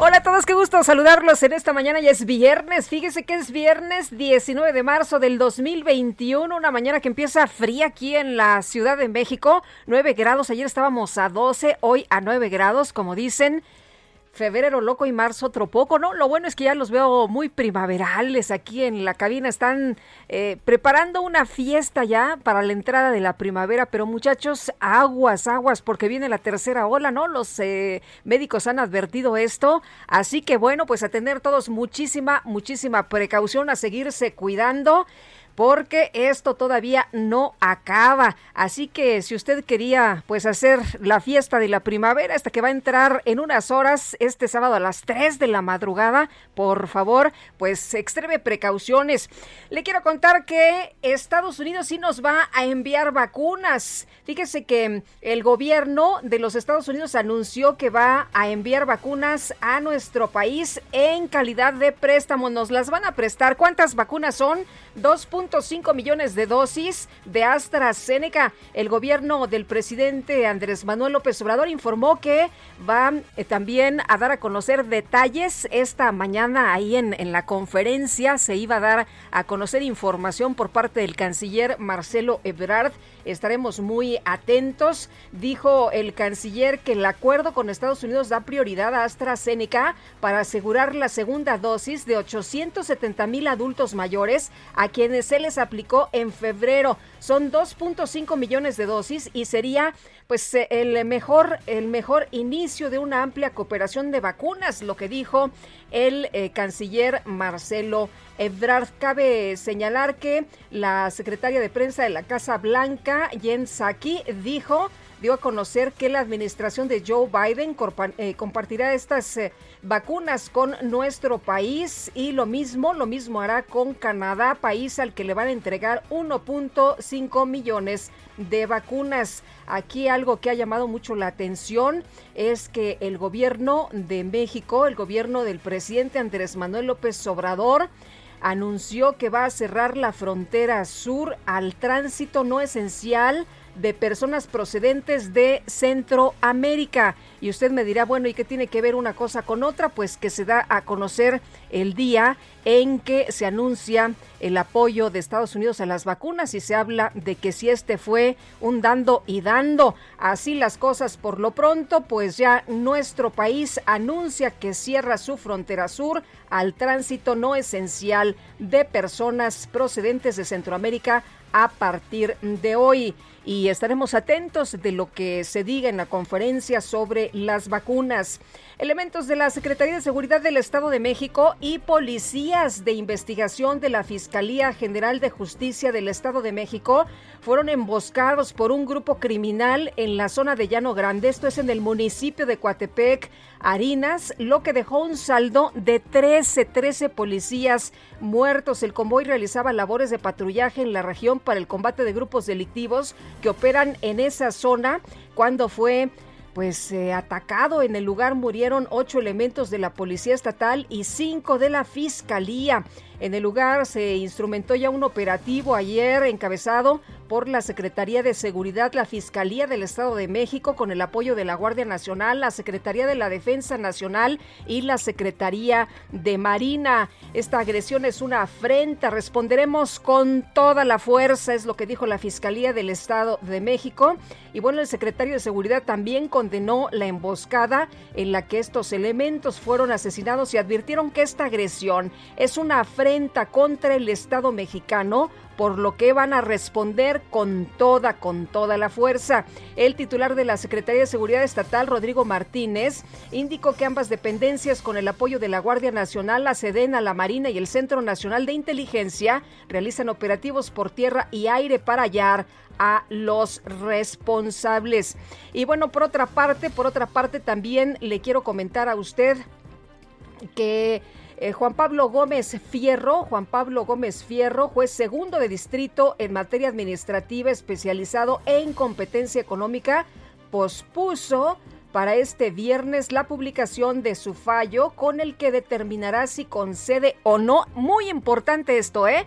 Hola a todos, qué gusto saludarlos en esta mañana. Ya es viernes. Fíjese que es viernes 19 de marzo del 2021. Una mañana que empieza fría aquí en la Ciudad de México. 9 grados. Ayer estábamos a 12, hoy a 9 grados, como dicen febrero loco y marzo otro poco, ¿no? Lo bueno es que ya los veo muy primaverales aquí en la cabina. Están eh, preparando una fiesta ya para la entrada de la primavera, pero muchachos, aguas, aguas, porque viene la tercera ola, ¿no? Los eh, médicos han advertido esto. Así que bueno, pues a tener todos muchísima, muchísima precaución, a seguirse cuidando porque esto todavía no acaba. Así que si usted quería pues hacer la fiesta de la primavera, hasta que va a entrar en unas horas este sábado a las 3 de la madrugada, por favor, pues extreme precauciones. Le quiero contar que Estados Unidos sí nos va a enviar vacunas. Fíjese que el gobierno de los Estados Unidos anunció que va a enviar vacunas a nuestro país en calidad de préstamo. Nos las van a prestar. ¿Cuántas vacunas son? 2.5 millones de dosis de AstraZeneca. El gobierno del presidente Andrés Manuel López Obrador informó que va eh, también a dar a conocer detalles esta mañana ahí en, en la conferencia. Se iba a dar a conocer información por parte del canciller Marcelo Ebrard. Estaremos muy atentos. Dijo el canciller que el acuerdo con Estados Unidos da prioridad a AstraZeneca para asegurar la segunda dosis de 870 mil adultos mayores a quienes se les aplicó en febrero. Son 2.5 millones de dosis y sería pues eh, el mejor el mejor inicio de una amplia cooperación de vacunas, lo que dijo el eh, canciller Marcelo Ebrard. Cabe señalar que la secretaria de prensa de la Casa Blanca, Jen Psaki, dijo dio a conocer que la administración de Joe Biden eh, compartirá estas vacunas con nuestro país y lo mismo, lo mismo hará con Canadá, país al que le van a entregar 1.5 millones de vacunas. Aquí algo que ha llamado mucho la atención es que el gobierno de México, el gobierno del presidente Andrés Manuel López Obrador, anunció que va a cerrar la frontera sur al tránsito no esencial de personas procedentes de Centroamérica. Y usted me dirá, bueno, ¿y qué tiene que ver una cosa con otra? Pues que se da a conocer el día en que se anuncia el apoyo de Estados Unidos a las vacunas y se habla de que si este fue un dando y dando. Así las cosas por lo pronto, pues ya nuestro país anuncia que cierra su frontera sur al tránsito no esencial de personas procedentes de Centroamérica a partir de hoy y estaremos atentos de lo que se diga en la conferencia sobre las vacunas. Elementos de la Secretaría de Seguridad del Estado de México y policías de investigación de la Fiscalía General de Justicia del Estado de México fueron emboscados por un grupo criminal en la zona de Llano Grande, esto es en el municipio de Coatepec, Harinas, lo que dejó un saldo de 13, 13 policías muertos. El convoy realizaba labores de patrullaje en la región para el combate de grupos delictivos que operan en esa zona cuando fue pues eh, atacado en el lugar murieron ocho elementos de la policía estatal y cinco de la fiscalía. En el lugar se instrumentó ya un operativo ayer encabezado por la Secretaría de Seguridad, la Fiscalía del Estado de México, con el apoyo de la Guardia Nacional, la Secretaría de la Defensa Nacional y la Secretaría de Marina. Esta agresión es una afrenta. Responderemos con toda la fuerza, es lo que dijo la Fiscalía del Estado de México. Y bueno, el secretario de Seguridad también condenó la emboscada en la que estos elementos fueron asesinados y advirtieron que esta agresión es una afrenta contra el Estado mexicano por lo que van a responder con toda, con toda la fuerza. El titular de la Secretaría de Seguridad Estatal, Rodrigo Martínez, indicó que ambas dependencias, con el apoyo de la Guardia Nacional, la Sedena, la Marina y el Centro Nacional de Inteligencia, realizan operativos por tierra y aire para hallar a los responsables. Y bueno, por otra parte, por otra parte también le quiero comentar a usted que eh, Juan Pablo Gómez Fierro, Juan Pablo Gómez Fierro, juez segundo de distrito en materia administrativa especializado en competencia económica, pospuso para este viernes la publicación de su fallo con el que determinará si concede o no, muy importante esto, ¿eh?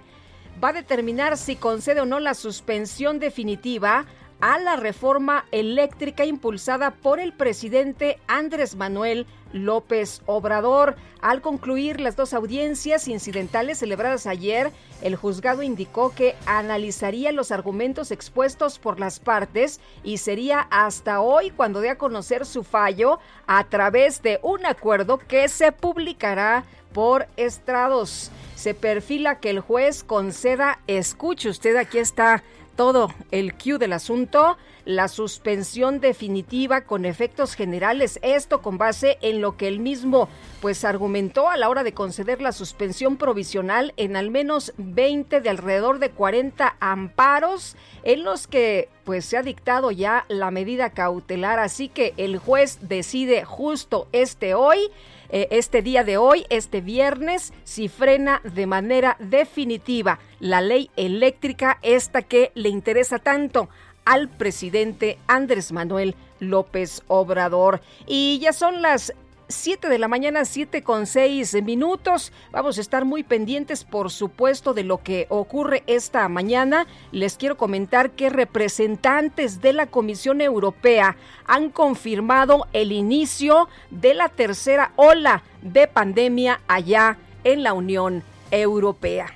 Va a determinar si concede o no la suspensión definitiva a la reforma eléctrica impulsada por el presidente Andrés Manuel López Obrador. Al concluir las dos audiencias incidentales celebradas ayer, el juzgado indicó que analizaría los argumentos expuestos por las partes y sería hasta hoy cuando dé a conocer su fallo a través de un acuerdo que se publicará por estrados. Se perfila que el juez conceda, escuche usted, aquí está todo el Q del asunto, la suspensión definitiva con efectos generales, esto con base en lo que él mismo pues argumentó a la hora de conceder la suspensión provisional en al menos 20 de alrededor de 40 amparos en los que pues se ha dictado ya la medida cautelar, así que el juez decide justo este hoy eh, este día de hoy, este viernes, si frena de manera definitiva la ley eléctrica, esta que le interesa tanto al presidente Andrés Manuel López Obrador. Y ya son las 7 de la mañana, 7 con 6 minutos. Vamos a estar muy pendientes, por supuesto, de lo que ocurre esta mañana. Les quiero comentar que representantes de la Comisión Europea han confirmado el inicio de la tercera ola de pandemia allá en la Unión Europea.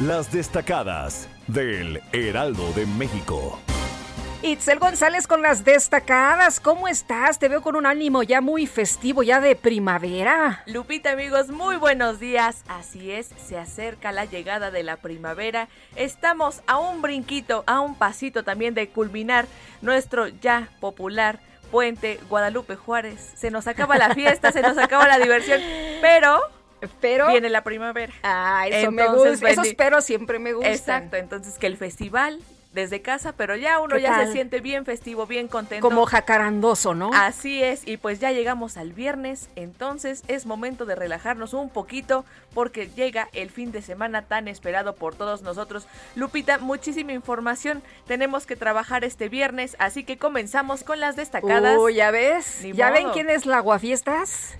Las destacadas del Heraldo de México. Itzel González con las destacadas. ¿Cómo estás? Te veo con un ánimo ya muy festivo, ya de primavera. Lupita, amigos, muy buenos días. Así es, se acerca la llegada de la primavera. Estamos a un brinquito, a un pasito también de culminar nuestro ya popular puente Guadalupe Juárez. Se nos acaba la fiesta, se nos acaba la diversión, pero pero viene la primavera. Ah, eso me gusta. Esos pero siempre me gustan. Exacto, entonces que el festival desde casa, pero ya uno ya se siente bien festivo, bien contento. Como jacarandoso, ¿no? Así es, y pues ya llegamos al viernes, entonces es momento de relajarnos un poquito porque llega el fin de semana tan esperado por todos nosotros. Lupita, muchísima información tenemos que trabajar este viernes, así que comenzamos con las destacadas. Uy, ya ves, ¿ya ven quién es la aguafiestas?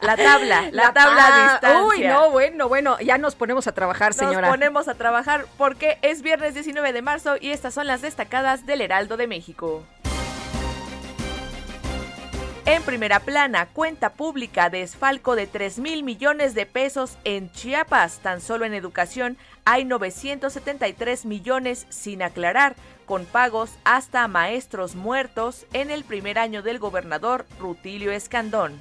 La tabla, la, tabla a distancia. Uy, no, bueno, bueno, ya nos ponemos a trabajar, señora. Nos ponemos a trabajar porque es viernes 19 de marzo y estas son las destacadas del Heraldo de México. En primera plana, cuenta pública desfalco de 3 mil millones de pesos en Chiapas. Tan solo en educación hay 973 millones sin aclarar, con pagos hasta maestros muertos en el primer año del gobernador Rutilio Escandón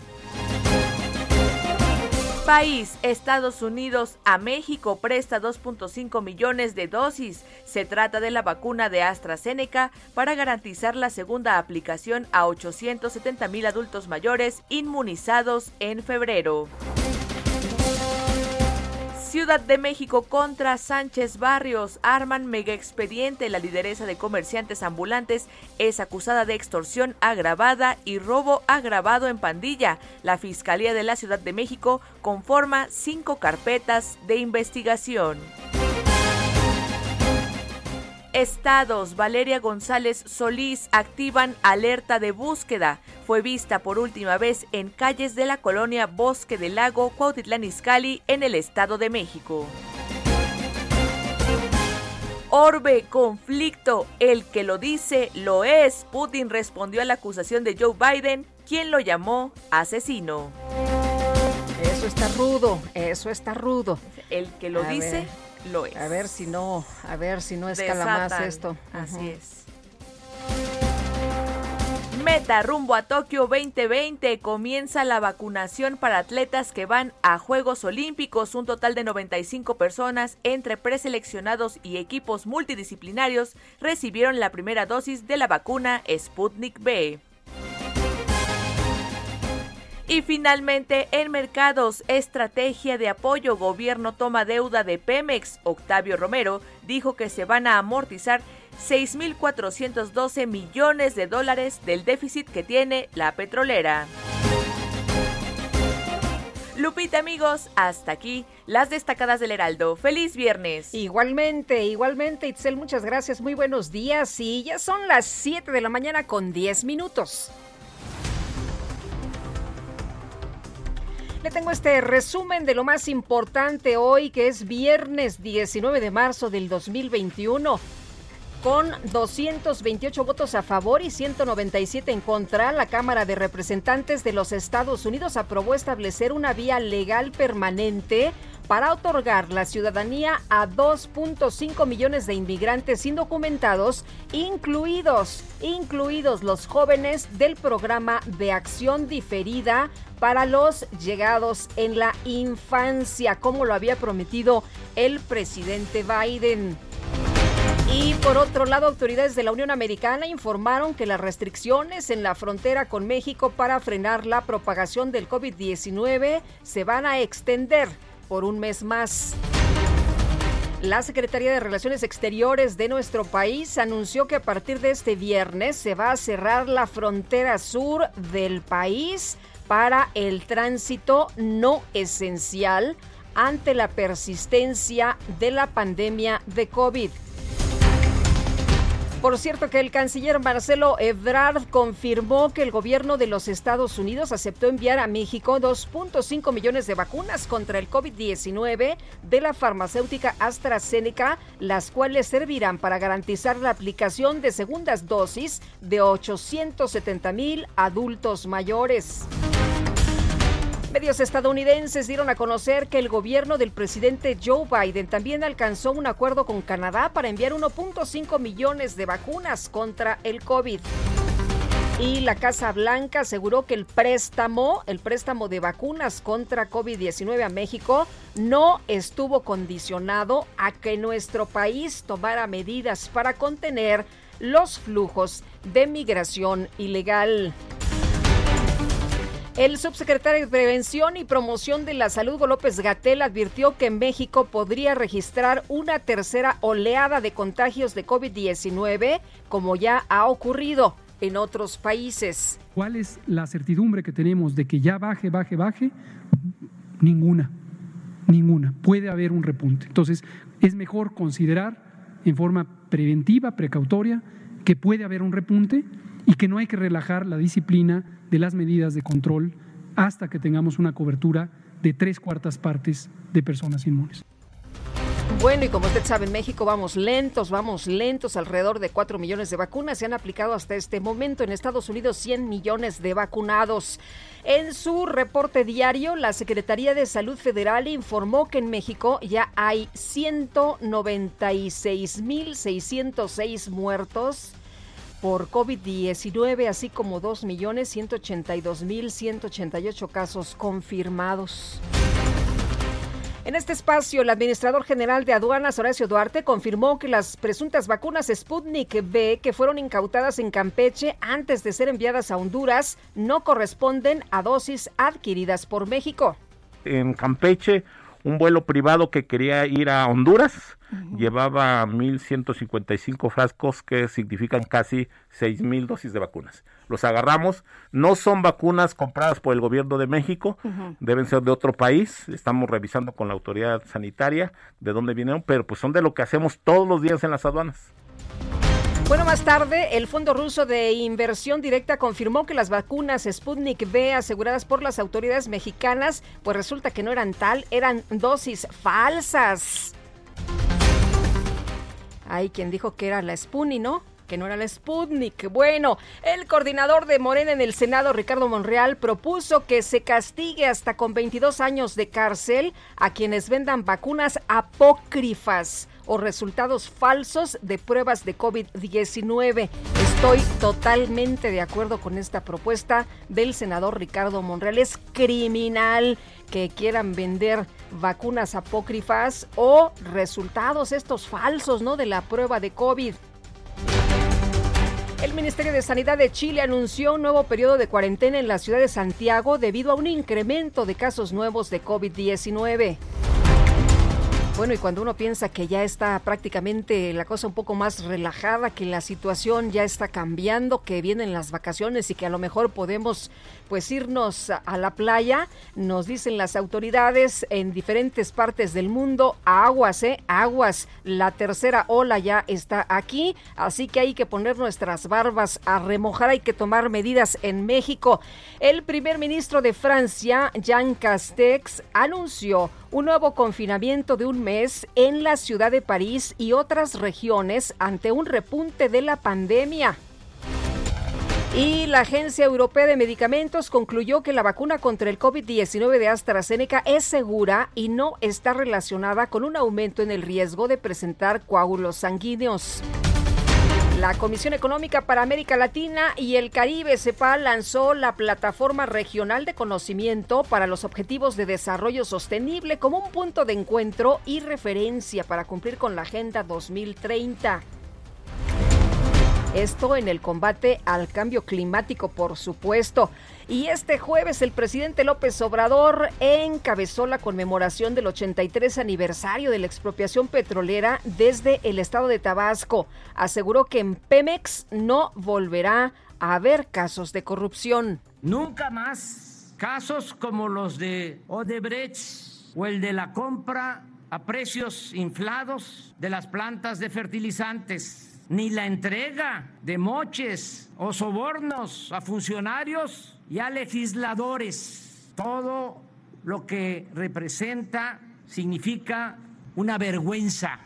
país, Estados Unidos, a México presta 2.5 millones de dosis. Se trata de la vacuna de AstraZeneca para garantizar la segunda aplicación a 870 mil adultos mayores inmunizados en febrero. Ciudad de México contra Sánchez Barrios. Arman mega expediente. La lideresa de comerciantes ambulantes es acusada de extorsión agravada y robo agravado en pandilla. La Fiscalía de la Ciudad de México conforma cinco carpetas de investigación. Estados, Valeria González Solís activan alerta de búsqueda. Fue vista por última vez en calles de la colonia Bosque del Lago, Cuautitlán Izcalli, en el Estado de México. Orbe, conflicto, el que lo dice lo es. Putin respondió a la acusación de Joe Biden, quien lo llamó asesino. Eso está rudo, eso está rudo. El que lo dice lo es. A ver si no, a ver si no escala más esto. Así es. Meta rumbo a Tokio 2020. Comienza la vacunación para atletas que van a Juegos Olímpicos. Un total de 95 personas entre preseleccionados y equipos multidisciplinarios recibieron la primera dosis de la vacuna Sputnik B. Y finalmente, en mercados, estrategia de apoyo, gobierno toma deuda de Pemex. Octavio Romero dijo que se van a amortizar 6.412 millones de dólares del déficit que tiene la petrolera. Lupita amigos, hasta aquí las destacadas del Heraldo. Feliz viernes. Igualmente, igualmente, Itzel, muchas gracias, muy buenos días y ya son las 7 de la mañana con 10 minutos. Le tengo este resumen de lo más importante hoy, que es viernes 19 de marzo del 2021. Con 228 votos a favor y 197 en contra, la Cámara de Representantes de los Estados Unidos aprobó establecer una vía legal permanente para otorgar la ciudadanía a 2.5 millones de inmigrantes indocumentados, incluidos, incluidos los jóvenes del programa de acción diferida para los llegados en la infancia, como lo había prometido el presidente Biden. Y por otro lado, autoridades de la Unión Americana informaron que las restricciones en la frontera con México para frenar la propagación del COVID-19 se van a extender por un mes más. La Secretaría de Relaciones Exteriores de nuestro país anunció que a partir de este viernes se va a cerrar la frontera sur del país para el tránsito no esencial ante la persistencia de la pandemia de COVID. Por cierto que el canciller Marcelo Ebrard confirmó que el gobierno de los Estados Unidos aceptó enviar a México 2.5 millones de vacunas contra el COVID-19 de la farmacéutica AstraZeneca, las cuales servirán para garantizar la aplicación de segundas dosis de 870 mil adultos mayores. Medios estadounidenses dieron a conocer que el gobierno del presidente Joe Biden también alcanzó un acuerdo con Canadá para enviar 1.5 millones de vacunas contra el COVID. Y la Casa Blanca aseguró que el préstamo, el préstamo de vacunas contra COVID-19 a México, no estuvo condicionado a que nuestro país tomara medidas para contener los flujos de migración ilegal. El subsecretario de Prevención y Promoción de la Salud, López Gatel, advirtió que México podría registrar una tercera oleada de contagios de COVID-19, como ya ha ocurrido en otros países. ¿Cuál es la certidumbre que tenemos de que ya baje, baje, baje? Ninguna, ninguna. Puede haber un repunte. Entonces, es mejor considerar en forma preventiva, precautoria, que puede haber un repunte y que no hay que relajar la disciplina de las medidas de control hasta que tengamos una cobertura de tres cuartas partes de personas inmunes. Bueno, y como usted sabe, en México vamos lentos, vamos lentos, alrededor de 4 millones de vacunas se han aplicado hasta este momento. En Estados Unidos, 100 millones de vacunados. En su reporte diario, la Secretaría de Salud Federal informó que en México ya hay 196.606 muertos por COVID-19, así como 2.182.188 casos confirmados. En este espacio, el administrador general de aduanas, Horacio Duarte, confirmó que las presuntas vacunas Sputnik B que fueron incautadas en Campeche antes de ser enviadas a Honduras no corresponden a dosis adquiridas por México. En Campeche, un vuelo privado que quería ir a Honduras llevaba 1.155 frascos que significan casi 6.000 dosis de vacunas. Los agarramos, no son vacunas compradas por el gobierno de México, deben ser de otro país, estamos revisando con la autoridad sanitaria de dónde vinieron, pero pues son de lo que hacemos todos los días en las aduanas. Bueno, más tarde, el Fondo Ruso de Inversión Directa confirmó que las vacunas Sputnik V aseguradas por las autoridades mexicanas, pues resulta que no eran tal, eran dosis falsas. Hay quien dijo que era la Sputnik, ¿no? que no era la Sputnik. Bueno, el coordinador de Morena en el Senado, Ricardo Monreal, propuso que se castigue hasta con 22 años de cárcel a quienes vendan vacunas apócrifas o resultados falsos de pruebas de COVID-19. Estoy totalmente de acuerdo con esta propuesta del senador Ricardo Monreal. Es criminal que quieran vender vacunas apócrifas o resultados estos falsos, ¿no? De la prueba de COVID. El Ministerio de Sanidad de Chile anunció un nuevo periodo de cuarentena en la ciudad de Santiago debido a un incremento de casos nuevos de COVID-19. Bueno, y cuando uno piensa que ya está prácticamente la cosa un poco más relajada, que la situación ya está cambiando, que vienen las vacaciones y que a lo mejor podemos pues irnos a la playa, nos dicen las autoridades en diferentes partes del mundo, aguas, eh, aguas, la tercera ola ya está aquí, así que hay que poner nuestras barbas a remojar, hay que tomar medidas en México. El primer ministro de Francia, Jean Castex, anunció un nuevo confinamiento de un mes en la ciudad de París y otras regiones ante un repunte de la pandemia. Y la Agencia Europea de Medicamentos concluyó que la vacuna contra el COVID-19 de AstraZeneca es segura y no está relacionada con un aumento en el riesgo de presentar coágulos sanguíneos. La Comisión Económica para América Latina y el Caribe, CEPA, lanzó la Plataforma Regional de Conocimiento para los Objetivos de Desarrollo Sostenible como un punto de encuentro y referencia para cumplir con la Agenda 2030. Esto en el combate al cambio climático, por supuesto. Y este jueves el presidente López Obrador encabezó la conmemoración del 83 aniversario de la expropiación petrolera desde el estado de Tabasco. Aseguró que en Pemex no volverá a haber casos de corrupción. Nunca más casos como los de Odebrecht o el de la compra a precios inflados de las plantas de fertilizantes ni la entrega de moches o sobornos a funcionarios y a legisladores. Todo lo que representa significa una vergüenza.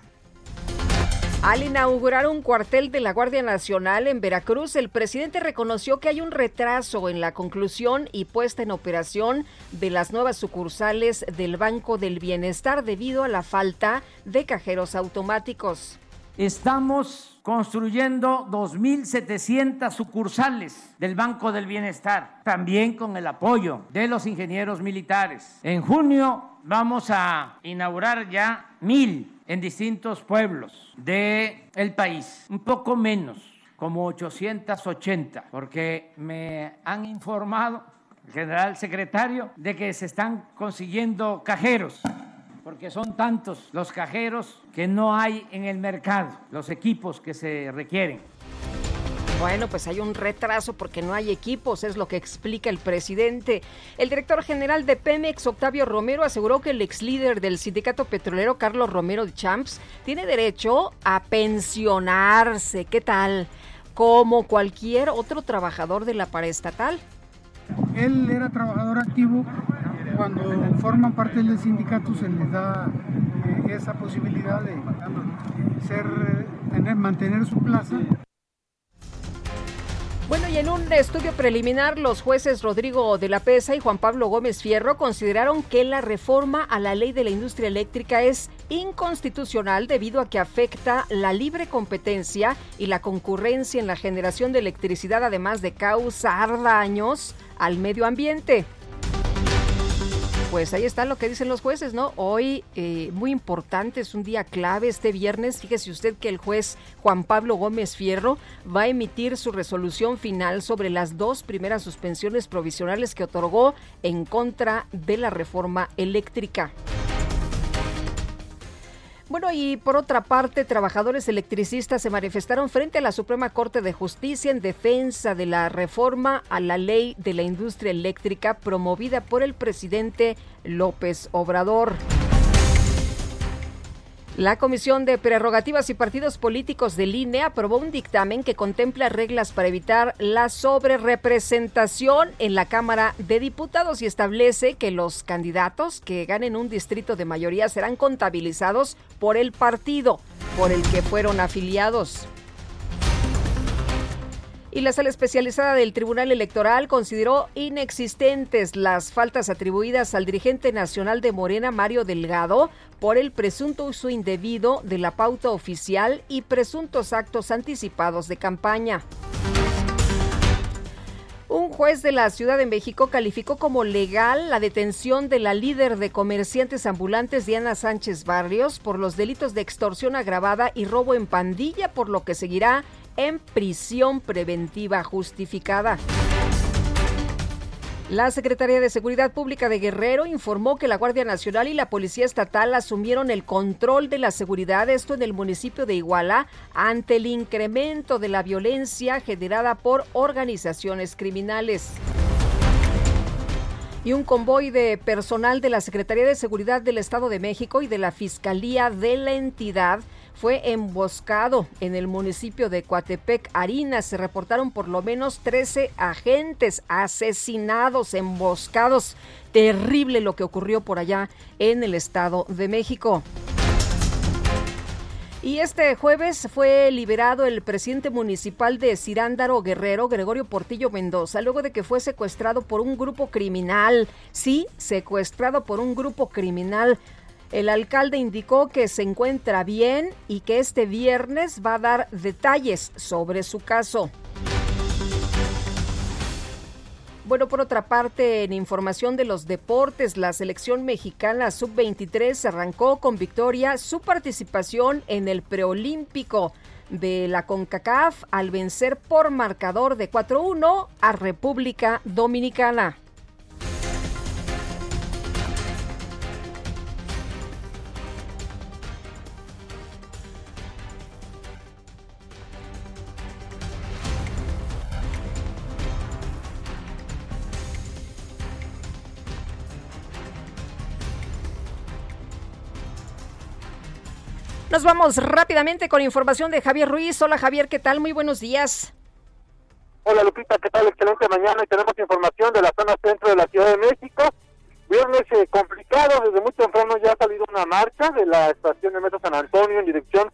Al inaugurar un cuartel de la Guardia Nacional en Veracruz, el presidente reconoció que hay un retraso en la conclusión y puesta en operación de las nuevas sucursales del Banco del Bienestar debido a la falta de cajeros automáticos. Estamos construyendo 2.700 sucursales del Banco del Bienestar, también con el apoyo de los ingenieros militares. En junio vamos a inaugurar ya mil en distintos pueblos del país, un poco menos, como 880, porque me han informado, el general secretario, de que se están consiguiendo cajeros porque son tantos los cajeros que no hay en el mercado, los equipos que se requieren. Bueno, pues hay un retraso porque no hay equipos, es lo que explica el presidente. El director general de Pemex, Octavio Romero, aseguró que el ex líder del sindicato petrolero, Carlos Romero de Champs, tiene derecho a pensionarse. ¿Qué tal? Como cualquier otro trabajador de la paraestatal. Él era trabajador activo cuando forman parte del sindicato se les da eh, esa posibilidad de ser, tener, mantener su plaza. Bueno, y en un estudio preliminar, los jueces Rodrigo de la Pesa y Juan Pablo Gómez Fierro consideraron que la reforma a la ley de la industria eléctrica es inconstitucional debido a que afecta la libre competencia y la concurrencia en la generación de electricidad, además de causar daños al medio ambiente pues ahí está lo que dicen los jueces, ¿no? Hoy, eh, muy importante, es un día clave este viernes. Fíjese usted que el juez Juan Pablo Gómez Fierro va a emitir su resolución final sobre las dos primeras suspensiones provisionales que otorgó en contra de la reforma eléctrica. Bueno, y por otra parte, trabajadores electricistas se manifestaron frente a la Suprema Corte de Justicia en defensa de la reforma a la ley de la industria eléctrica promovida por el presidente López Obrador. La Comisión de Prerrogativas y Partidos Políticos del INE aprobó un dictamen que contempla reglas para evitar la sobrerepresentación en la Cámara de Diputados y establece que los candidatos que ganen un distrito de mayoría serán contabilizados por el partido por el que fueron afiliados. Y la sala especializada del Tribunal Electoral consideró inexistentes las faltas atribuidas al dirigente nacional de Morena, Mario Delgado, por el presunto uso indebido de la pauta oficial y presuntos actos anticipados de campaña. Un juez de la Ciudad de México calificó como legal la detención de la líder de comerciantes ambulantes Diana Sánchez Barrios por los delitos de extorsión agravada y robo en pandilla, por lo que seguirá en prisión preventiva justificada. La Secretaría de Seguridad Pública de Guerrero informó que la Guardia Nacional y la Policía Estatal asumieron el control de la seguridad, esto en el municipio de Iguala, ante el incremento de la violencia generada por organizaciones criminales. Y un convoy de personal de la Secretaría de Seguridad del Estado de México y de la Fiscalía de la entidad fue emboscado en el municipio de Coatepec, Harina. Se reportaron por lo menos 13 agentes asesinados, emboscados. Terrible lo que ocurrió por allá en el Estado de México. Y este jueves fue liberado el presidente municipal de Cirándaro Guerrero, Gregorio Portillo Mendoza, luego de que fue secuestrado por un grupo criminal. Sí, secuestrado por un grupo criminal. El alcalde indicó que se encuentra bien y que este viernes va a dar detalles sobre su caso. Bueno, por otra parte, en información de los deportes, la selección mexicana sub-23 arrancó con victoria su participación en el preolímpico de la CONCACAF al vencer por marcador de 4-1 a República Dominicana. Nos vamos rápidamente con información de Javier Ruiz. Hola Javier, ¿qué tal? Muy buenos días. Hola Lupita, ¿qué tal? Excelente mañana y tenemos información de la zona centro de la Ciudad de México. Viernes eh, complicado, desde muy temprano ya ha salido una marcha de la estación de Metro San Antonio en dirección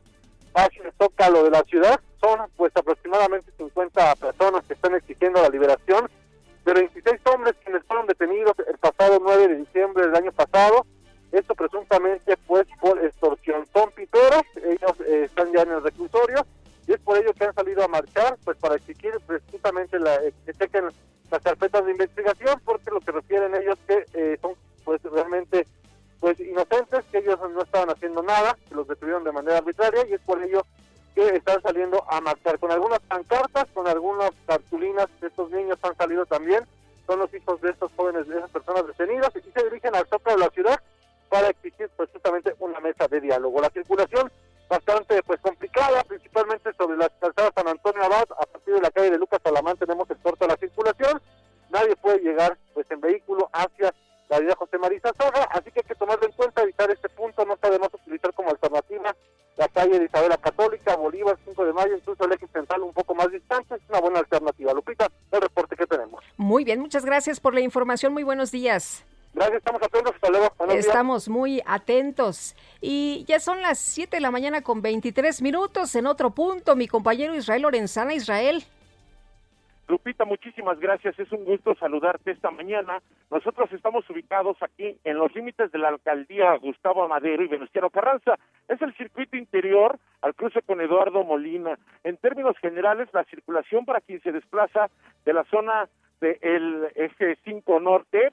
hacia el Zócalo de la ciudad. Son pues aproximadamente 50 personas que están exigiendo la liberación de 26 hombres quienes fueron detenidos el pasado 9 de diciembre del año pasado esto presuntamente pues por extorsión. Son piteros, ellos eh, están ya en el reclusorio y es por ello que han salido a marchar pues para exigir precisamente la, eh, que chequen las carpetas de investigación porque lo que refieren ellos que eh, son pues realmente pues inocentes, que ellos no estaban haciendo nada, que los detuvieron de manera arbitraria y es por ello que están saliendo a marchar. Con algunas pancartas, con algunas cartulinas, estos niños han salido también, son los hijos de estos jóvenes, de esas personas detenidas. Y se dirigen al zócalo de la ciudad para exigir precisamente una mesa de diálogo. La circulación bastante pues complicada, principalmente sobre la calzada San Antonio Abad, a partir de la calle de Lucas Salamán tenemos el corto de la circulación, nadie puede llegar pues en vehículo hacia la avenida José Marisa Soja, así que hay que tomarlo en cuenta, evitar este punto, no podemos utilizar como alternativa la calle de Isabela Católica, Bolívar, 5 de mayo, incluso el eje central un poco más distante, es una buena alternativa. Lupita, el reporte que tenemos. Muy bien, muchas gracias por la información, muy buenos días. Gracias, estamos atentos. Hasta luego. Estamos muy atentos. Y ya son las 7 de la mañana con 23 minutos. En otro punto, mi compañero Israel Lorenzana. Israel. Lupita, muchísimas gracias. Es un gusto saludarte esta mañana. Nosotros estamos ubicados aquí en los límites de la alcaldía Gustavo Amadero y Venustiano Carranza. Es el circuito interior al cruce con Eduardo Molina. En términos generales, la circulación para quien se desplaza de la zona del eje 5 norte,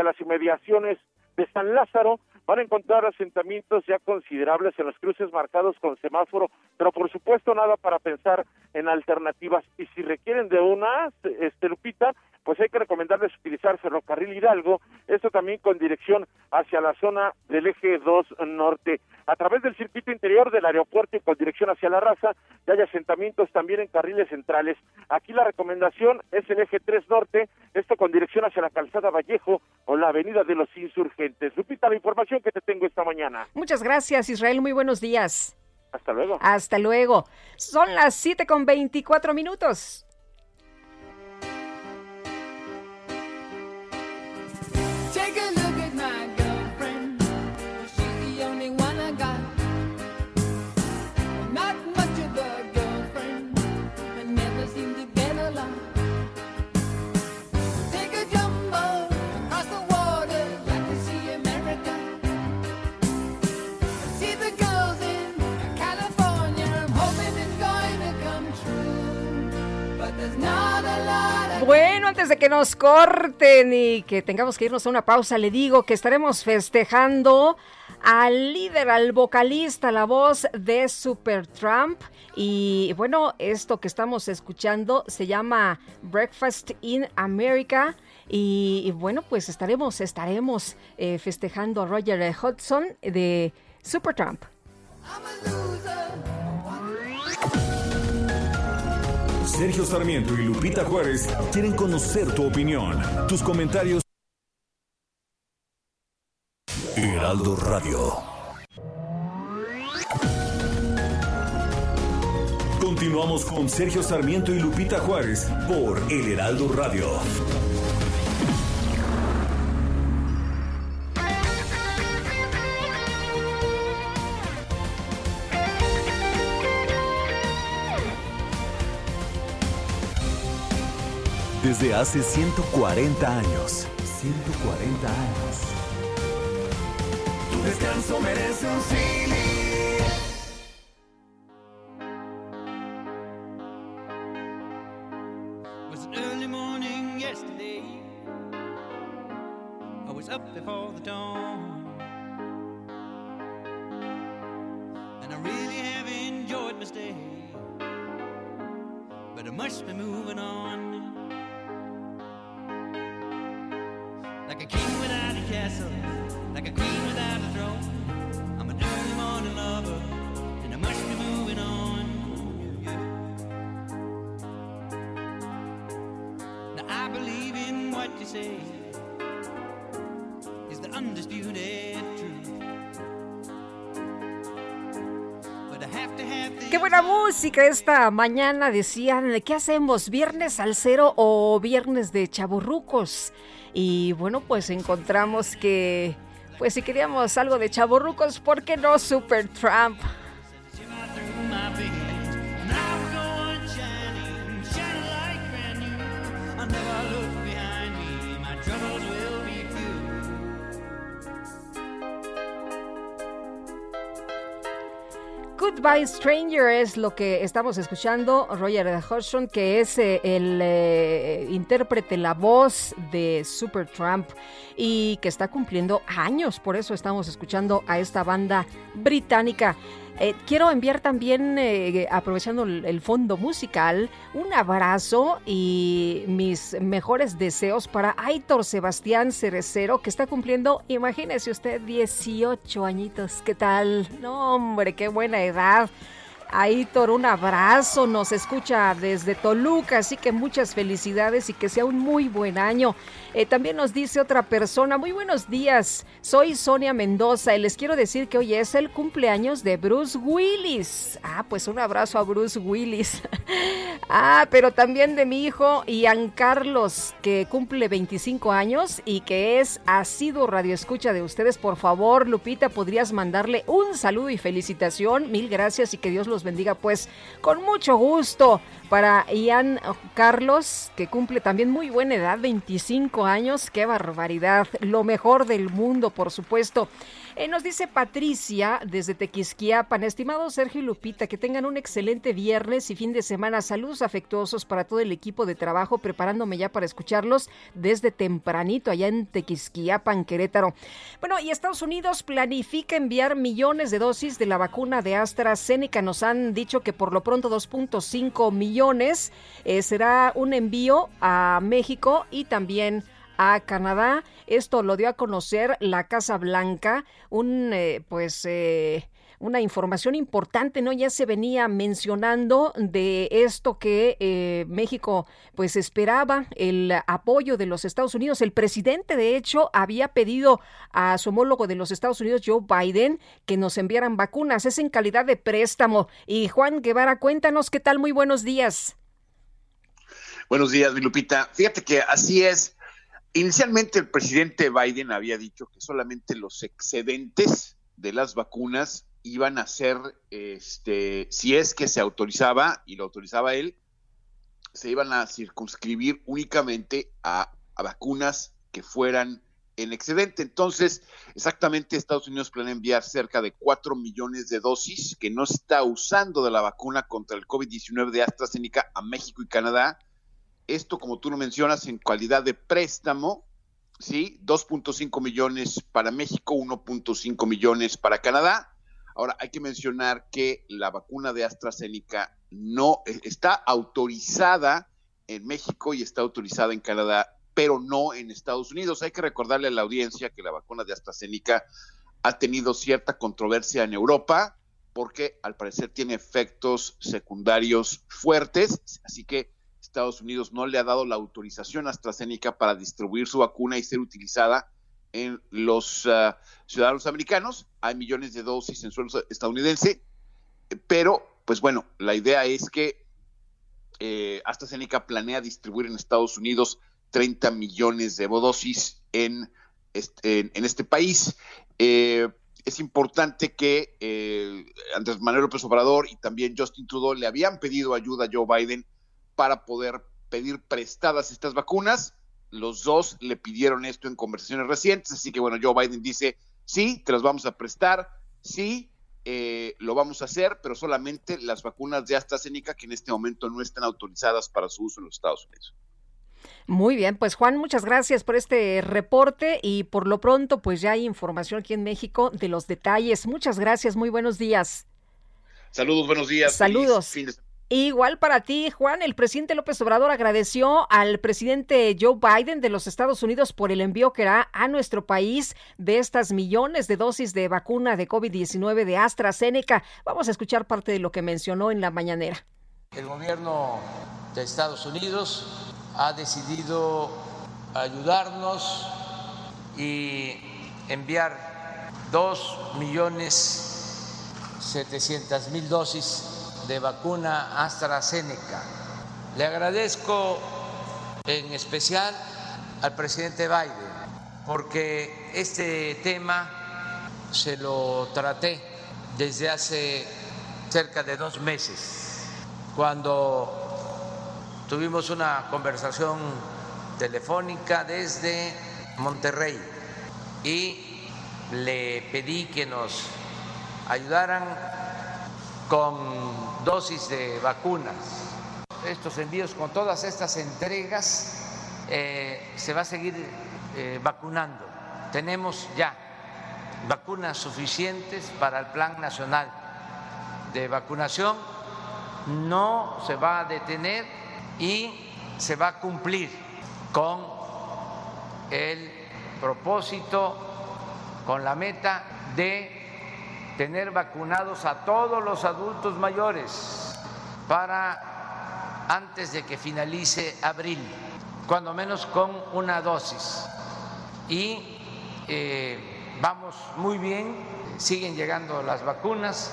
hacia las inmediaciones de San Lázaro, van a encontrar asentamientos ya considerables en los cruces marcados con semáforo, pero por supuesto nada para pensar en alternativas. Y si requieren de una, este Lupita, pues hay que recomendarles utilizar Ferrocarril Hidalgo, esto también con dirección hacia la zona del eje 2 norte. A través del circuito interior del aeropuerto y con dirección hacia la raza, y hay asentamientos también en carriles centrales. Aquí la recomendación es el eje 3 norte, esto con dirección hacia la calzada Vallejo o la avenida de los insurgentes. Lupita, la información que te tengo esta mañana. Muchas gracias, Israel. Muy buenos días. Hasta luego. Hasta luego. Son las 7 con 24 minutos. Bueno, antes de que nos corten y que tengamos que irnos a una pausa, le digo que estaremos festejando al líder, al vocalista, la voz de Supertramp. Y bueno, esto que estamos escuchando se llama Breakfast in America. Y, bueno, pues estaremos, estaremos eh, festejando a Roger Hudson de Supertramp. Sergio Sarmiento y Lupita Juárez quieren conocer tu opinión, tus comentarios. Heraldo Radio. Continuamos con Sergio Sarmiento y Lupita Juárez por El Heraldo Radio. Desde hace 140 años. 140 años. Tu descanso merece un cine. was an early morning say is the undisputed Qué buena música esta mañana decían, ¿qué hacemos? ¿Viernes al cero o viernes de chaburrucos? Y bueno, pues encontramos que, pues si queríamos algo de chaburrucos, ¿por qué no Super Trump? Goodbye Stranger es lo que estamos escuchando, Roger Hodgson, que es eh, el eh, intérprete, la voz de Supertramp y que está cumpliendo años, por eso estamos escuchando a esta banda británica. Eh, quiero enviar también, eh, aprovechando el, el fondo musical, un abrazo y mis mejores deseos para Aitor Sebastián Cerecero, que está cumpliendo, imagínese usted, 18 añitos. ¿Qué tal? No, hombre, qué buena edad. Aitor, un abrazo, nos escucha desde Toluca, así que muchas felicidades y que sea un muy buen año. Eh, también nos dice otra persona, muy buenos días, soy Sonia Mendoza y les quiero decir que hoy es el cumpleaños de Bruce Willis. Ah, pues un abrazo a Bruce Willis. ah, pero también de mi hijo Ian Carlos, que cumple 25 años y que es asiduo radioescucha de ustedes. Por favor, Lupita, podrías mandarle un saludo y felicitación. Mil gracias y que Dios los bendiga, pues, con mucho gusto para Ian Carlos, que cumple también muy buena edad, 25 años, qué barbaridad, lo mejor del mundo, por supuesto. Eh, nos dice Patricia desde Tequisquiapan, estimado Sergio y Lupita, que tengan un excelente viernes y fin de semana. Saludos afectuosos para todo el equipo de trabajo, preparándome ya para escucharlos desde tempranito allá en Tequisquiapan, Querétaro. Bueno, y Estados Unidos planifica enviar millones de dosis de la vacuna de AstraZeneca. Nos han dicho que por lo pronto 2.5 millones eh, será un envío a México y también a Canadá. Esto lo dio a conocer la Casa Blanca, un eh, pues eh, una información importante, ¿no? Ya se venía mencionando de esto que eh, México pues esperaba el apoyo de los Estados Unidos. El presidente, de hecho, había pedido a su homólogo de los Estados Unidos, Joe Biden, que nos enviaran vacunas. Es en calidad de préstamo. Y Juan Guevara, cuéntanos qué tal. Muy buenos días. Buenos días, Lupita. Fíjate que así es. Inicialmente el presidente Biden había dicho que solamente los excedentes de las vacunas iban a ser, este, si es que se autorizaba, y lo autorizaba él, se iban a circunscribir únicamente a, vacunas que fueran en excedente. Entonces, exactamente Estados Unidos planea enviar cerca de 4 millones de dosis que no está usando de la vacuna contra el COVID-19 de AstraZeneca a México y Canadá. Esto, como tú lo mencionas, en calidad de préstamo, ¿sí? 2.5 millones para México, 1.5 millones para Canadá. Ahora, hay que mencionar que la vacuna de AstraZeneca no eh, está autorizada en México y está autorizada en Canadá, pero no en Estados Unidos. Hay que recordarle a la audiencia que la vacuna de AstraZeneca ha tenido cierta controversia en Europa porque al parecer tiene efectos secundarios fuertes, así que Estados Unidos no le ha dado la autorización a AstraZeneca para distribuir su vacuna y ser utilizada en los uh, ciudadanos americanos. Hay millones de dosis en suelo estadounidense, pero pues bueno, la idea es que eh, AstraZeneca planea distribuir en Estados Unidos 30 millones de dosis en este, en, este país. Eh, es importante que eh, Andrés Manuel López Obrador y también Justin Trudeau le habían pedido ayuda a Joe Biden para poder pedir prestadas estas vacunas. Los dos le pidieron esto en conversaciones recientes, así que bueno, Joe Biden dice, sí, te las vamos a prestar, sí, eh, lo vamos a hacer, pero solamente las vacunas de AstraZeneca que en este momento no están autorizadas para su uso en los Estados Unidos. Muy bien, pues Juan, muchas gracias por este reporte y por lo pronto pues ya hay información aquí en México de los detalles. Muchas gracias, muy buenos días. Saludos, buenos días. Saludos. Igual para ti, Juan, el presidente López Obrador agradeció al presidente Joe Biden de los Estados Unidos por el envío que hará a nuestro país de estas millones de dosis de vacuna de COVID-19 de AstraZeneca. Vamos a escuchar parte de lo que mencionó en la mañanera. El gobierno de Estados Unidos ha decidido ayudarnos y enviar dos millones setecientas mil dosis de vacuna AstraZeneca. Le agradezco en especial al presidente Biden porque este tema se lo traté desde hace cerca de dos meses, cuando tuvimos una conversación telefónica desde Monterrey y le pedí que nos ayudaran con dosis de vacunas. Estos envíos con todas estas entregas eh, se va a seguir eh, vacunando. Tenemos ya vacunas suficientes para el Plan Nacional de Vacunación. No se va a detener y se va a cumplir con el propósito, con la meta de tener vacunados a todos los adultos mayores para antes de que finalice abril, cuando menos con una dosis. Y eh, vamos muy bien, siguen llegando las vacunas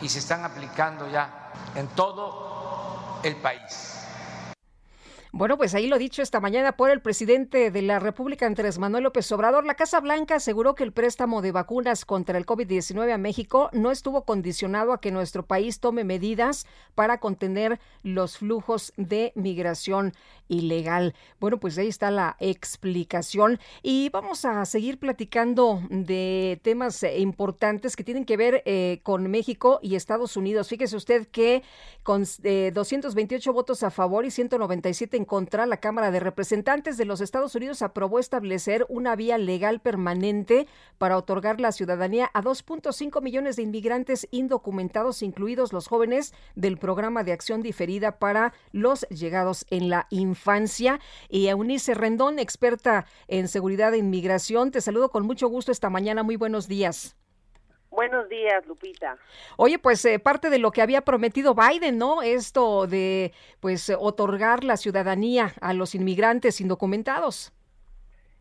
y se están aplicando ya en todo el país. Bueno, pues ahí lo dicho esta mañana por el presidente de la República, Andrés Manuel López Obrador, la Casa Blanca aseguró que el préstamo de vacunas contra el COVID-19 a México no estuvo condicionado a que nuestro país tome medidas para contener los flujos de migración ilegal. Bueno, pues ahí está la explicación y vamos a seguir platicando de temas eh, importantes que tienen que ver eh, con México y Estados Unidos. Fíjese usted que con eh, 228 votos a favor y 197 en contra, la Cámara de Representantes de los Estados Unidos aprobó establecer una vía legal permanente para otorgar la ciudadanía a 2.5 millones de inmigrantes indocumentados, incluidos los jóvenes del programa de acción diferida para los llegados en la infancia. Y Eunice Rendón, experta en seguridad e inmigración, te saludo con mucho gusto esta mañana. Muy buenos días. Buenos días, Lupita. Oye, pues eh, parte de lo que había prometido Biden, ¿no? Esto de, pues, otorgar la ciudadanía a los inmigrantes indocumentados.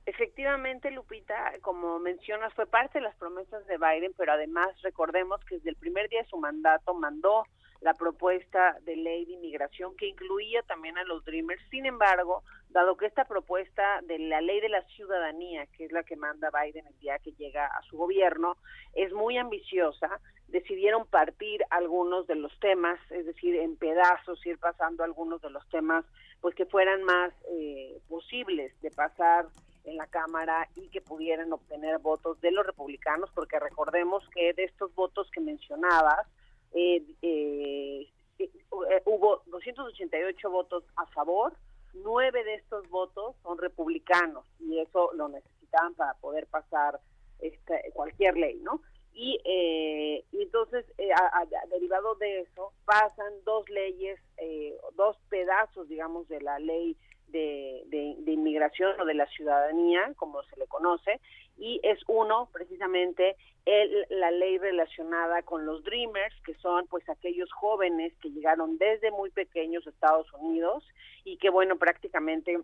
Efectivamente, Lupita, como mencionas, fue parte de las promesas de Biden, pero además recordemos que desde el primer día de su mandato mandó la propuesta de ley de inmigración que incluía también a los Dreamers. Sin embargo, dado que esta propuesta de la ley de la ciudadanía, que es la que manda Biden el día que llega a su gobierno, es muy ambiciosa, decidieron partir algunos de los temas, es decir, en pedazos, ir pasando algunos de los temas, pues que fueran más eh, posibles de pasar en la Cámara y que pudieran obtener votos de los republicanos, porque recordemos que de estos votos que mencionabas, eh, eh, eh, hubo 288 votos a favor, nueve de estos votos son republicanos y eso lo necesitaban para poder pasar este, cualquier ley, ¿no? Y, eh, y entonces, eh, a- a- derivado de eso, pasan dos leyes, eh, dos pedazos, digamos, de la ley de, de, inmigración o de la ciudadanía, como se le conoce, y es uno, precisamente, el, la ley relacionada con los Dreamers, que son pues aquellos jóvenes que llegaron desde muy pequeños a Estados Unidos y que, bueno, prácticamente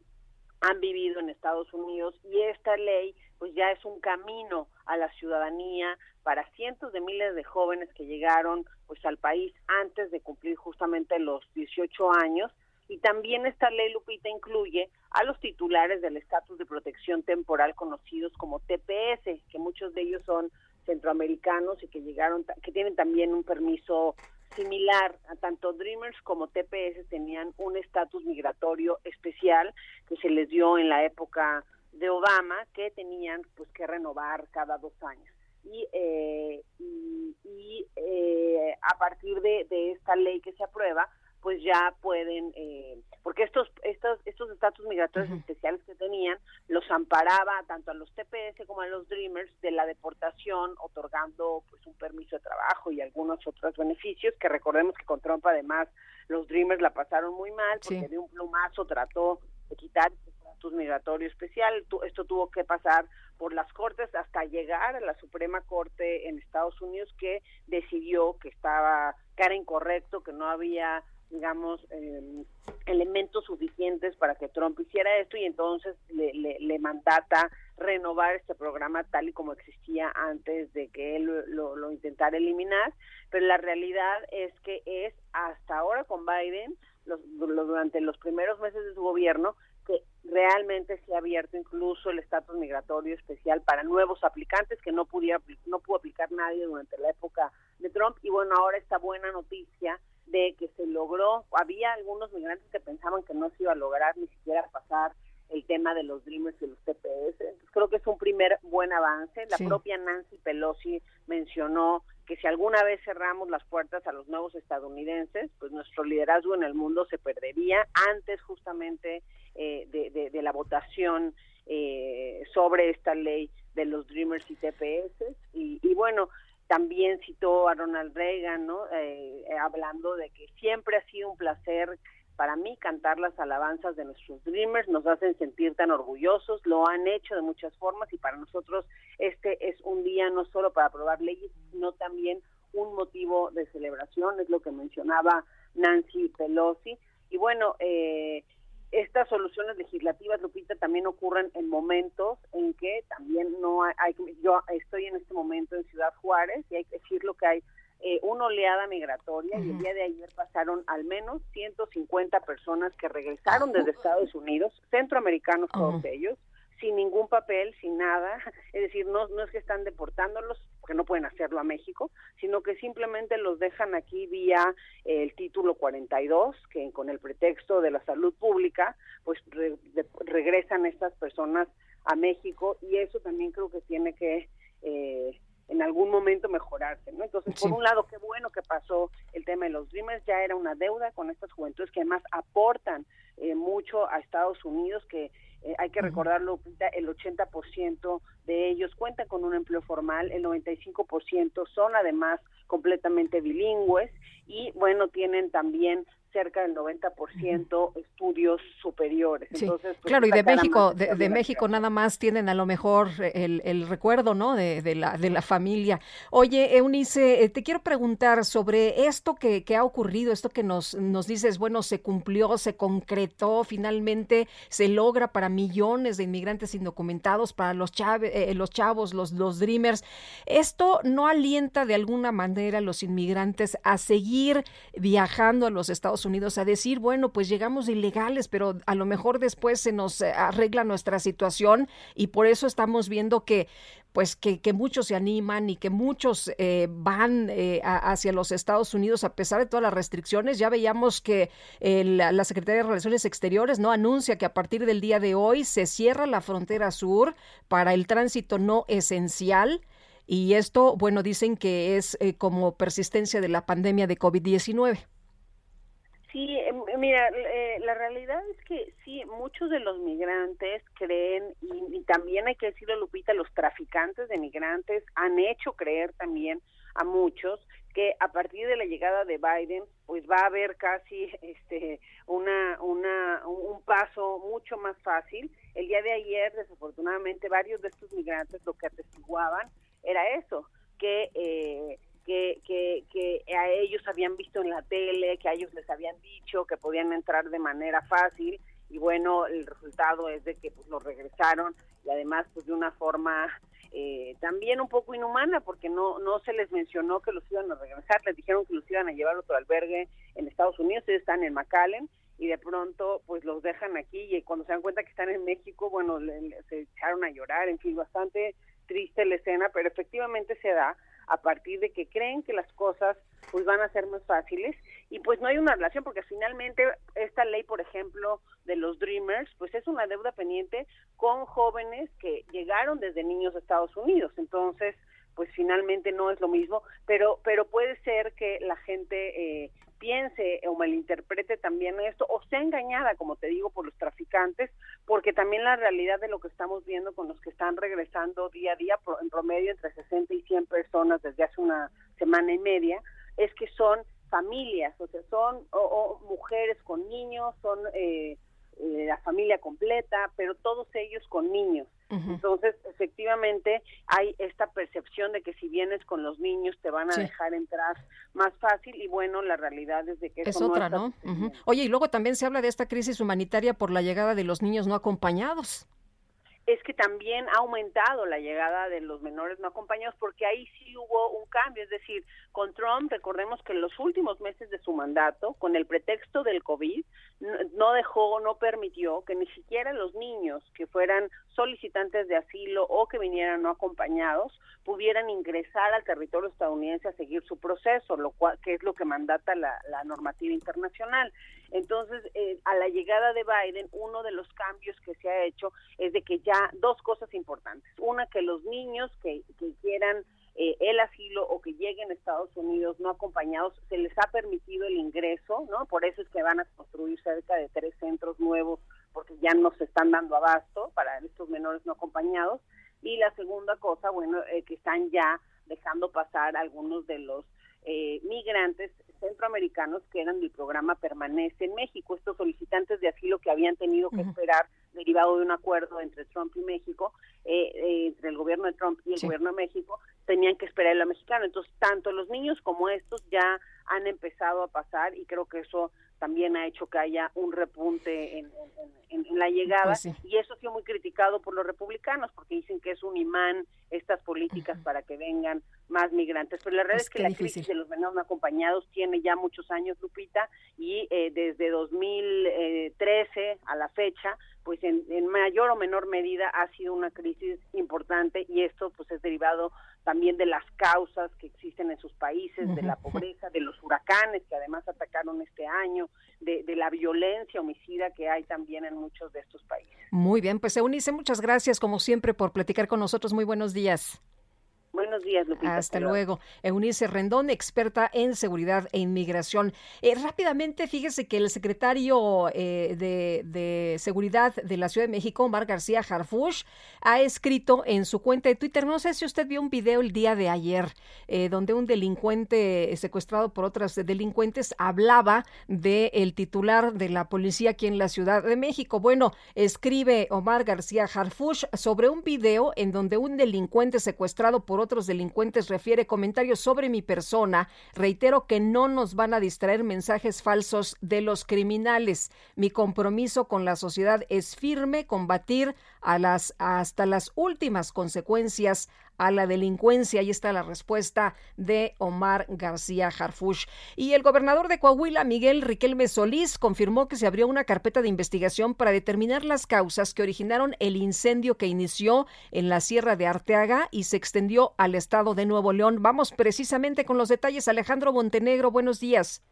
han vivido en Estados Unidos y esta ley pues ya es un camino a la ciudadanía para cientos de miles de jóvenes que llegaron pues al país antes de cumplir justamente los 18 años y también esta ley Lupita incluye a los titulares del estatus de protección temporal conocidos como TPS, que muchos de ellos son centroamericanos y que llegaron que tienen también un permiso similar. A tanto Dreamers como TPS tenían un estatus migratorio especial que se les dio en la época de Obama que tenían pues que renovar cada dos años. Y eh, y, y, eh, a partir de, de esta ley que se aprueba pues ya pueden eh, porque estos estos estos estatus migratorios especiales que tenían los amparaba tanto a los TPS como a los Dreamers de la deportación otorgando pues un permiso de trabajo y algunos otros beneficios que recordemos que con Trump además los Dreamers la pasaron muy mal porque Sí. de un plumazo trató de quitar el estatus migratorio especial esto tuvo que pasar por las cortes hasta llegar a la Suprema Corte en Estados Unidos que decidió que estaba que era incorrecto que no había digamos eh, elementos suficientes para que Trump hiciera esto y entonces le, mandata renovar este programa tal y como existía antes de que él lo intentara eliminar, pero la realidad es que es hasta ahora con Biden, los, los- durante los primeros meses de su gobierno, que realmente se ha abierto incluso el estatus migratorio especial para nuevos aplicantes que no pudiera no pudo aplicar nadie durante la época de Trump. Y bueno ahora esta buena noticia de que se logró había algunos migrantes que pensaban que no se iba a lograr ni siquiera pasar el tema de los Dreamers y los TPS entonces creo que es un primer buen avance la Sí. propia Nancy Pelosi mencionó que si alguna vez cerramos las puertas a los nuevos estadounidenses, pues nuestro liderazgo en el mundo se perdería antes justamente eh, de, de- de la votación eh, sobre esta ley de los Dreamers y TPS. Y, y bueno, también citó a Ronald Reagan, ¿no? Eh, eh, hablando de que siempre ha sido un placer para mí cantar las alabanzas de nuestros Dreamers, nos hacen sentir tan orgullosos, lo han hecho de muchas formas y para nosotros este es un día no solo para aprobar leyes, sino también un motivo de celebración, es lo que mencionaba Nancy Pelosi. Y bueno, eh, estas soluciones legislativas, Lupita, también ocurren en momentos en que también no hay, hay- yo estoy en este momento en Ciudad Juárez y hay que decirlo que hay eh, una oleada migratoria y el día de ayer pasaron al menos 150 personas que regresaron desde Estados Unidos, centroamericanos todos ellos, sin ningún papel, sin nada, es decir, no, no es que están deportándolos, porque no pueden hacerlo a México, sino que simplemente los dejan aquí vía eh, el título 42, que con el pretexto de la salud pública, pues re- de- regresan estas personas a México y eso también creo que tiene que eh, en algún momento mejorarse, ¿no? Entonces, por un lado, qué bueno que pasó el tema de los Dreamers, ya era una deuda con estas juventudes que además aportan eh, mucho a Estados Unidos, que eh, hay que recordarlo, el 80% de ellos cuentan con un empleo formal, el 95% son además completamente bilingües y bueno, tienen también cerca del 90% estudios superiores. Sí, Entonces, pues, claro, y de México, de, de México nada más tienen a lo mejor el, el recuerdo, ¿no? De, de la, de la familia. Oye, Eunice, eh, te quiero preguntar sobre esto que, que ha ocurrido, esto que nos, nos dices, bueno, se cumplió, se concretó, finalmente se logra para millones de inmigrantes indocumentados, para los, chave- eh, los chavos, los, los dreamers. ¿Esto no alienta de alguna manera a los inmigrantes a seguir viajando a los Estados Unidos, a decir, bueno, pues llegamos ilegales, pero a lo mejor después se nos eh, arregla nuestra situación y por eso estamos viendo que pues que, muchos se animan y que muchos eh, van eh, hacia los Estados Unidos a pesar de todas las restricciones. Ya veíamos que eh, la, la Secretaría de Relaciones Exteriores no anuncia que a partir del día de hoy se cierra la frontera sur para el tránsito no esencial. Y esto, bueno, dicen que es eh, como persistencia de la pandemia de COVID-19. Sí, em, mira, eh, la realidad es que sí, muchos de los migrantes creen, y, y también hay que decirlo, Lupita, los traficantes de migrantes han hecho creer también a muchos que a partir de la llegada de Biden, pues va a haber casi este una una un paso mucho más fácil. El día de ayer, desafortunadamente, varios de estos migrantes lo que atestiguaban era eso, que eh, que, que, que a ellos habían visto en la tele, que a ellos les habían dicho que podían entrar de manera fácil y bueno, el resultado es de que pues los regresaron y además pues de una forma eh, también un poco inhumana porque no no se les mencionó que los iban a regresar, les dijeron que los iban a llevar a otro albergue en Estados Unidos, ellos están en McAllen y de pronto pues los dejan aquí y cuando se dan cuenta que están en México, bueno, le- se echaron a llorar, en fin, bastante triste la escena, pero efectivamente se da a partir de que creen que las cosas pues van a ser más fáciles. Y pues no hay una relación porque finalmente esta ley por ejemplo de los dreamers pues es una deuda pendiente con jóvenes que llegaron desde niños a Estados Unidos. Entonces pues finalmente no es lo mismo pero pero puede ser que la gente eh, piense o malinterprete también esto o sea engañada como te digo por los traficantes porque también la realidad de lo que estamos viendo con los que están regresando día a día en promedio entre 60 y 100 personas desde hace una semana y media es que son familias o sea son o, o mujeres con niños son eh, eh, la familia completa pero todos ellos con niños entonces, efectivamente, hay esta percepción de que si vienes con los niños te van a Sí. dejar entrar más fácil y bueno, la realidad es de que Es eso otra, no, ¿no? Oye, y luego también se habla de esta crisis humanitaria por la llegada de los niños no acompañados. Es que también ha aumentado la llegada de los menores no acompañados porque ahí sí hubo un cambio, es decir, con Trump recordemos que en los últimos meses de su mandato, con el pretexto del COVID, no, dejó, no permitió que ni siquiera los niños que fueran solicitantes de asilo o que vinieran no acompañados pudieran ingresar al territorio estadounidense a seguir su proceso, lo cual que es lo que mandata la, la normativa internacional. Entonces, eh, a la llegada de Biden, uno de los cambios que se ha hecho es de que ya dos cosas importantes. Una, que los niños que, que quieran eh, el asilo o que lleguen a Estados Unidos no acompañados, se les ha permitido el ingreso, ¿no? Por eso es que van a construir cerca de tres centros nuevos porque ya no se están dando abasto para estos menores no acompañados. Y la segunda cosa, bueno, eh, que están ya dejando pasar algunos de los eh, migrantes centroamericanos que eran del programa Permanece en México, estos solicitantes de asilo que habían tenido que esperar derivado de un acuerdo entre Trump y México, eh, eh, entre el gobierno de Trump y el Sí. gobierno de México, tenían que esperar a mexicano. Entonces, tanto los niños como estos ya han empezado a pasar y creo que eso también ha hecho que haya un repunte en, en- en- en la llegada Pues sí. y eso ha sido muy criticado por los republicanos porque dicen que es un imán estas políticas para que vengan más migrantes. Pero la realidad Pues es que la difícil. crisis de los menores no acompañados tiene ya muchos años, Lupita, y eh, desde 2013 a la fecha, pues en, en mayor o menor medida ha sido una crisis importante y esto pues es derivado también de las causas que existen en sus países, de la pobreza, de los huracanes que además atacaron este año, de, de la violencia homicida que hay también en muchos de estos países. Muy bien, pues Eunice, muchas gracias como siempre por platicar con nosotros. Muy buenos días. Buenos días, Lupita. Hasta luego. Eunice Rendón, experta en seguridad e inmigración. Eh, rápidamente, fíjese que el secretario eh, de, de, Seguridad de la Ciudad de México, Omar García Harfush, ha escrito en su cuenta de Twitter, no sé si usted vio un video el día de ayer, eh, donde un delincuente secuestrado por otras delincuentes hablaba del el titular de la policía aquí en la Ciudad de México. Bueno, escribe Omar García Harfush sobre un video en donde un delincuente secuestrado por otros delincuentes refiere comentarios sobre mi persona. Reitero que no nos van a distraer mensajes falsos de los criminales. Mi compromiso con la sociedad es firme, combatir a las hasta las últimas consecuencias a la delincuencia. Ahí está la respuesta de Omar García Harfush. Y el gobernador de Coahuila, Miguel Riquelme Solís, confirmó que se abrió una carpeta de investigación para determinar las causas que originaron el incendio que inició en la Sierra de Arteaga y se extendió al estado de Nuevo León. Vamos precisamente con los detalles. Alejandro Montenegro, buenos días.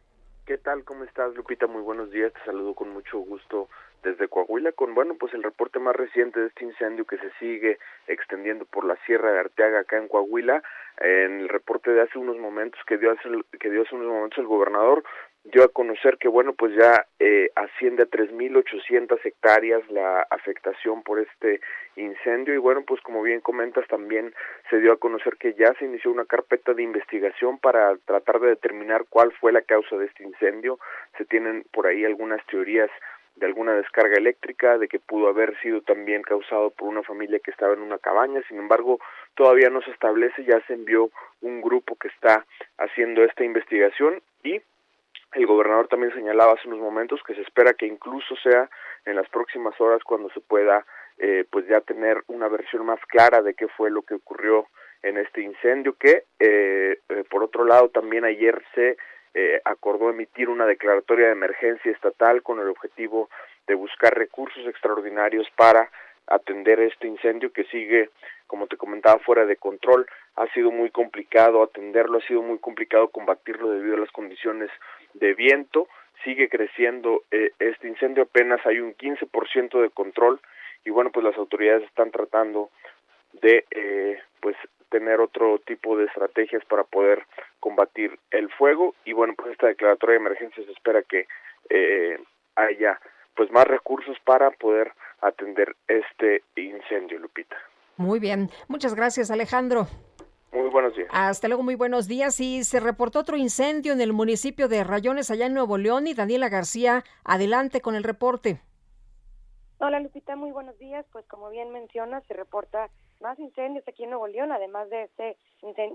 ¿Qué tal? ¿Cómo estás, Lupita? Muy buenos días. Te saludo con mucho gusto desde Coahuila con, bueno, pues el reporte más reciente de este incendio que se sigue extendiendo por la Sierra de Arteaga acá en Coahuila. En el reporte de hace unos momentos que dio hace, que dio hace unos momentos el gobernador, dio a conocer que, bueno, pues ya eh, asciende a 3.800 hectáreas la afectación por este incendio y, bueno, pues como bien comentas, también se dio a conocer que ya se inició una carpeta de investigación para tratar de determinar cuál fue la causa de este incendio. Se tienen por ahí algunas teorías de alguna descarga eléctrica, de que pudo haber sido también causado por una familia que estaba en una cabaña, sin embargo, todavía no se establece, ya se envió un grupo que está haciendo esta investigación y el gobernador también señalaba hace unos momentos que se espera que incluso sea en las próximas horas cuando se pueda eh, pues ya tener una versión más clara de qué fue lo que ocurrió en este incendio que eh, eh, por otro lado también ayer se eh, acordó emitir una declaratoria de emergencia estatal con el objetivo de buscar recursos extraordinarios para atender este incendio que sigue, como te comentaba, fuera de control. Ha sido muy complicado atenderlo, ha sido muy complicado combatirlo debido a las condiciones de viento. Sigue creciendo eh, este incendio, apenas hay un 15% de control y bueno, pues las autoridades están tratando de eh, pues tener otro tipo de estrategias para poder combatir el fuego y bueno pues esta declaratoria de emergencia se espera que eh, haya pues más recursos para poder atender este incendio Lupita muy bien muchas gracias Alejandro muy buenos días. Hasta luego, muy buenos días. Y se reportó otro incendio en el municipio de Rayones, allá en Nuevo León. Y Daniela García, adelante con el reporte. Hola, Lupita, muy buenos días. Pues como bien menciona, se reporta más incendios aquí en Nuevo León, además de este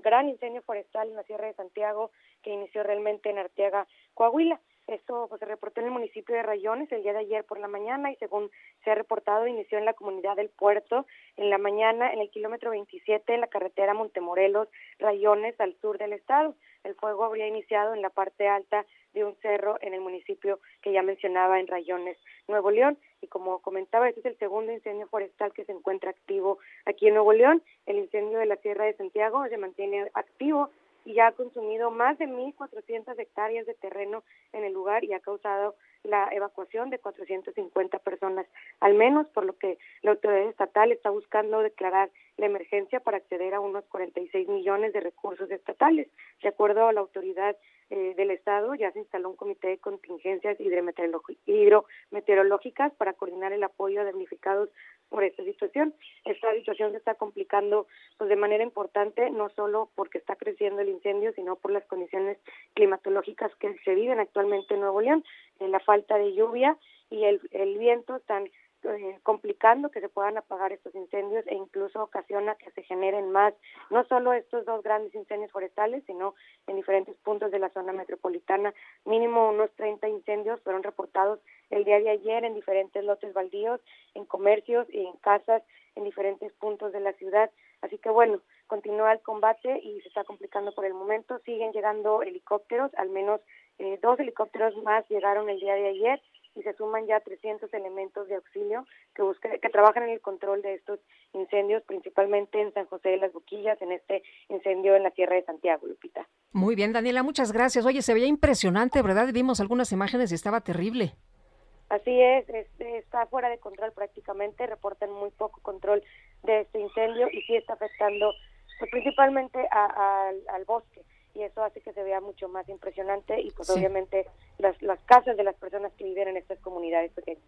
gran incendio forestal en la Sierra de Santiago que inició realmente en Arteaga, Coahuila. Esto pues, se reportó en el municipio de Rayones el día de ayer por la mañana y según se ha reportado inició en la comunidad del puerto en la mañana en el kilómetro 27 en la carretera Montemorelos, Rayones al sur del estado. El fuego habría iniciado en la parte alta de un cerro en el municipio que ya mencionaba en Rayones, Nuevo León. Y como comentaba, este es el segundo incendio forestal que se encuentra activo aquí en Nuevo León. El incendio de la Sierra de Santiago se mantiene activo y ya ha consumido más de 1.400 hectáreas de terreno en el lugar y ha causado la evacuación de 450 personas al menos, por lo que la autoridad estatal está buscando declarar la emergencia para acceder a unos 46 millones de recursos estatales. De acuerdo a la autoridad eh, del Estado, ya se instaló un comité de contingencias hidrometeorológicas para coordinar el apoyo a damnificados por esta situación. Esta situación se está complicando pues de manera importante, no solo porque está creciendo el incendio, sino por las condiciones climatológicas que se viven actualmente en Nuevo León, en la falta de lluvia y el, el viento están eh, complicando que se puedan apagar estos incendios e incluso ocasiona que se generen más, no solo estos dos grandes incendios forestales, sino en diferentes puntos de la zona metropolitana. Mínimo unos 30 incendios fueron reportados el día de ayer en diferentes lotes baldíos, en comercios y en casas en diferentes puntos de la ciudad. Así que bueno, continúa el combate y se está complicando por el momento. Siguen llegando helicópteros, al menos eh, dos helicópteros más llegaron el día de ayer y se suman ya 300 elementos de auxilio que, que trabajan en el control de estos incendios, principalmente en San José de las Boquillas, en este incendio en la Tierra de Santiago, Lupita. Muy bien, Daniela, muchas gracias. Oye, se veía impresionante, ¿verdad? Vimos algunas imágenes y estaba terrible. Así es, está fuera de control prácticamente, reportan muy poco control de este incendio y sí está afectando pues principalmente a- al- al bosque y eso hace que se vea mucho más impresionante y pues Sí. obviamente las, las casas de las personas que viven en estas comunidades pequeñas.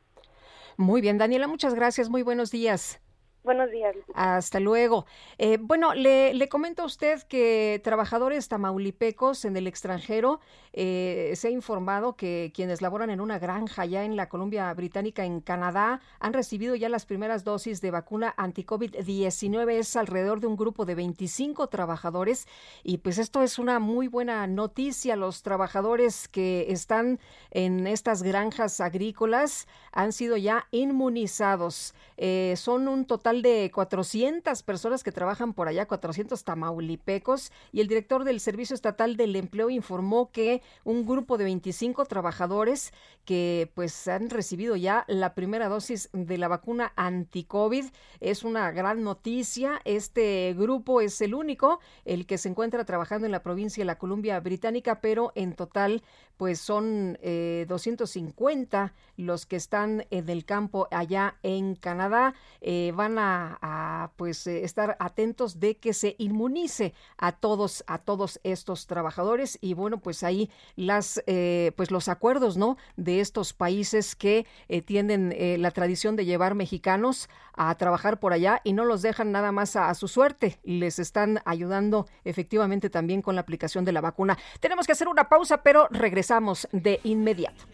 Muy bien, Daniela, muchas gracias. Muy buenos días. Buenos días. Hasta luego. Eh, bueno, le, le comento a usted que trabajadores tamaulipecos en el extranjero eh, se ha informado que quienes laboran en una granja ya en la Columbia Británica en Canadá han recibido ya las primeras dosis de vacuna anti-COVID-19. Es alrededor de un grupo de 25 trabajadores y pues esto es una muy buena noticia. Los trabajadores que están en estas granjas agrícolas han sido ya inmunizados. Eh, son un total de 400 personas que trabajan por allá, 400 tamaulipecos, y el director del Servicio Estatal del Empleo informó que un grupo de 25 trabajadores que pues han recibido ya la primera dosis de la vacuna anti-COVID es una gran noticia. Este grupo es el único, el que se encuentra trabajando en la provincia de la Columbia Británica, pero en total pues son eh, 250 los que están en el campo allá en Canadá. Eh, van a, pues eh, estar atentos de que se inmunice a todos a todos estos trabajadores y bueno pues ahí las eh, pues los acuerdos no de estos países que tienen la tradición de llevar mexicanos a trabajar por allá y no los dejan nada más a, a su suerte. Les están ayudando efectivamente también con la aplicación de la vacuna. Tenemos que hacer una pausa pero regresamos de inmediato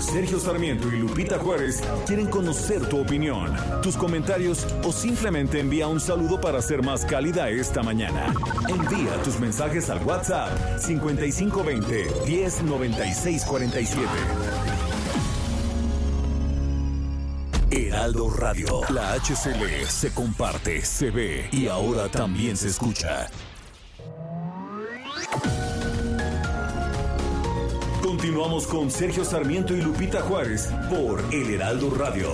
Sergio Sarmiento y Lupita Juárez quieren conocer tu opinión, tus comentarios o simplemente envía un saludo para ser más cálida esta mañana. Envía tus mensajes al WhatsApp 5520 109647. Heraldo Radio, la HCL se comparte, se ve y ahora también se escucha. Continuamos con Sergio Sarmiento y Lupita Juárez por El Heraldo Radio.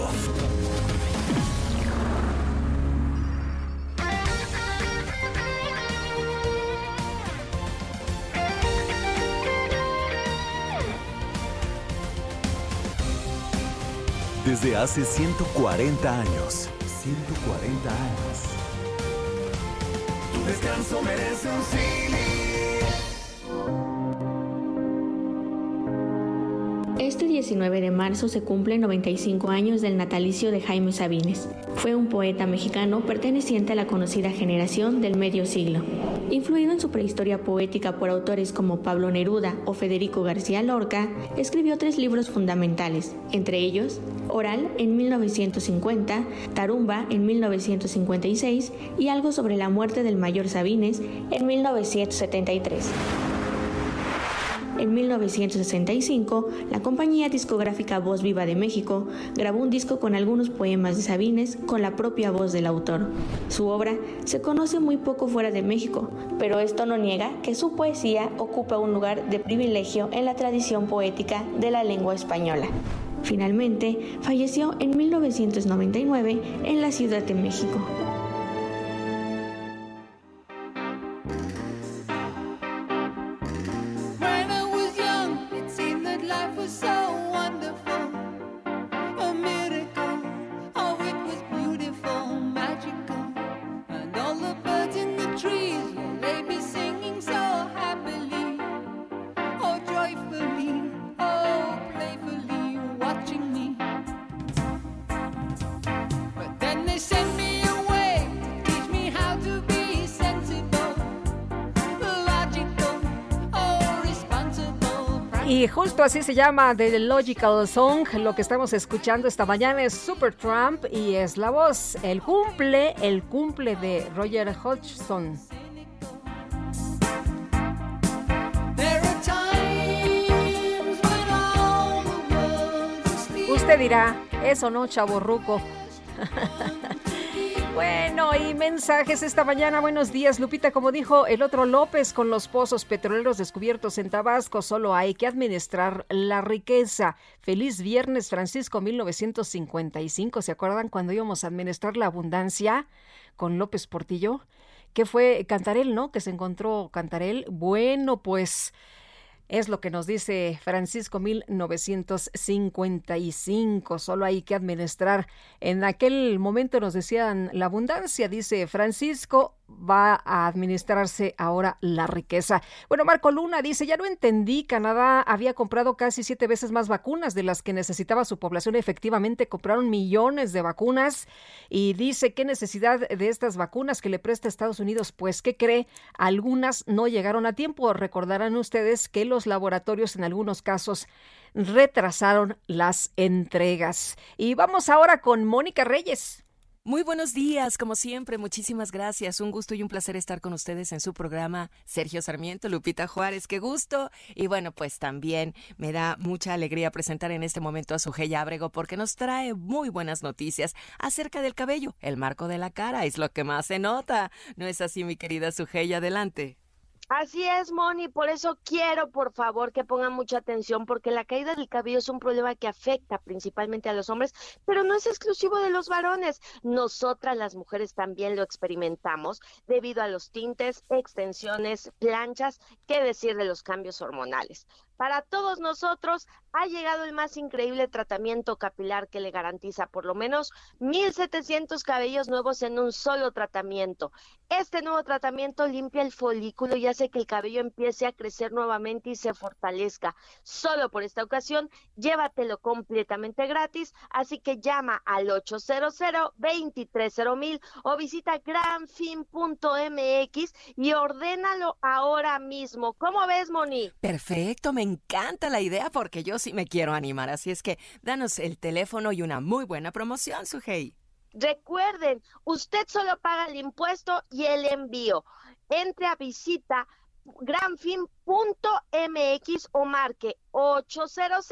Desde hace 140 años. 140 años. Tu descanso merece un Este 19 de marzo se cumplen 95 años del natalicio de Jaime Sabines. Fue un poeta mexicano perteneciente a la conocida generación del medio siglo. Influido en su prehistoria poética por autores como Pablo Neruda o Federico García Lorca, escribió tres libros fundamentales, entre ellos Oral en 1950, Tarumba en 1956 y Algo sobre la muerte del mayor Sabines en 1973. En 1965, la compañía discográfica Voz Viva de México grabó un disco con algunos poemas de Sabines con la propia voz del autor. Su obra se conoce muy poco fuera de México, pero esto no niega que su poesía ocupa un lugar de privilegio en la tradición poética de la lengua española. Finalmente, falleció en 1999 en la Ciudad de México. Así se llama The Logical Song. Lo que estamos escuchando esta mañana es Super Trump y es la voz, el cumple, el cumple de Roger Hodgson. Usted dirá, eso no, chaborruco. Bueno, y mensajes esta mañana. Buenos días, Lupita. Como dijo el otro López, con los pozos petroleros descubiertos en Tabasco, solo hay que administrar la riqueza. Feliz viernes, Francisco, 1955. ¿Se acuerdan cuando íbamos a administrar la abundancia con López Portillo? Que fue Cantarel, ¿no? Que se encontró Cantarel. Bueno, pues es lo que nos dice Francisco 1955. Solo hay que administrar. En aquel momento nos decían la abundancia, dice Francisco va a administrarse ahora la riqueza. Bueno, Marco Luna dice, ya no entendí, Canadá había comprado casi siete veces más vacunas de las que necesitaba su población. Efectivamente, compraron millones de vacunas y dice, ¿qué necesidad de estas vacunas que le presta Estados Unidos? Pues, ¿qué cree? Algunas no llegaron a tiempo. Recordarán ustedes que los laboratorios en algunos casos retrasaron las entregas. Y vamos ahora con Mónica Reyes. Muy buenos días, como siempre, muchísimas gracias. Un gusto y un placer estar con ustedes en su programa Sergio Sarmiento, Lupita Juárez, qué gusto. Y bueno, pues también me da mucha alegría presentar en este momento a Sujei Ábrego porque nos trae muy buenas noticias acerca del cabello. El marco de la cara es lo que más se nota. ¿No es así, mi querida Sujei? Adelante. Así es, Moni, por eso quiero, por favor, que pongan mucha atención, porque la caída del cabello es un problema que afecta principalmente a los hombres, pero no es exclusivo de los varones. Nosotras las mujeres también lo experimentamos debido a los tintes, extensiones, planchas, qué decir de los cambios hormonales. Para todos nosotros ha llegado el más increíble tratamiento capilar que le garantiza por lo menos 1.700 cabellos nuevos en un solo tratamiento. Este nuevo tratamiento limpia el folículo y hace que el cabello empiece a crecer nuevamente y se fortalezca. Solo por esta ocasión, llévatelo completamente gratis, así que llama al 800 230 o visita granfin.mx y ordénalo ahora mismo. ¿Cómo ves, Moni? Perfecto, me encanta la idea porque yo sí me quiero animar. Así es que danos el teléfono y una muy buena promoción, Sujei. Recuerden, usted solo paga el impuesto y el envío. Entre a visita granfin.mx o marque 800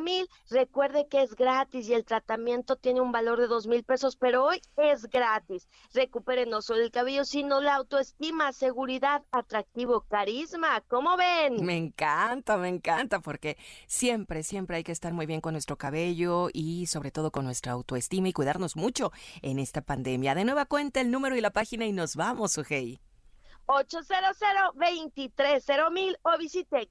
mil Recuerde que es gratis y el tratamiento tiene un valor de dos mil pesos, pero hoy es gratis. Recupere no solo el cabello, sino la autoestima, seguridad, atractivo, carisma. ¿Cómo ven? Me encanta, me encanta, porque siempre, siempre hay que estar muy bien con nuestro cabello y sobre todo con nuestra autoestima y cuidarnos mucho en esta pandemia. De nueva cuenta el número y la página y nos vamos, Sujei. 800 mil o visite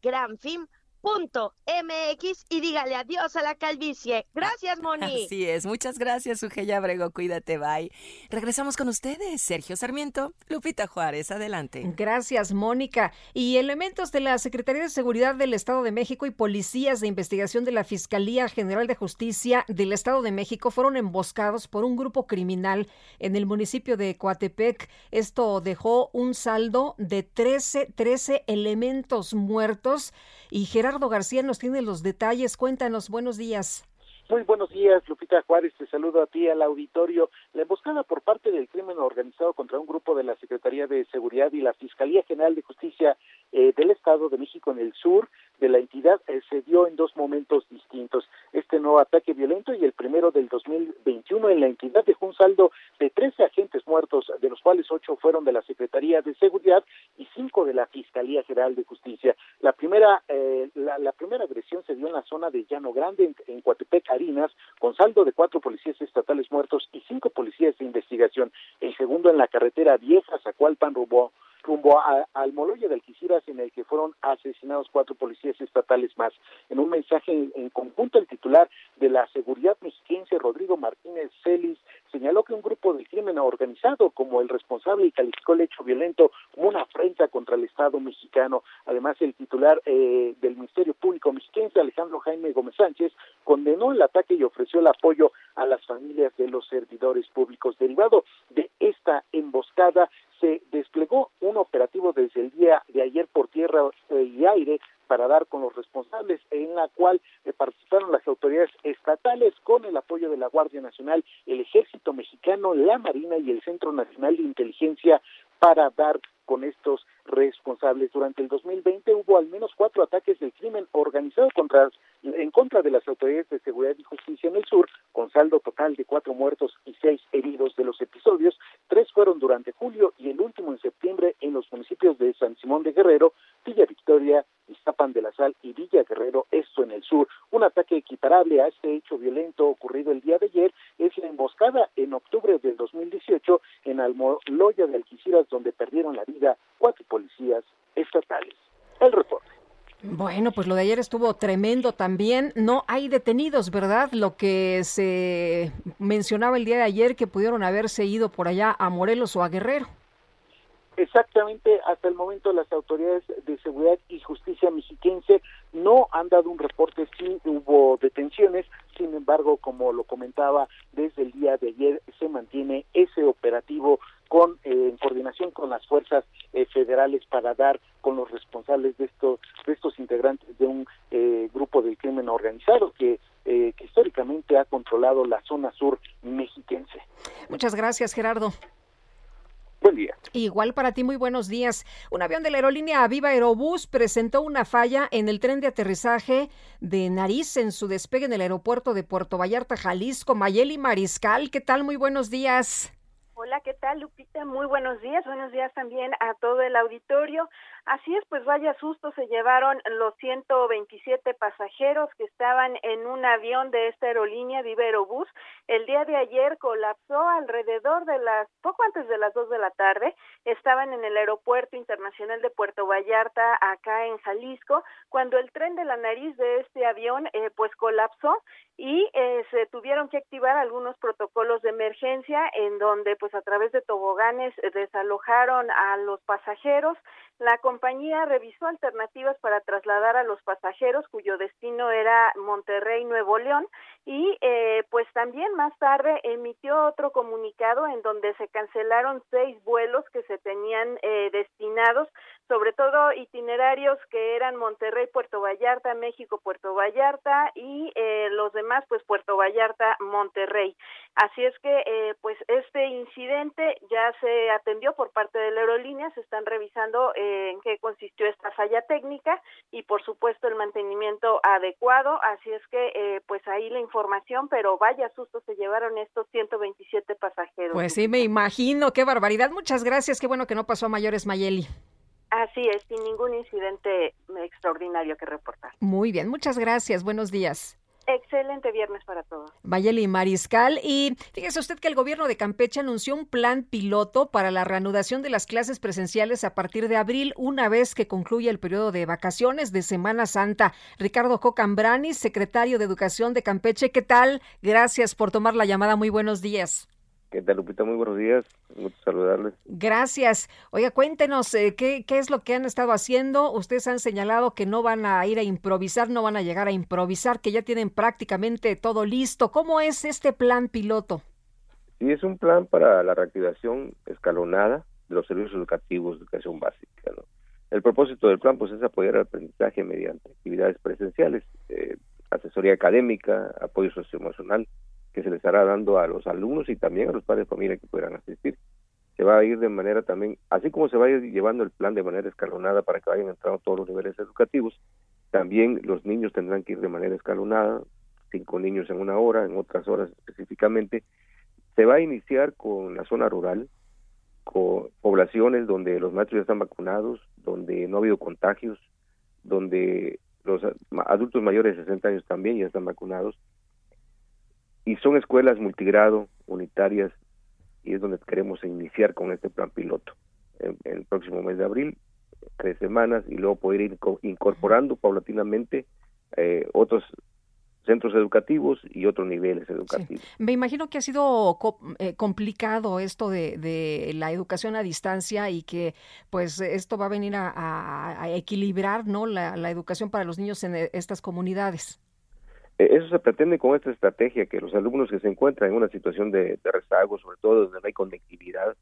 granfin.mx y dígale adiós a la calvicie. Gracias, Moni. Así es, muchas gracias, Sugeya Abrego, cuídate, bye. Regresamos con ustedes, Sergio Sarmiento, Lupita Juárez, adelante. Gracias, Mónica. Y elementos de la Secretaría de Seguridad del Estado de México y policías de investigación de la Fiscalía General de Justicia del Estado de México fueron emboscados por un grupo criminal en el municipio de Coatepec. Esto dejó un saldo de 13, 13 elementos muertos y Gerardo García nos tiene los detalles. Cuéntanos, buenos días. Muy buenos días, Lupita Juárez. Te saludo a ti, al auditorio. La emboscada por parte del crimen organizado contra un grupo de la Secretaría de Seguridad y la Fiscalía General de Justicia eh, del Estado de México en el sur de la entidad eh, se dio en dos momentos distintos. Este nuevo ataque violento y el primero del 2021 en la entidad dejó un saldo de 13 agentes muertos, de los cuales ocho fueron de la Secretaría de Seguridad de la Fiscalía General de Justicia. La primera, eh, la, primera agresión se dio en la zona de Llano Grande, en, en Coatepec, Harinas, con saldo de cuatro policías estatales muertos y cinco policías de investigación. El segundo en la carretera vieja, Zacualpan, rumbo rumbo a, al Moloya de Alquiciras en el que fueron asesinados cuatro policías estatales más. En un mensaje en, conjunto, el titular de la seguridad mexiquense, Rodrigo Martínez Celis, señaló que un grupo del crimen organizado como el responsable y calificó el hecho violento contra el Estado mexicano. Además, el titular eh, del Ministerio Público mexiquense, Alejandro Jaime Gómez Sánchez, condenó el ataque y ofreció el apoyo a las familias de los servidores públicos. Derivado de esta emboscada, se desplegó un operativo desde el día de ayer por tierra y aire para dar con los responsables, en la cual eh, participaron las autoridades estatales con el apoyo de la Guardia Nacional, el Ejército Mexicano, la Marina y el Centro Nacional de Inteligencia para dar con estos responsables. Durante el 2020 hubo al menos cuatro ataques del crimen organizado contra, en contra de las autoridades de seguridad y justicia en el sur, con saldo total de cuatro muertos y seis heridos de los episodios, tres fueron durante julio y el último en septiembre en los municipios de San Simón de Guerrero, Villa Victoria, Iztapan de la Sal y Villa Guerrero, esto en el sur. Un ataque equiparable a este hecho violento ocurrido el día de ayer en octubre del 2018 en Almoloya de Alquiciras, donde perdieron la vida cuatro policías estatales. El reporte. Bueno, pues lo de ayer estuvo tremendo también. No hay detenidos, ¿verdad? Lo que se mencionaba el día de ayer que pudieron haberse ido por allá a Morelos o a Guerrero. Exactamente, hasta el momento las autoridades de seguridad y justicia mexiquense no han dado un reporte si hubo detenciones, sin embargo, como lo comentaba desde el día de ayer, se mantiene ese operativo con eh, en coordinación con las fuerzas eh, federales para dar con los responsables de estos de estos integrantes de un eh, grupo del crimen organizado que que históricamente ha controlado la zona sur mexiquense. Muchas gracias, Gerardo. Buen día. Igual para ti, muy buenos días. Un avión de la aerolínea Aviva Aerobús presentó una falla en el tren de aterrizaje de Nariz en su despegue en el aeropuerto de Puerto Vallarta, Jalisco. Mayeli Mariscal, ¿qué tal? Muy buenos días. Hola, ¿qué tal, Lupita? Muy buenos días. Buenos días también a todo el auditorio. Así es, pues vaya susto se llevaron los 127 pasajeros que estaban en un avión de esta aerolínea Viva Aerobús. El día de ayer colapsó alrededor de las, poco antes de las 2 de la tarde. Estaban en el aeropuerto internacional de Puerto Vallarta, acá en Jalisco, cuando el tren de la nariz de este avión, eh, pues colapsó y eh, se tuvieron que activar algunos protocolos de emergencia en donde, pues a través de toboganes, eh, desalojaron a los pasajeros. La compañía revisó alternativas para trasladar a los pasajeros cuyo destino era Monterrey, Nuevo León, y eh, pues también más tarde emitió otro comunicado en donde se cancelaron seis vuelos que se tenían eh, destinados, sobre todo itinerarios que eran Monterrey, Puerto Vallarta, México, Puerto Vallarta y eh, los demás pues Puerto Vallarta, Monterrey. Así es que eh, pues este incidente ya se atendió por parte de la aerolínea, se están revisando eh, en qué consistió esta falla técnica y por supuesto el mantenimiento adecuado, así es que eh, pues ahí la información, pero vaya susto se llevaron estos 127 pasajeros. Pues sí, me imagino, qué barbaridad. Muchas gracias, qué bueno que no pasó a mayores, Mayeli. Así es, sin ningún incidente extraordinario que reportar. Muy bien, muchas gracias, buenos días. Excelente viernes para todos. Mayeli Mariscal. Y fíjese usted que el gobierno de Campeche anunció un plan piloto para la reanudación de las clases presenciales a partir de abril, una vez que concluya el periodo de vacaciones de Semana Santa. Ricardo Cocambrani, secretario de Educación de Campeche, ¿qué tal? Gracias por tomar la llamada. Muy buenos días. ¿Qué tal, Lupita? Muy buenos días. Mucho saludarles. Gracias. Oiga, cuéntenos eh, ¿qué, qué es lo que han estado haciendo. Ustedes han señalado que no van a ir a improvisar, no van a llegar a improvisar, que ya tienen prácticamente todo listo. ¿Cómo es este plan piloto? Sí, es un plan para la reactivación escalonada de los servicios educativos de educación básica. ¿no? El propósito del plan pues es apoyar el aprendizaje mediante actividades presenciales, eh, asesoría académica, apoyo socioemocional, que se les estará dando a los alumnos y también a los padres de familia que puedan asistir. Se va a ir de manera también, así como se va a ir llevando el plan de manera escalonada para que vayan entrando todos los niveles educativos, también los niños tendrán que ir de manera escalonada, cinco niños en una hora, en otras horas específicamente. Se va a iniciar con la zona rural, con poblaciones donde los maestros ya están vacunados, donde no ha habido contagios, donde los adultos mayores de 60 años también ya están vacunados, y son escuelas multigrado, unitarias, y es donde queremos iniciar con este plan piloto. En, en el próximo mes de abril, tres semanas, y luego poder ir incorporando paulatinamente eh, otros centros educativos y otros niveles educativos. Sí. Me imagino que ha sido co eh, complicado esto de, de, la educación a distancia y que pues esto va a venir a, a, a equilibrar no la, la educación para los niños en estas comunidades. Eso se pretende con esta estrategia, que los alumnos que se encuentran en una situación de, de, rezago, sobre todo donde no hay conectividad,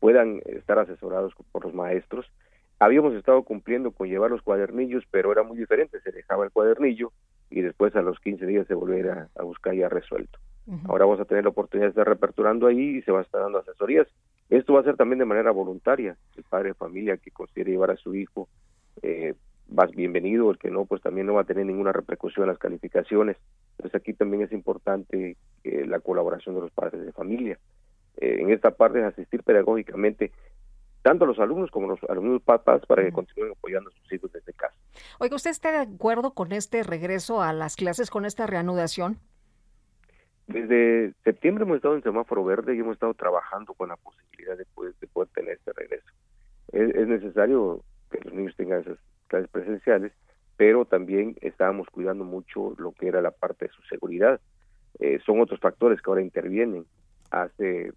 puedan estar asesorados por los maestros. Habíamos estado cumpliendo con llevar los cuadernillos, pero era muy diferente, se dejaba el cuadernillo y después a los 15 días se volviera a, buscar ya resuelto. Uh -huh. Ahora vamos a tener la oportunidad de estar reaperturando ahí y se va a estar dando asesorías. Esto va a ser también de manera voluntaria. El padre de familia que considere llevar a su hijo eh, vas bienvenido, el que no, pues también no va a tener ninguna repercusión en las calificaciones. Entonces aquí también es importante eh, la colaboración de los padres de familia. eh, en esta parte es asistir pedagógicamente tanto a los alumnos como a los alumnos papás para que continúen apoyando a sus hijos desde casa. Oiga, ¿usted está de acuerdo con este regreso a las clases, con esta reanudación? Desde septiembre hemos estado en semáforo verde y hemos estado trabajando con la posibilidad de poder, de poder tener este regreso. Es, es necesario que los niños tengan esas clases presenciales, pero también estábamos cuidando mucho lo que era la parte de su seguridad. Eh, son otros factores que ahora intervienen. Hace eh,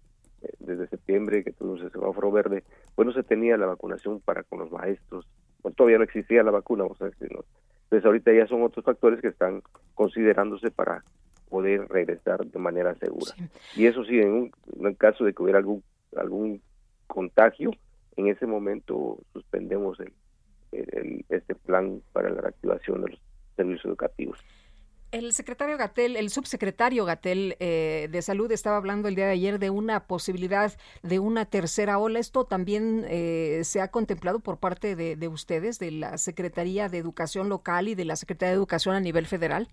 desde septiembre que tuvimos el semáforo verde, pues no se tenía la vacunación para con los maestros, pues todavía no existía la vacuna, vamos a. Entonces ahorita ya son otros factores que están considerándose para poder regresar de manera segura. Y eso sí, en un, en caso de que hubiera algún algún contagio, en ese momento suspendemos el, el- este plan para la reactivación de los servicios educativos. El secretario Gatel, el subsecretario Gatel eh, de Salud estaba hablando el día de ayer de una posibilidad de una tercera ola. ¿Esto también eh, se ha contemplado por parte de, de ustedes, de la Secretaría de Educación Local y de la Secretaría de Educación a nivel federal?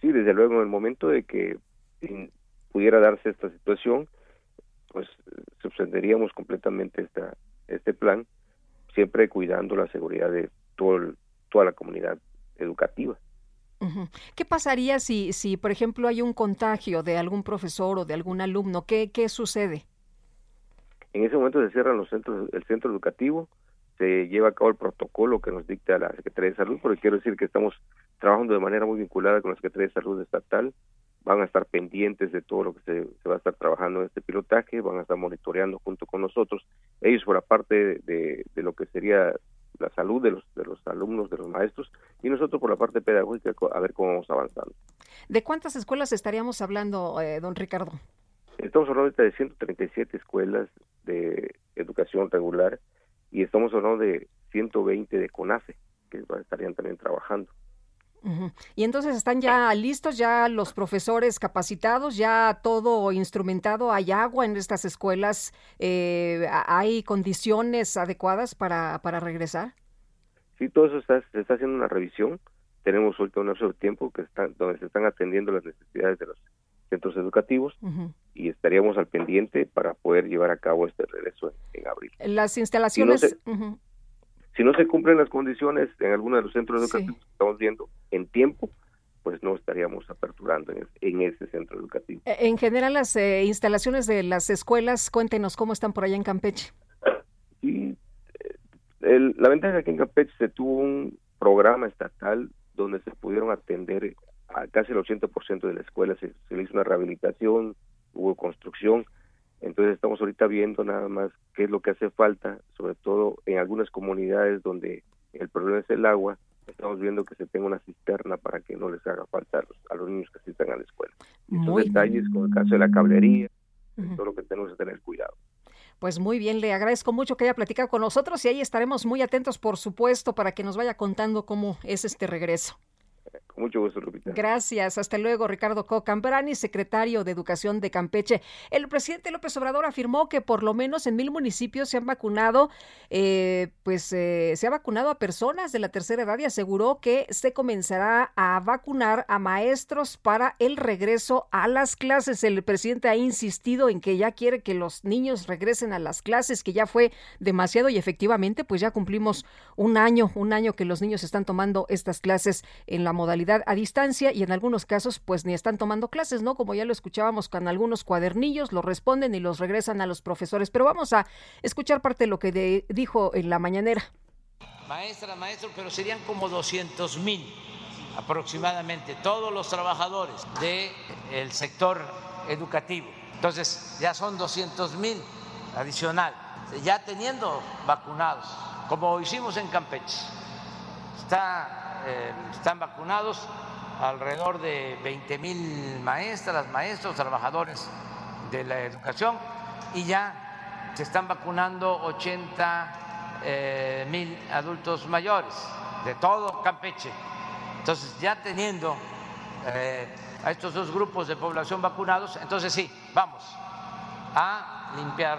Sí, desde luego, en el momento de que pudiera darse esta situación, pues eh, suspenderíamos completamente esta, este plan, siempre cuidando la seguridad de todo el- toda la comunidad educativa. ¿Qué pasaría si, si, por ejemplo, hay un contagio de algún profesor o de algún alumno? ¿Qué, qué sucede? En ese momento se cierran los centros, el centro educativo, se lleva a cabo el protocolo que nos dicta la Secretaría de Salud, porque quiero decir que estamos trabajando de manera muy vinculada con la Secretaría de Salud estatal, van a estar pendientes de todo lo que se, se va a estar trabajando en este pilotaje, van a estar monitoreando junto con nosotros, ellos por la parte de, de lo que sería la salud de los, de los alumnos, de los maestros, y nosotros por la parte pedagógica a ver cómo vamos avanzando. ¿De cuántas escuelas estaríamos hablando, eh, don Ricardo? Estamos hablando de 137 escuelas de educación regular y estamos hablando de 120 de CONAFE que estarían también trabajando. Y entonces están ya listos, ya los profesores capacitados, ya todo instrumentado, hay agua en estas escuelas, eh, ¿ha- hay condiciones adecuadas para, para regresar. Sí, todo eso está, se está haciendo una revisión. Tenemos ahorita un lapso de tiempo que están, donde se están atendiendo las necesidades de los centros educativos y estaríamos al pendiente para poder llevar a cabo este regreso en, en abril. Las instalaciones, se-. Si no se cumplen las condiciones en alguno de los centros educativos que estamos viendo en tiempo, pues no estaríamos aperturando en, es- en ese centro educativo. Eh, en general las eh, instalaciones de las escuelas, cuéntenos cómo están por allá en Campeche. Sí, eh, el- la ventaja es que en Campeche se tuvo un programa estatal donde se pudieron atender a casi el 80% de la escuela, se, se le hizo una rehabilitación, hubo construcción, entonces estamos ahorita viendo nada más qué es lo que hace falta, sobre todo en algunas comunidades donde el problema es el agua, estamos viendo que se tenga una cisterna para que no les haga falta a los, a los niños que asistan a la escuela. Estos Muy detalles, con el caso de la cablería, todo lo que tenemos que tener cuidado. Pues muy bien, le agradezco mucho que haya platicado con nosotros y ahí estaremos muy atentos, por supuesto, para que nos vaya contando cómo es este regreso. Con mucho gusto, Lupita. Gracias. Hasta luego, Ricardo Cocambrani, secretario de Educación de Campeche. El presidente López Obrador afirmó que por lo menos en mil municipios se han vacunado, eh, pues eh, se ha vacunado a personas de la tercera edad y aseguró que se comenzará a vacunar a maestros para el regreso a las clases. El presidente ha insistido en que ya quiere que los niños regresen a las clases, que ya fue demasiado y efectivamente, pues ya cumplimos un año, un año que los niños están tomando estas clases en la modalidad a distancia y en algunos casos pues ni están tomando clases, ¿no? Como ya lo escuchábamos con algunos cuadernillos, lo responden y los regresan a los profesores. Pero vamos a escuchar parte de lo que dijo en la mañanera. maestras, maestros, pero serían como 200 mil aproximadamente, todos los trabajadores del sector educativo. Entonces, ya son 200 mil adicional, ya teniendo vacunados, como hicimos en Campeche. Está, eh, están vacunados alrededor de 20 mil maestras, maestros, trabajadores de la educación y ya se están vacunando 80 eh, mil adultos mayores de todo Campeche. Entonces, ya teniendo eh, a estos dos grupos de población vacunados, entonces sí, vamos a limpiar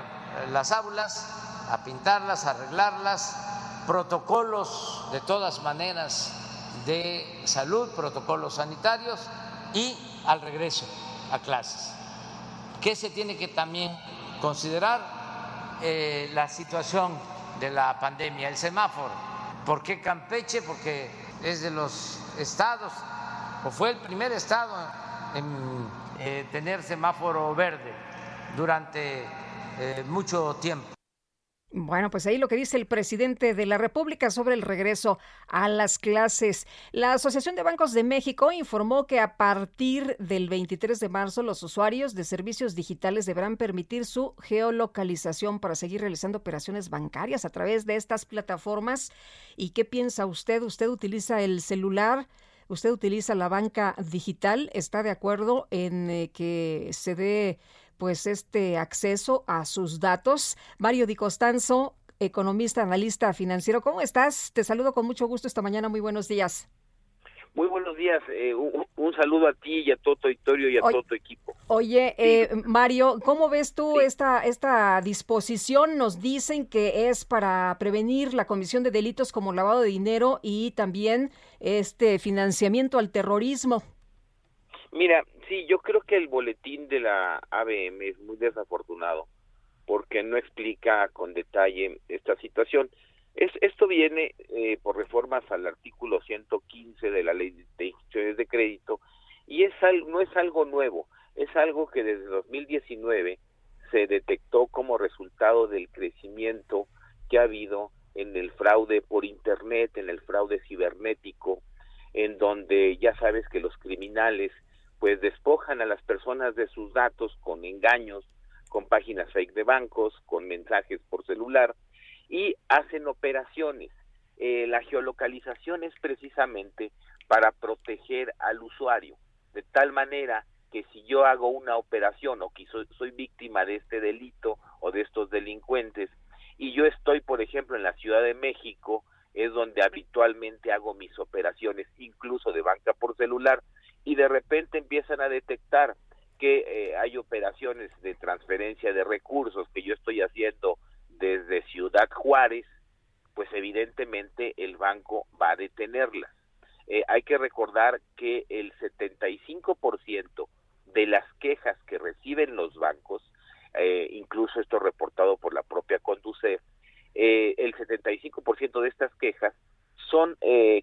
las aulas, a pintarlas, a arreglarlas, protocolos de todas maneras de salud, protocolos sanitarios y al regreso a clases. ¿Qué se tiene que también considerar? Eh, la situación de la pandemia, el semáforo. ¿Por qué Campeche? Porque es de los estados, o fue el primer estado en eh, tener semáforo verde durante eh, mucho tiempo. Bueno, pues ahí lo que dice el presidente de la República sobre el regreso a las clases. La Asociación de Bancos de México informó que a partir del 23 de marzo los usuarios de servicios digitales deberán permitir su geolocalización para seguir realizando operaciones bancarias a través de estas plataformas. ¿Y qué piensa usted? ¿Usted utiliza el celular? ¿Usted utiliza la banca digital? ¿Está de acuerdo en eh, que se dé pues este acceso a sus datos. Mario Di Costanzo, economista, analista financiero, ¿cómo estás? Te saludo con mucho gusto esta mañana, muy buenos días. Muy buenos días, eh, un, un, saludo a ti y a todo tu auditorio y a Oye, todo tu equipo. Oye, eh, Mario, ¿cómo ves tú esta, esta disposición? Nos dicen que es para prevenir la comisión de delitos como lavado de dinero y también este financiamiento al terrorismo. Mira, sí, yo creo que el boletín de la ABM es muy desafortunado porque no explica con detalle esta situación. Es, esto viene eh, por reformas al artículo 115 de la ley de instituciones de crédito y es no es algo nuevo, es algo que desde 2019 se detectó como resultado del crecimiento que ha habido en el fraude por internet, en el fraude cibernético, en donde ya sabes que los criminales pues despojan a las personas de sus datos con engaños, con páginas fake de bancos, con mensajes por celular y hacen operaciones. Eh, la geolocalización es precisamente para proteger al usuario, de tal manera que si yo hago una operación o que soy, soy víctima de este delito o de estos delincuentes y yo estoy, por ejemplo, en la Ciudad de México, es donde habitualmente hago mis operaciones, incluso de banca por celular, y de repente empiezan a detectar que eh, hay operaciones de transferencia de recursos que yo estoy haciendo desde Ciudad Juárez, pues evidentemente el banco va a detenerlas. Eh, hay que recordar que el 75% de las quejas que reciben los bancos, eh, incluso esto reportado por la propia Conducef, eh, el 75% de estas quejas son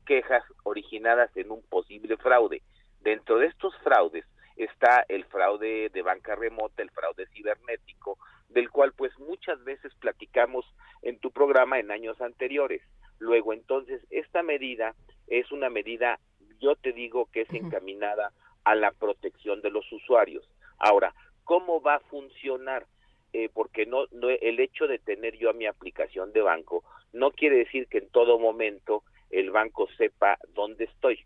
quejas originadas en un posible fraude. Dentro de estos fraudes está el fraude de banca remota, el fraude cibernético, del cual pues muchas veces platicamos en tu programa en años anteriores. Luego, entonces, esta medida es una medida, yo te digo que es encaminada a la protección de los usuarios. Ahora, ¿cómo va a funcionar? Eh, porque no, no el hecho de tener yo mi aplicación de banco no quiere decir que en todo momento el banco sepa dónde estoy.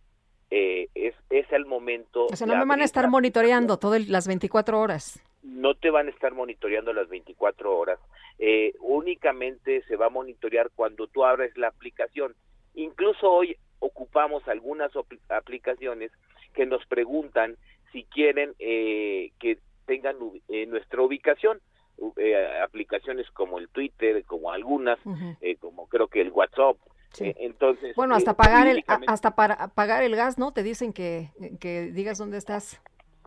Eh, es, es el momento. O sea, no me van a estar monitoreando todas las 24 horas. no te van a estar monitoreando las 24 horas. Eh, únicamente se va a monitorear cuando tú abres la aplicación. Incluso hoy ocupamos algunas aplicaciones que nos preguntan si quieren eh, que tengan eh, nuestra ubicación. Eh, aplicaciones como el Twitter, como algunas, eh, como creo que el WhatsApp. Eh, entonces, Bueno, eh, hasta pagar el hasta para pagar el gas, ¿no? Te dicen que, que digas dónde estás.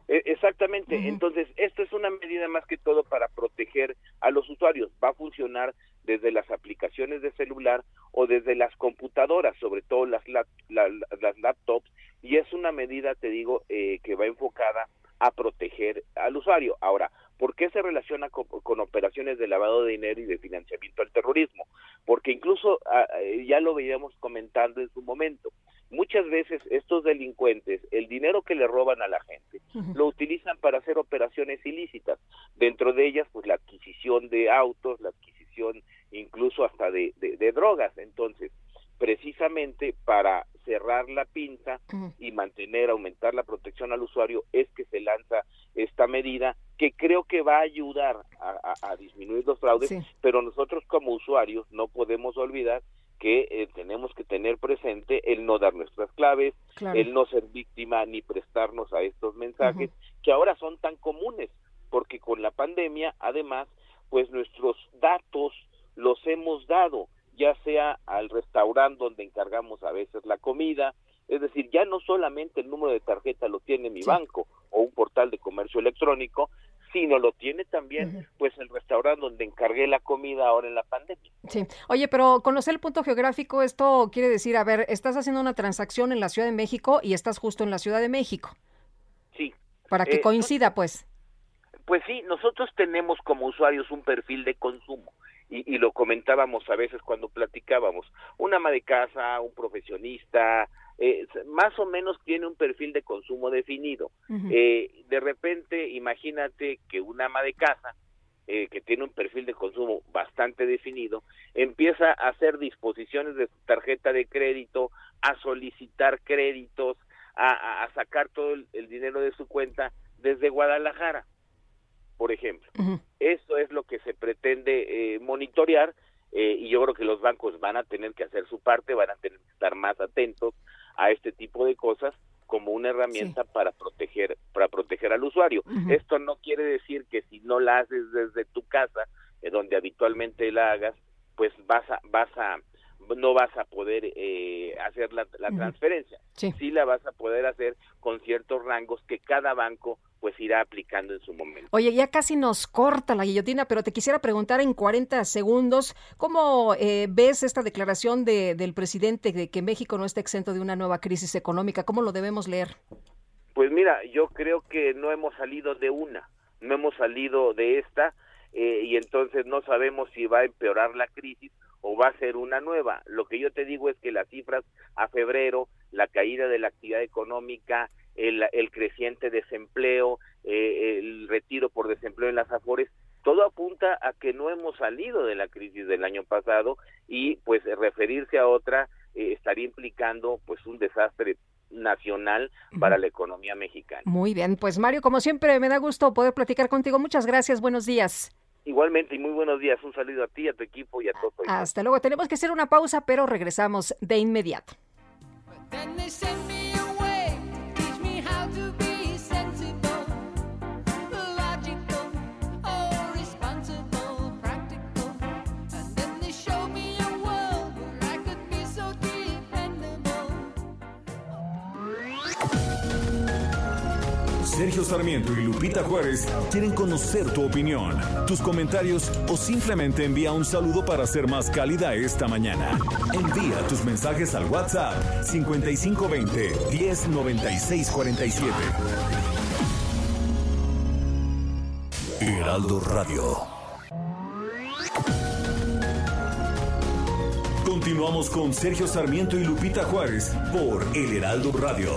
E- Exactamente. Entonces, esto es una medida más que todo para proteger a los usuarios. Va a funcionar desde las aplicaciones de celular o desde las computadoras, sobre todo las, lap- la- la- las laptops, y es una medida, te digo, eh, que va enfocada a proteger al usuario. Ahora, ¿por qué se relaciona con, con operaciones de lavado de dinero y de financiamiento al terrorismo? Porque incluso ah, eh, ya lo veíamos comentando en su momento. Muchas veces estos delincuentes, el dinero que le roban a la gente, lo utilizan para hacer operaciones ilícitas. Dentro de ellas, pues la adquisición de autos, la adquisición incluso hasta de, de- de drogas. Entonces, precisamente para cerrar la pinza y mantener, aumentar la protección al usuario, es que se lanza esta medida que creo que va a ayudar a, a- a disminuir los fraudes, Sí. pero nosotros como usuarios no podemos olvidar que eh, tenemos que tener presente el no dar nuestras claves, Claro. el no ser víctima ni prestarnos a estos mensajes que ahora son tan comunes, porque con la pandemia, además, pues nuestros datos los hemos dado, ya sea al restaurante donde encargamos a veces la comida, es decir, ya no solamente el número de tarjeta lo tiene mi Sí. banco o un portal de comercio electrónico, sino lo tiene también pues el restaurante donde encargué la comida ahora en la pandemia. Sí. Oye, pero conocer el punto geográfico, esto quiere decir, a ver, estás haciendo una transacción en la Ciudad de México y estás justo en la Ciudad de México. Sí. Para que Eh, coincida, pues. Pues sí, nosotros tenemos como usuarios un perfil de consumo y, y lo comentábamos a veces cuando platicábamos. Un ama de casa, un profesionista, eh, más o menos tiene un perfil de consumo definido. Eh, de repente, imagínate que un ama de casa eh, que tiene un perfil de consumo bastante definido, empieza a hacer disposiciones de su tarjeta de crédito, a solicitar créditos, a, a- a sacar todo el- el dinero de su cuenta desde Guadalajara por ejemplo. Eso es lo que se pretende eh, monitorear eh, y yo creo que los bancos van a tener que hacer su parte, van a tener que estar más atentos a este tipo de cosas como una herramienta para proteger para proteger al usuario. Esto no quiere decir que si no la haces desde tu casa, eh, donde habitualmente la hagas, pues vas a vas a no vas a poder eh, hacer la, transferencia. Sí. la vas a poder hacer con ciertos rangos que cada banco pues irá aplicando en su momento. Oye, ya casi nos corta la guillotina, pero te quisiera preguntar en 40 segundos, ¿cómo eh, ves esta declaración de, del presidente de que México no está exento de una nueva crisis económica? ¿Cómo lo debemos leer? Pues mira, yo creo que no hemos salido de una, no hemos salido de esta eh, y entonces no sabemos si va a empeorar la crisis o va a ser una nueva. Lo que yo te digo es que las cifras a febrero, la caída de la actividad económica, el, el creciente desempleo, eh, el retiro por desempleo en las afores, todo apunta a que no hemos salido de la crisis del año pasado y pues referirse a otra eh, estaría implicando pues un desastre nacional para la economía mexicana. Muy bien, pues Mario, como siempre, me da gusto poder platicar contigo. Muchas gracias, buenos días. Igualmente y muy buenos días. Un saludo a ti, a tu equipo y a todos. Hasta luego. Tenemos que hacer una pausa, pero regresamos de inmediato. Sergio Sarmiento y Lupita Juárez quieren conocer tu opinión, tus comentarios o simplemente envía un saludo para ser más cálida esta mañana. Envía tus mensajes al WhatsApp 5520 109647. Heraldo Radio. Continuamos con Sergio Sarmiento y Lupita Juárez por El Heraldo Radio.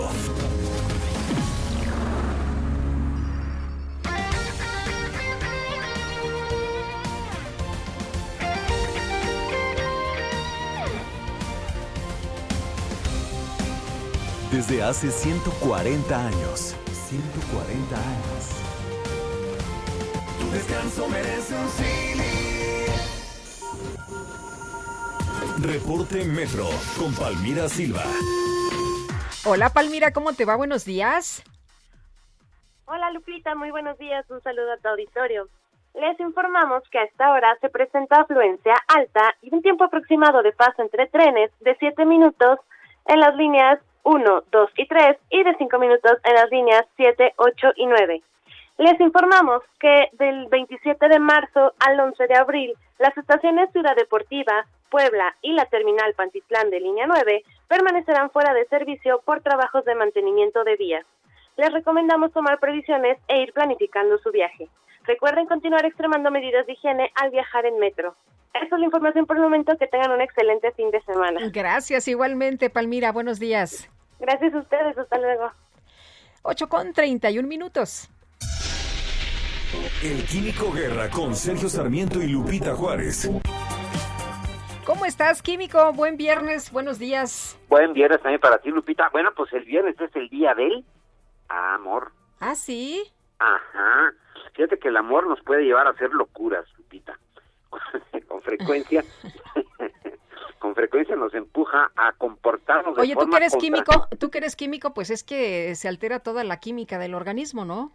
Desde hace 140 años. 140 años. Tu descanso merece un Reporte Metro con Palmira Silva. Hola, Palmira, ¿cómo te va? Buenos días. Hola Lupita, muy buenos días, un saludo a tu auditorio. Les informamos que a esta hora se presenta afluencia alta y un tiempo aproximado de paso entre trenes de 7 minutos en las líneas 1, 2 y 3 y de 5 minutos en las líneas 7, 8 y 9. Les informamos que del 27 de marzo al 11 de abril, las estaciones Ciudad Deportiva, Puebla y la terminal Pantitlán de línea 9 permanecerán fuera de servicio por trabajos de mantenimiento de vías. Les recomendamos tomar previsiones e ir planificando su viaje. Recuerden continuar extremando medidas de higiene al viajar en metro. Esa es la información por el momento. Que tengan un excelente fin de semana. Gracias, igualmente, Palmira. Buenos días. Gracias a ustedes. Hasta luego. 8 con 31 minutos. El Químico Guerra con Sergio Sarmiento y Lupita Juárez. ¿Cómo estás, Químico? Buen viernes, buenos días. Buen viernes también para ti, Lupita. Bueno, pues el viernes es el día del amor. ¿Ah, sí? Ajá. Fíjate que el amor nos puede llevar a hacer locuras, Lupita. con frecuencia, con frecuencia nos empuja a comportarnos de Oye, tú forma que eres contra- químico, tú que eres químico, pues es que se altera toda la química del organismo, ¿no?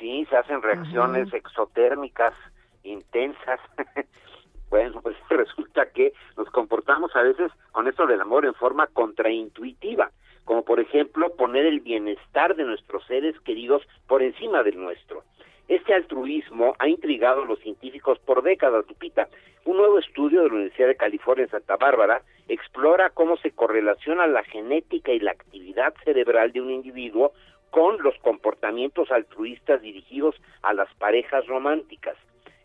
Sí, se hacen reacciones exotérmicas intensas. bueno, pues resulta que nos comportamos a veces con esto del amor en forma contraintuitiva, como por ejemplo poner el bienestar de nuestros seres queridos por encima del nuestro. Este altruismo ha intrigado a los científicos por décadas, Lupita. Un nuevo estudio de la Universidad de California en Santa Bárbara explora cómo se correlaciona la genética y la actividad cerebral de un individuo con los comportamientos altruistas dirigidos a las parejas románticas.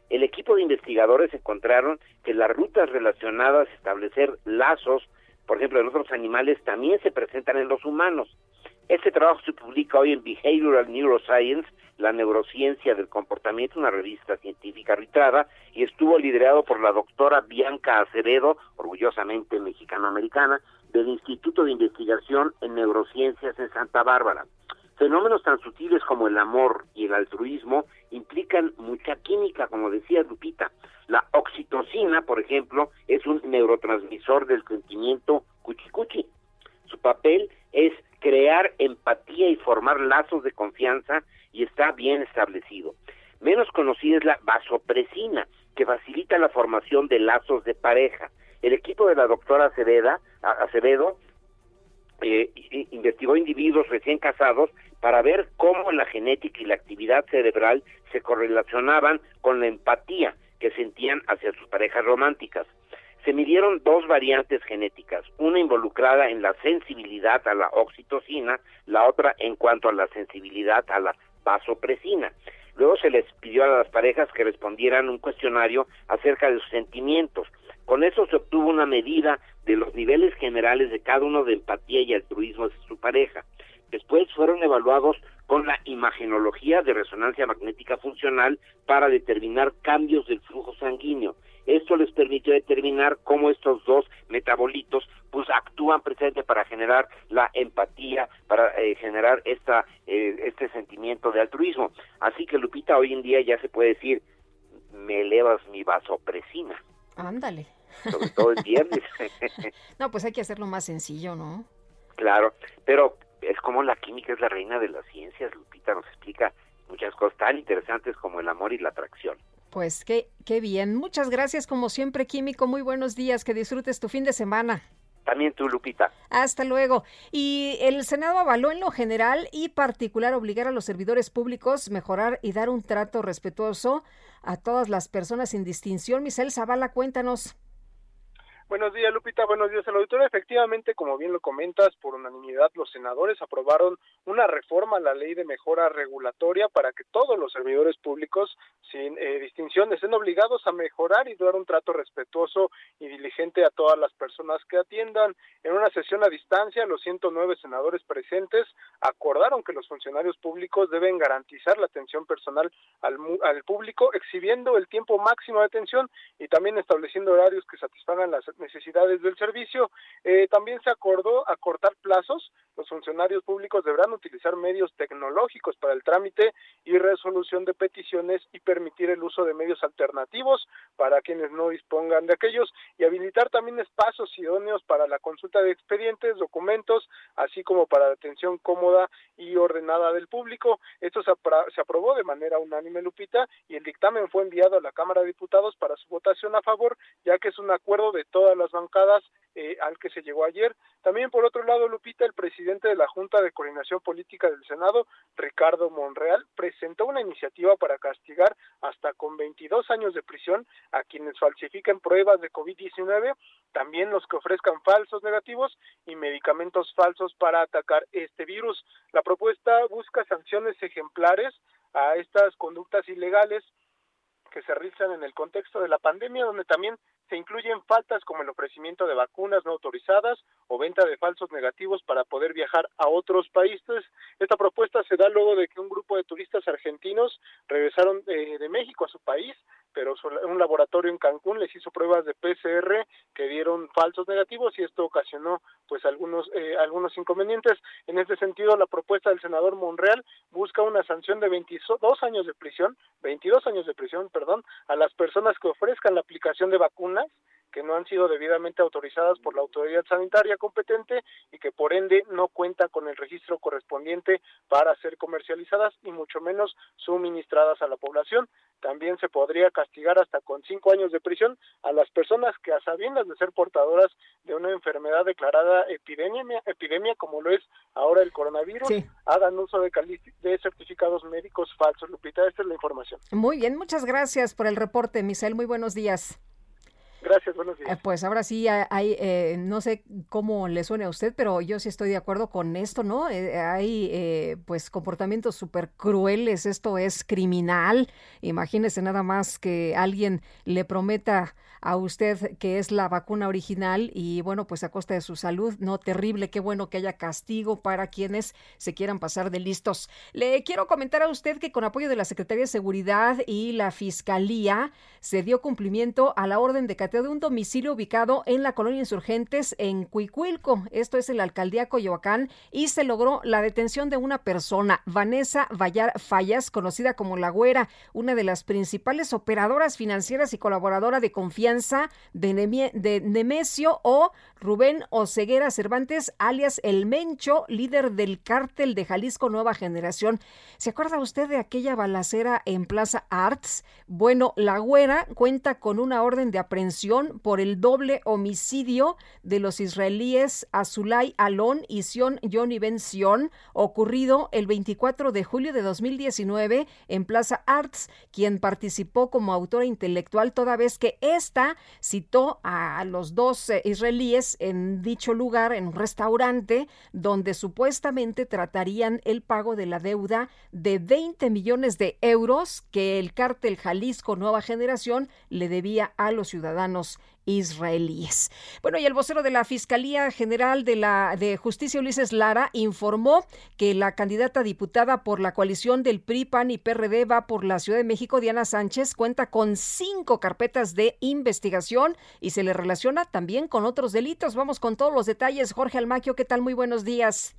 El equipo de investigadores encontraron que las rutas relacionadas a establecer lazos, por ejemplo, en otros animales, también se presentan en los humanos. Este trabajo se publica hoy en Behavioral Neuroscience, la neurociencia del comportamiento, una revista científica arbitrada, y estuvo liderado por la doctora Bianca Acevedo, orgullosamente mexicano-americana, del Instituto de Investigación en Neurociencias en Santa Bárbara. Fenómenos tan sutiles como el amor y el altruismo implican mucha química, como decía Lupita. La oxitocina, por ejemplo, es un neurotransmisor del sentimiento cuchicuchi. Su papel es crear empatía y formar lazos de confianza y está bien establecido. Menos conocida es la vasopresina, que facilita la formación de lazos de pareja. El equipo de la doctora Acevedo, eh, investigó individuos recién casados para ver cómo la genética y la actividad cerebral se correlacionaban con la empatía que sentían hacia sus parejas románticas. Se midieron dos variantes genéticas, una involucrada en la sensibilidad a la oxitocina, la otra en cuanto a la sensibilidad a la vasopresina. Luego se les pidió a las parejas que respondieran un cuestionario acerca de sus sentimientos. Con eso se obtuvo una medida de los niveles generales de cada uno de empatía y altruismo de su pareja. Después fueron evaluados con la imagenología de resonancia magnética funcional para determinar cambios del flujo sanguíneo. Esto les permitió determinar cómo estos dos metabolitos pues actúan presente para generar la empatía, para eh, generar esta eh, este sentimiento de altruismo. Así que Lupita, hoy en día ya se puede decir me elevas mi vasopresina. Ándale. Sobre todo el viernes. no, pues hay que hacerlo más sencillo, ¿no? Claro, pero es como la química es la reina de las ciencias, Lupita nos explica muchas cosas tan interesantes como el amor y la atracción. Pues qué, qué bien. Muchas gracias como siempre, Químico. Muy buenos días. Que disfrutes tu fin de semana. También tú, Lupita. Hasta luego. Y el Senado avaló en lo general y particular obligar a los servidores públicos mejorar y dar un trato respetuoso a todas las personas sin distinción. Misael Zavala, cuéntanos. Buenos días, Lupita. Buenos días al auditorio. Efectivamente, como bien lo comentas, por unanimidad los senadores aprobaron una reforma a la ley de mejora regulatoria para que todos los servidores públicos, sin eh, distinción, estén obligados a mejorar y dar un trato respetuoso y diligente a todas las personas que atiendan. En una sesión a distancia, los 109 senadores presentes acordaron que los funcionarios públicos deben garantizar la atención personal al, al público, exhibiendo el tiempo máximo de atención y también estableciendo horarios que satisfagan las necesidades del servicio. Eh, también se acordó acortar plazos. Los funcionarios públicos deberán utilizar medios tecnológicos para el trámite y resolución de peticiones y permitir el uso de medios alternativos para quienes no dispongan de aquellos y habilitar también espacios idóneos para la consulta de expedientes, documentos, así como para la atención cómoda y ordenada del público. Esto se, se aprobó de manera unánime, Lupita, y el dictamen fue enviado a la Cámara de Diputados para su votación a favor, ya que es un acuerdo de todas las bancadas eh, al que se llegó ayer. También, por otro lado, Lupita, el presidente de la Junta de Coordinación Política del Senado, Ricardo Monreal, presentó una iniciativa para castigar hasta con 22 años de prisión a quienes falsifiquen pruebas de COVID-19, también los que ofrezcan falsos negativos y medicamentos falsos para atacar este virus. La propuesta busca sanciones ejemplares a estas conductas ilegales que se realizan en el contexto de la pandemia, donde también se incluyen faltas como el ofrecimiento de vacunas no autorizadas o venta de falsos negativos para poder viajar a otros países. Esta propuesta se da luego de que un grupo de turistas argentinos regresaron de, de México a su país pero un laboratorio en Cancún les hizo pruebas de PCR que dieron falsos negativos y esto ocasionó pues algunos eh, algunos inconvenientes. En este sentido, la propuesta del senador Monreal busca una sanción de 22 años de prisión, 22 años de prisión, perdón, a las personas que ofrezcan la aplicación de vacunas que no han sido debidamente autorizadas por la autoridad sanitaria competente y que por ende no cuenta con el registro correspondiente para ser comercializadas y mucho menos suministradas a la población. También se podría castigar hasta con cinco años de prisión a las personas que a sabiendas de ser portadoras de una enfermedad declarada epidemia, epidemia como lo es ahora el coronavirus, hagan uso de, de certificados médicos falsos. Lupita, esta es la información. Muy bien, muchas gracias por el reporte, Misael. Muy buenos días. Gracias, buenos días. Eh, pues ahora sí, hay, eh, no sé cómo le suene a usted, pero yo sí estoy de acuerdo con esto, ¿no? Eh, hay pues comportamientos súper crueles, esto es criminal. Imagínese nada más que alguien le prometa a usted que es la vacuna original y bueno, pues a costa de su salud, no terrible, qué bueno que haya castigo para quienes se quieran pasar de listos. Le quiero comentar a usted que con apoyo de la Secretaría de Seguridad y la Fiscalía se dio cumplimiento a la orden de de un domicilio ubicado en la colonia Insurgentes en Cuicuilco, esto es en la alcaldía Coyoacán, y se logró la detención de una persona, Vanessa Vallar Fallas, conocida como La Güera, una de las principales operadoras financieras y colaboradora de confianza de, Nemesio o Rubén Oceguera Cervantes, alias El Mencho, líder del cártel de Jalisco Nueva Generación. ¿Se acuerda usted de aquella balacera en Plaza Arts? Bueno, la güera cuenta con una orden de aprehensión por el doble homicidio de los israelíes Azulay Alon y Sion Johnny Ben Sion, ocurrido el 24 de julio de 2019 en Plaza Arts, quien participó como autora intelectual toda vez que esta citó a los dos eh, israelíes en dicho lugar, en un restaurante, donde supuestamente tratarían el pago de la deuda de 20 millones de euros que el cártel Jalisco Nueva Generación le debía a los ciudadanos israelíes. Bueno, y el vocero de la Fiscalía General de la de Justicia Ulises Lara informó que la candidata diputada por la coalición del PRI, PAN y PRD va por la Ciudad de México, Diana Sánchez, cuenta con cinco carpetas de investigación y se le relaciona también con otros delitos. Vamos con todos los detalles. Jorge Almaquio, ¿qué tal? Muy buenos días.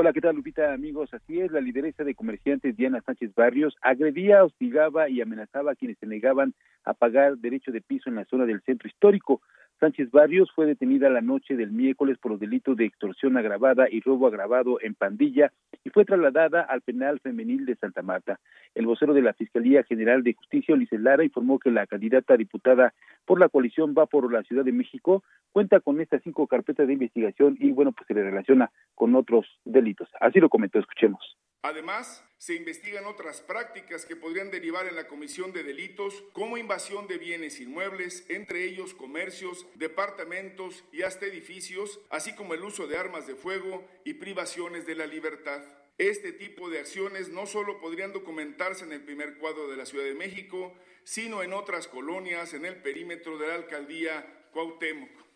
Hola, ¿qué tal, Lupita? Amigos, así es, la lideresa de comerciantes Diana Sánchez Barrios agredía, hostigaba y amenazaba a quienes se negaban a pagar derecho de piso en la zona del centro histórico. Sánchez Barrios fue detenida la noche del miércoles por los delitos de extorsión agravada y robo agravado en pandilla y fue trasladada al penal femenil de Santa Marta. El vocero de la Fiscalía General de Justicia, Ulises Lara, informó que la candidata diputada por la coalición va por la Ciudad de México, cuenta con estas cinco carpetas de investigación y bueno, pues se le relaciona con otros delitos. Así lo comentó, escuchemos. Además, se investigan otras prácticas que podrían derivar en la comisión de delitos como invasión de bienes inmuebles, entre ellos comercios, departamentos y hasta edificios, así como el uso de armas de fuego y privaciones de la libertad. Este tipo de acciones no solo podrían documentarse en el primer cuadro de la Ciudad de México, sino en otras colonias en el perímetro de la alcaldía Cuauhtémoc.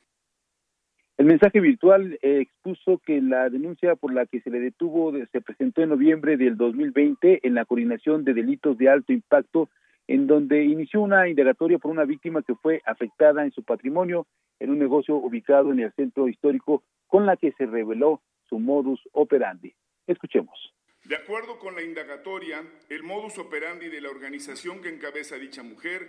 El mensaje virtual eh, expuso que la denuncia por la que se le detuvo se presentó en noviembre del 2020 en la coordinación de delitos de alto impacto, en donde inició una indagatoria por una víctima que fue afectada en su patrimonio en un negocio ubicado en el centro histórico, con la que se reveló su modus operandi. Escuchemos. De acuerdo con la indagatoria, el modus operandi de la organización que encabeza dicha mujer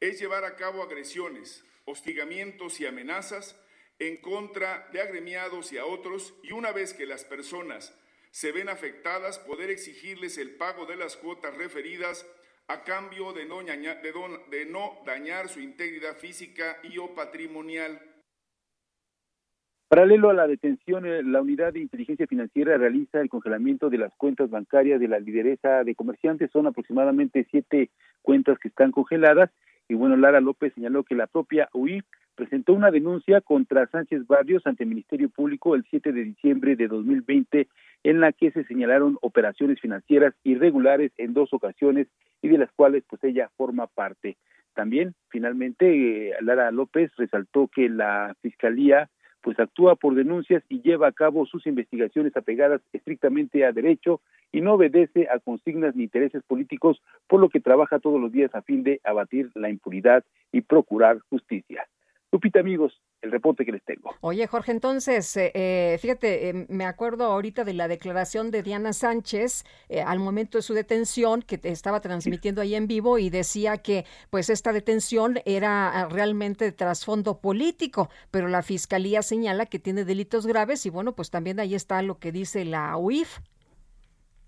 es llevar a cabo agresiones, hostigamientos y amenazas en contra de agremiados y a otros y una vez que las personas se ven afectadas, poder exigirles el pago de las cuotas referidas a cambio de no, de no dañar su integridad física y o patrimonial. Paralelo a la detención, eh, la Unidad de Inteligencia Financiera realiza el congelamiento de las cuentas bancarias de la lideresa de comerciantes. Son aproximadamente siete cuentas que están congeladas. Y bueno, Lara López señaló que la propia UIF presentó una denuncia contra Sánchez Barrios ante el Ministerio Público el 7 de diciembre de 2020 en la que se señalaron operaciones financieras irregulares en dos ocasiones y de las cuales pues ella forma parte. También finalmente eh, Lara López resaltó que la Fiscalía pues actúa por denuncias y lleva a cabo sus investigaciones apegadas estrictamente a derecho y no obedece a consignas ni intereses políticos, por lo que trabaja todos los días a fin de abatir la impunidad y procurar justicia. Lupita, amigos, el reporte que les tengo. Oye, Jorge, entonces, eh, eh, fíjate, eh, me acuerdo ahorita de la declaración de Diana Sánchez eh, al momento de su detención, que te estaba transmitiendo ahí en vivo y decía que pues esta detención era ah, realmente de trasfondo político, pero la fiscalía señala que tiene delitos graves y bueno, pues también ahí está lo que dice la UIF.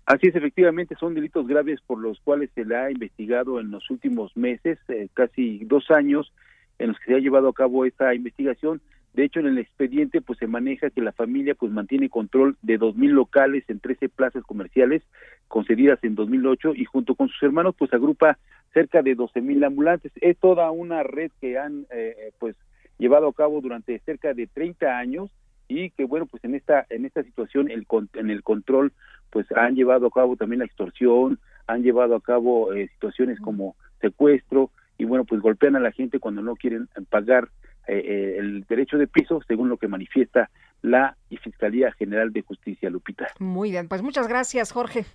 Así es, efectivamente, son delitos graves por los cuales se le ha investigado en los últimos meses, eh, casi dos años, en los que se ha llevado a cabo esta investigación. De hecho, en el expediente, pues se maneja que la familia, pues mantiene control de 2.000 locales en 13 plazas comerciales concedidas en 2008 y junto con sus hermanos, pues agrupa cerca de 12.000 ambulantes. Es toda una red que han, eh, pues, llevado a cabo durante cerca de 30 años y que bueno pues en esta en esta situación el en el control pues han llevado a cabo también la extorsión han llevado a cabo eh, situaciones como secuestro y bueno pues golpean a la gente cuando no quieren pagar eh, eh, el derecho de piso según lo que manifiesta la Fiscalía General de Justicia Lupita Muy bien, pues muchas gracias, Jorge.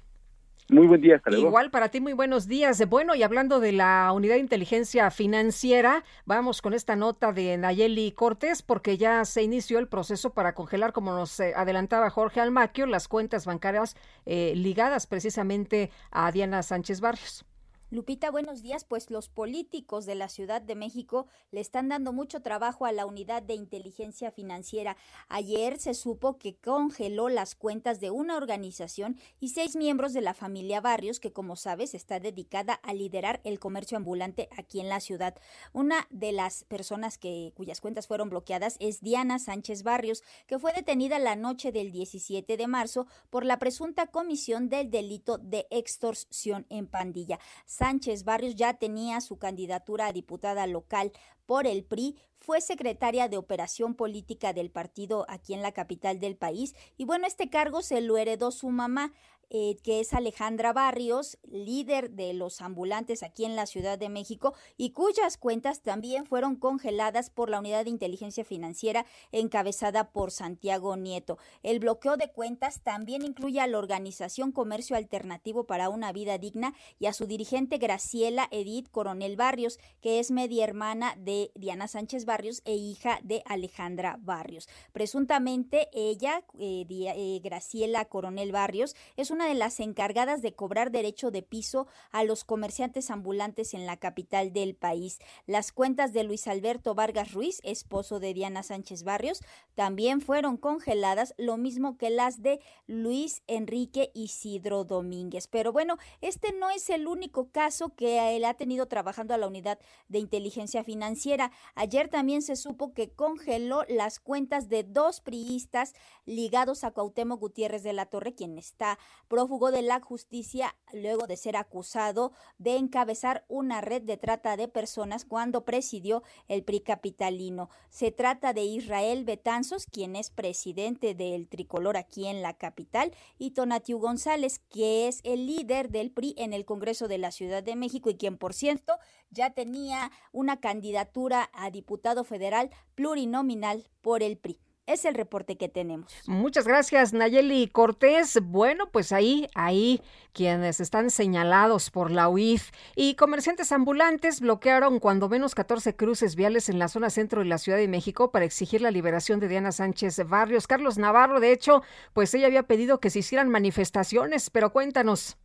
muy buen día hasta luego Igual para ti, muy buenos días. Bueno, y hablando de la Unidad de Inteligencia Financiera, vamos con esta nota de Nayeli Cortés, porque ya se inició el proceso para congelar, como nos eh, adelantaba Jorge Almaquio, las cuentas bancarias eh, ligadas precisamente a Diana Sánchez Barrios. Lupita, buenos días. Pues los políticos de la Ciudad de México le están dando mucho trabajo a la unidad de inteligencia financiera. Ayer se supo que congeló las cuentas de una organización y seis miembros de la familia Barrios, que como sabes está dedicada a liderar el comercio ambulante aquí en la ciudad. Una de las personas que, cuyas cuentas fueron bloqueadas es Diana Sánchez Barrios, que fue detenida la noche del 17 de marzo por la presunta comisión del delito de extorsión en pandilla. Sánchez Barrios ya tenía su candidatura a diputada local por el PRI, fue secretaria de operación política del partido aquí en la capital del país y bueno, este cargo se lo heredó su mamá. Eh, que es Alejandra Barrios, líder de los ambulantes aquí en la Ciudad de México y cuyas cuentas también fueron congeladas por la Unidad de Inteligencia Financiera encabezada por Santiago Nieto. El bloqueo de cuentas también incluye a la organización Comercio Alternativo para una Vida Digna y a su dirigente Graciela Edith Coronel Barrios, que es media hermana de Diana Sánchez Barrios e hija de Alejandra Barrios. Presuntamente ella, eh, eh, Graciela Coronel Barrios, es una de las encargadas de cobrar derecho de piso a los comerciantes ambulantes en la capital del país. Las cuentas de Luis Alberto Vargas Ruiz, esposo de Diana Sánchez Barrios, también fueron congeladas, lo mismo que las de Luis Enrique Isidro Domínguez. Pero bueno, este no es el único caso que él ha tenido trabajando a la unidad de inteligencia financiera. Ayer también se supo que congeló las cuentas de dos priistas ligados a Cuauhtémoc Gutiérrez de la Torre, quien está prófugo de la justicia luego de ser acusado de encabezar una red de trata de personas cuando presidió el PRI capitalino. Se trata de Israel Betanzos, quien es presidente del tricolor aquí en la capital, y Tonatiu González, que es el líder del PRI en el Congreso de la Ciudad de México y quien, por cierto, ya tenía una candidatura a diputado federal plurinominal por el PRI. Es el reporte que tenemos. Muchas gracias, Nayeli Cortés. Bueno, pues ahí, ahí quienes están señalados por la UIF y comerciantes ambulantes bloquearon cuando menos 14 cruces viales en la zona centro de la Ciudad de México para exigir la liberación de Diana Sánchez Barrios. Carlos Navarro, de hecho, pues ella había pedido que se hicieran manifestaciones, pero cuéntanos.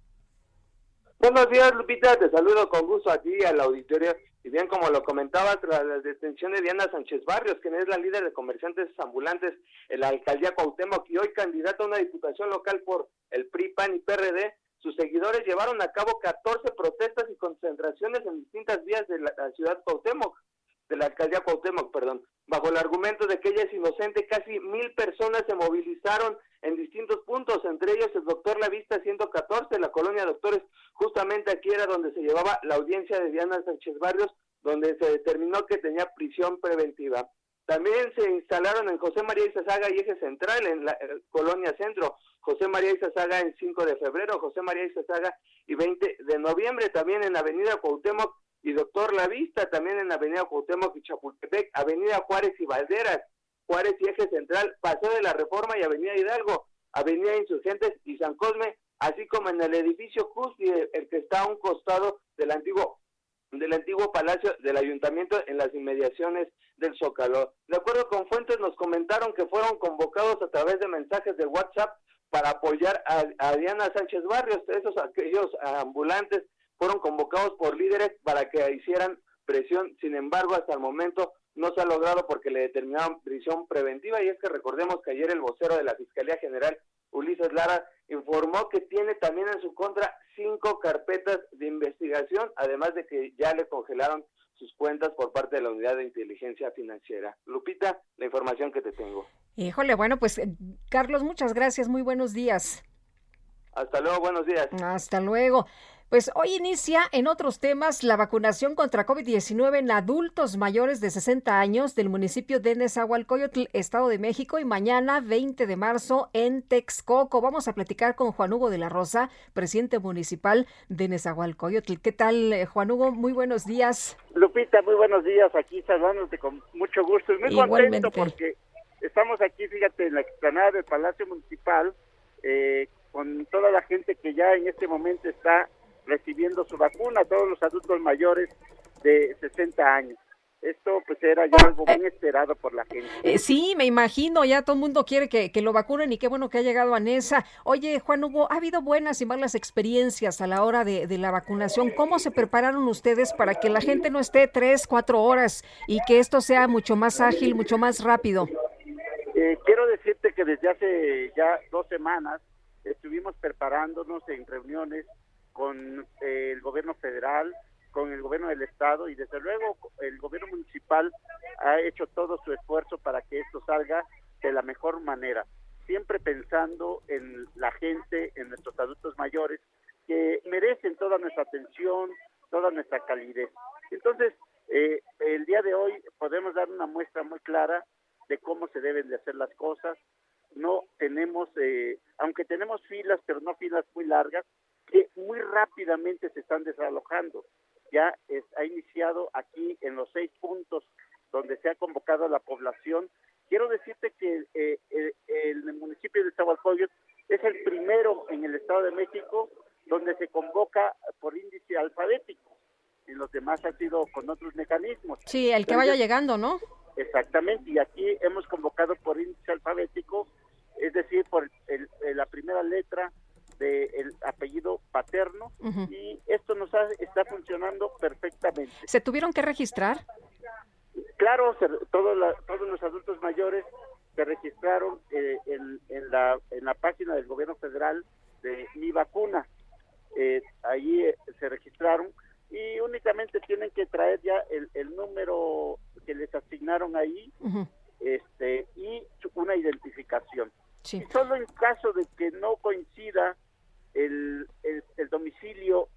Buenos días, Lupita. Te saludo con gusto aquí al auditorio. Y bien, como lo comentaba, tras la detención de Diana Sánchez Barrios, quien es la líder de comerciantes ambulantes en la alcaldía Cuauhtémoc y hoy candidata a una diputación local por el PRI, PAN y PRD, sus seguidores llevaron a cabo 14 protestas y concentraciones en distintas vías de la, ciudad Cuauhtémoc, de la alcaldía Cuauhtémoc, perdón. Bajo el argumento de que ella es inocente, casi mil personas se movilizaron en distintos puntos, entre ellos el doctor La Vista 114, la colonia Doctores, justamente aquí era donde se llevaba la audiencia de Diana Sánchez Barrios, donde se determinó que tenía prisión preventiva. También se instalaron en José María Izazaga y Eje Central, en la eh, colonia Centro, José María Izazaga en 5 de febrero, José María Izazaga y 20 de noviembre, también en Avenida Cuauhtémoc y Doctor La Vista, también en Avenida Cuauhtémoc y Chapultepec, Avenida Juárez y Valderas, Juárez y Eje Central, Paseo de la Reforma y Avenida Hidalgo, Avenida Insurgentes y San Cosme, así como en el edificio Cúspide, el que está a un costado del antiguo del antiguo palacio del ayuntamiento en las inmediaciones del Zócalo. De acuerdo con fuentes, nos comentaron que fueron convocados a través de mensajes de WhatsApp para apoyar a, a Diana Sánchez Barrios. Esos aquellos ambulantes fueron convocados por líderes para que hicieran presión. Sin embargo, hasta el momento no se ha logrado porque le determinaron prisión preventiva y es que recordemos que ayer el vocero de la Fiscalía General, Ulises Lara, informó que tiene también en su contra cinco carpetas de investigación, además de que ya le congelaron sus cuentas por parte de la Unidad de Inteligencia Financiera. Lupita, la información que te tengo. Híjole, bueno, pues eh, Carlos, muchas gracias, muy buenos días. Hasta luego, buenos días. Hasta luego. Pues hoy inicia en otros temas la vacunación contra COVID-19 en adultos mayores de 60 años del municipio de Nezahualcóyotl, Estado de México, y mañana 20 de marzo en Texcoco. Vamos a platicar con Juan Hugo de la Rosa, presidente municipal de Nezahualcóyotl. ¿Qué tal, eh, Juan Hugo? Muy buenos días. Lupita, muy buenos días. Aquí saludándote con mucho gusto y muy Igualmente. contento porque estamos aquí, fíjate, en la explanada del Palacio Municipal eh, con toda la gente que ya en este momento está recibiendo su vacuna, todos los adultos mayores de 60 años. Esto pues era ya algo muy esperado por la gente. Eh, sí, me imagino, ya todo el mundo quiere que, lo vacunen y qué bueno que ha llegado a Nesa. Oye, Juan Hugo, ¿ha habido buenas y malas experiencias a la hora de, de, la vacunación? ¿Cómo se prepararon ustedes para que la gente no esté tres, cuatro horas y que esto sea mucho más ágil, mucho más rápido? Eh, quiero decirte que desde hace ya dos semanas estuvimos preparándonos en reuniones con eh, el gobierno federal, con el gobierno del estado y desde luego el gobierno municipal ha hecho todo su esfuerzo para que esto salga de la mejor manera, siempre pensando en la gente, en nuestros adultos mayores que merecen toda nuestra atención, toda nuestra calidez. Entonces, eh, el día de hoy podemos dar una muestra muy clara de cómo se deben de hacer las cosas. No tenemos, eh, aunque tenemos filas, pero no filas muy largas, que muy rápidamente se están desalojando. Ya es, ha iniciado aquí en los seis puntos donde se ha convocado a la población. Quiero decirte que eh, el, el, municipio de Zahualcoyot es el primero en el Estado de México donde se convoca por índice alfabético. Y los demás han sido con otros mecanismos. Sí, el que vaya llegando, ¿no? Exactamente, y aquí hemos convocado por índice alfabético, es decir, por el, el, la primera letra del apellido paterno uh -huh. y esto nos ha, está funcionando perfectamente. ¿Se tuvieron que registrar? Claro, se, todo la, todos los adultos mayores se registraron eh, en, en, la, en la página del gobierno federal de Mi Vacuna. Eh, ahí eh, se registraron y únicamente tienen que traer ya el, el número que les asignaron ahí uh -huh. este y una identificación. Sí. Y solo en caso de que no coincida el, el, el, domicilio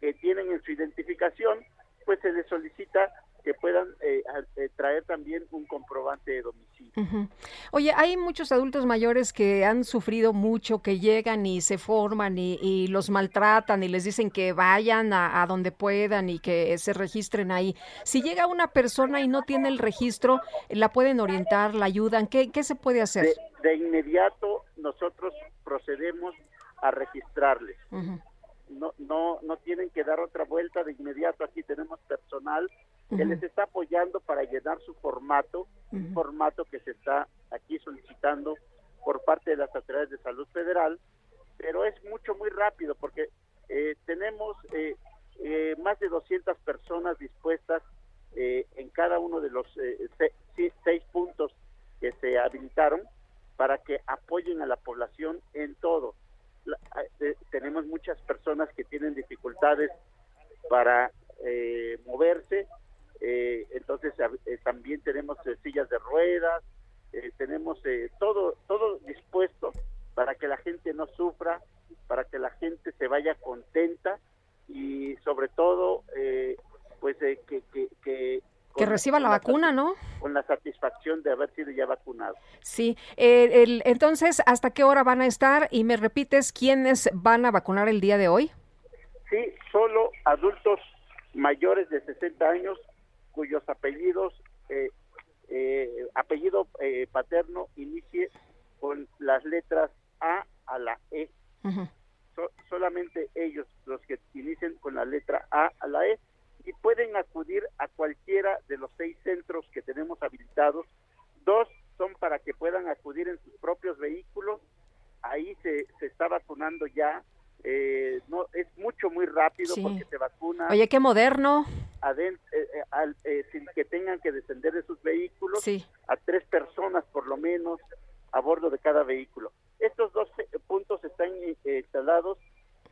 que tienen en su identificación, pues se les solicita que puedan eh, eh, traer también un comprobante de domicilio. Uh -huh. Oye, hay muchos adultos mayores que han sufrido mucho, que llegan y se forman y, y los maltratan y les dicen que vayan a, a, donde puedan y que se registren ahí. Si llega una persona y no tiene el registro, ¿la pueden orientar, la ayudan? ¿Qué, qué se puede hacer? De, de inmediato nosotros procedemos a registrarles. Uh -huh. No, no, no tienen que dar otra vuelta de inmediato. Aquí tenemos personal uh -huh. que les está apoyando para llenar su formato, uh -huh. un formato que se está aquí solicitando por parte de las autoridades de salud federal, pero es mucho, muy rápido porque eh, tenemos eh, eh, más de 200 personas dispuestas eh, en cada uno de los eh, seis, seis puntos que se habilitaron para que apoyen a la población en todo. La, eh, tenemos muchas personas que tienen dificultades para eh, moverse, eh, entonces también tenemos eh, sillas de ruedas, eh, tenemos todo todo dispuesto para que la gente no sufra, para que la gente se vaya contenta y sobre todo pues que, que, que que reciba la vacuna, ¿no? Con la satisfacción de haber sido ya vacunado. Sí, eh, el, entonces, ¿hasta qué hora van a estar? Y me repites, ¿quiénes van a vacunar el día de hoy? Sí, solo adultos mayores de 60 años cuyos apellidos, eh, eh, apellido paterno inicie con las letras A a la E. Uh -huh. so, solamente ellos, los que inicien con la letra A a la E, y pueden acudir a cualquiera de los seis centros que tenemos habilitados. Dos son para que puedan acudir en sus propios vehículos. Ahí se, se está vacunando ya. Eh, no es mucho muy rápido Sí. porque se vacuna Oye, qué moderno. aden- eh, eh, al- eh, sin que tengan que descender de sus vehículos Sí. a tres personas por lo menos a bordo de cada vehículo. Estos dos eh, puntos están eh, instalados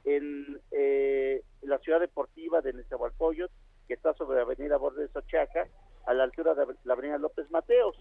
en eh, la ciudad deportiva de Nezahualcóyotl, que está sobre la avenida Borde de Sochaca, a la altura de la avenida López Mateos.